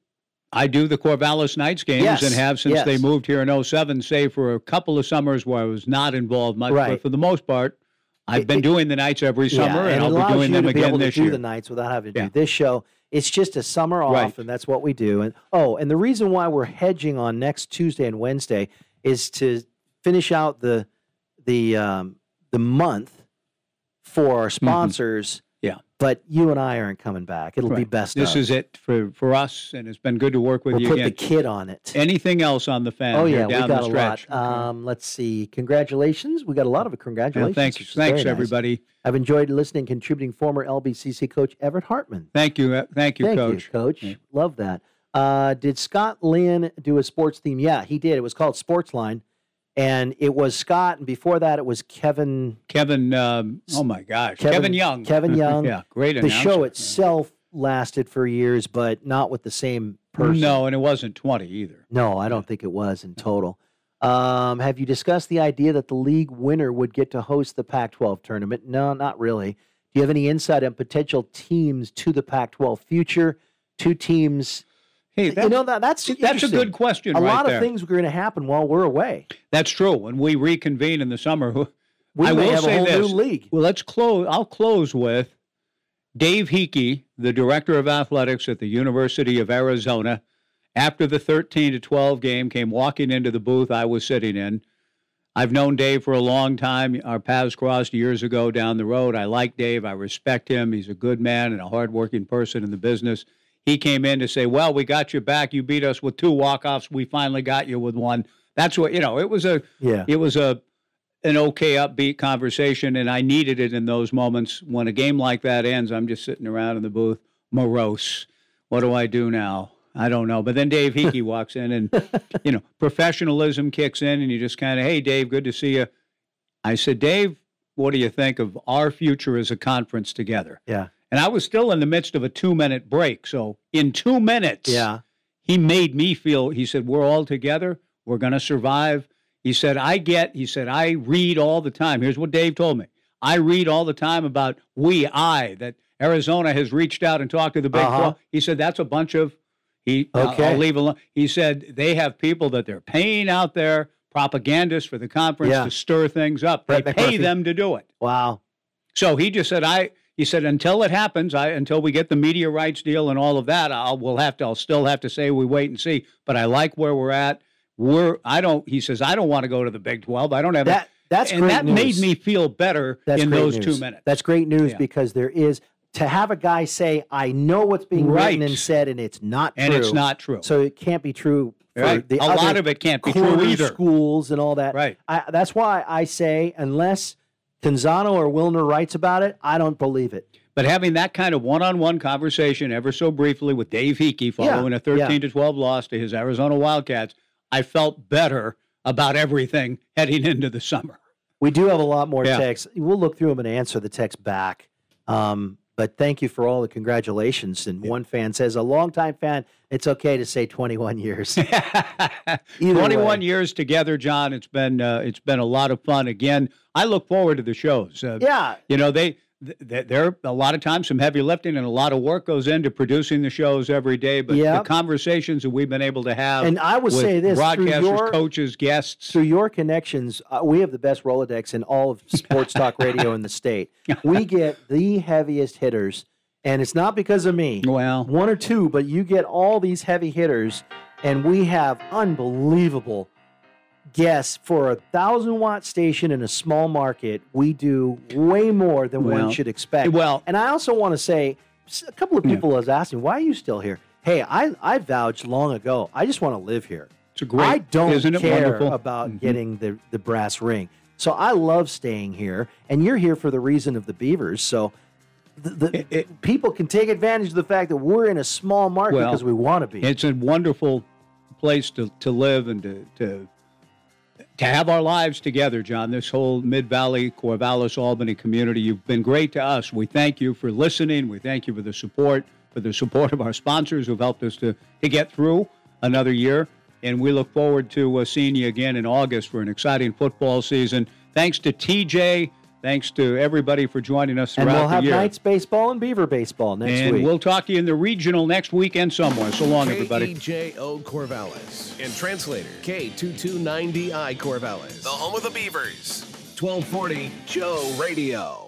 S1: I do the Corvallis Knights games
S2: Yes,
S1: and have since they moved here in 07, save for a couple of summers where I was not involved much. But for the most part, I've been doing the Knights every summer,
S2: Yeah,
S1: and,
S2: it
S1: I'll be doing them
S2: to
S1: again
S2: able to
S1: this
S2: do
S1: year.
S2: the Knights without having to
S1: Yeah.
S2: do this show. It's just a summer off,
S1: Right.
S2: and that's what we do. And oh, and the reason why we're hedging on next Tuesday and Wednesday is to finish out the the um, the month for our sponsors.
S1: Mm-hmm. Yeah.
S2: But you and I aren't coming back. It'll be best.
S1: This
S2: of.
S1: is it for, for us, and it's been good to work with
S2: We'll
S1: you
S2: put
S1: again.
S2: the kid on it.
S1: Anything else on the fan?
S2: Oh yeah, we got a
S1: stretch?
S2: lot. Um, let's see. Congratulations. We got a lot of
S1: Yeah,
S2: congratulations.
S1: thanks,
S2: which is
S1: thanks
S2: nice.
S1: everybody.
S2: I've enjoyed listening, contributing former LBCC coach Everett Hartman.
S1: Thank you, uh, thank you,
S2: Thank
S1: Coach.
S2: you, Coach. Love that. Uh, did Scott Lynn do a sports theme? Yeah, he did. It was called Sportsline, and it was Scott. And before that, it was Kevin.
S1: Kevin. Um, oh my gosh, Kevin, Young.
S2: Kevin Young.
S1: yeah, great.
S2: The show itself lasted for years, but not with the same person.
S1: No, and it wasn't twenty either.
S2: No, I don't think it was in total. Um, have you discussed the idea that the league winner would get to host the Pac 12 tournament? No, not really. Do you have any insight on potential teams to the Pac 12 future? Two teams.
S1: Hey,
S2: you know that that's
S1: that's a good question
S2: A
S1: right
S2: lot
S1: there.
S2: of things are going to happen while we're away.
S1: That's true. When we reconvene in the summer,
S2: We
S1: I will
S2: have a
S1: say this.
S2: new league.
S1: Well, let's close. I'll close with Dave Heeke, the director of athletics at the University of Arizona. After the 13 to 12 game, came walking into the booth I was sitting in. I've known Dave for a long time. Our paths crossed years ago down the road. I like Dave. I respect him. He's a good man and a hardworking person in the business. He came in to say, "Well, we got you back. You beat us with two walk-offs. We finally got you with one." That's what you know. It was a
S2: Yeah.
S1: it was a an okay upbeat conversation, and I needed it in those moments. When a game like that ends, I'm just sitting around in the booth, morose. What do I do now? I don't know. But then Dave Heeke walks in, and you know, professionalism kicks in, and you just kind of, hey, Dave, good to see you. I said, Dave, what do you think of our future as a conference together?
S2: Yeah.
S1: And I was still in the midst of a two minute break. So in two minutes,
S2: Yeah.
S1: he made me feel, he said, we're all together. We're going to survive. He said, I get, he said, I read all the time. Here's what Dave told me. I read all the time about we, I, that Arizona has reached out and talked to the Big
S2: Uh-huh.
S1: 12. He said, that's a bunch of, he, I'll-
S2: Okay.
S1: I'll leave alone. He said, they have people that they're paying out there, propagandists for the conference
S2: Yeah.
S1: to stir things up.
S2: Brett
S1: they pay them to do it.
S2: Wow.
S1: So he just said, I, he said, until it happens, I, until we get the media rights deal and all of that, I'll, we'll have to, I'll still have to say we wait and see. But I like where we're at. We're, I don't, he says, I don't want to go to the Big 12. I don't have
S2: That- that's
S1: and
S2: great
S1: that
S2: news.
S1: made me feel better
S2: That's
S1: in those
S2: news.
S1: two minutes.
S2: That's great news
S1: Yeah.
S2: because there is to have a guy say, "I know what's being
S1: Right.
S2: written and said, and it's not
S1: And
S2: true."
S1: it's not true.
S2: So it can't be true. For
S1: Right.
S2: The
S1: A lot of it can't be true either.
S2: Schools and all that.
S1: Right.
S2: I, that's why I say, unless Canzano or Wilner writes about it, I don't believe it.
S1: But having that kind of one-on-one conversation, ever so briefly, with Dave Heeke following
S2: Yeah,
S1: a 13
S2: yeah.
S1: to 12 loss to his Arizona Wildcats, I felt better about everything heading into the summer.
S2: We do have a lot more
S1: Yeah.
S2: texts. We'll look through them and answer the text back. Um, but thank you for all the congratulations. And one fan says, a longtime fan, it's okay to say 21 years.
S1: 21
S2: way.
S1: years together, John. It's been uh, it's been a lot of fun. Again, I look forward to the shows. Uh,
S2: Yeah.
S1: you know they. Th- There a lot of times some heavy lifting and a lot of work goes into producing the shows every day. But the conversations that we've been able to have,
S2: And I would
S1: with
S2: say this,
S1: broadcasters,
S2: your-
S1: coaches, guests,
S2: through your connections, uh, we have the best Rolodex in all of sports talk radio in the state. We get the heaviest hitters, and it's not because of me.
S1: Well,
S2: one or two, but you get all these heavy hitters, and we have unbelievable guests for a thousand watt station in a small market. We do way more than
S1: Well,
S2: one should expect.
S1: well-
S2: and I also want to say, a couple of people was asking, "Why are you still here?" Hey, I I vouched long ago. I just want to live here.
S1: It's a great-
S2: I don't
S1: isn't it
S2: care
S1: wonderful?
S2: about
S1: Mhm.
S2: getting the the brass ring. So I love staying here, and you're here for the reason of the Beavers. So. The, the, people can take advantage of the fact that we're in a small market
S1: Well,
S2: because we want to be.
S1: It's a wonderful place to, to live and to, to to have our lives together, John. This whole Mid Valley, Corvallis, Albany community. You've been great to us. We thank you for listening. We thank you for the support, for the support of our sponsors who've helped us to, to get through another year. And we look forward to uh, seeing you again in August for an exciting football season. Thanks to TJ. Thanks to everybody for joining us throughout the year.
S2: and we'll have
S1: the.
S2: Knights baseball and Beaver baseball next
S1: and
S2: week.
S1: we'll talk to you in the regional next weekend somewhere. So long, everybody.
S39: KEJO Corvallis. And translator K229DI Corvallis. The home of the Beavers. 1240 Joe Radio.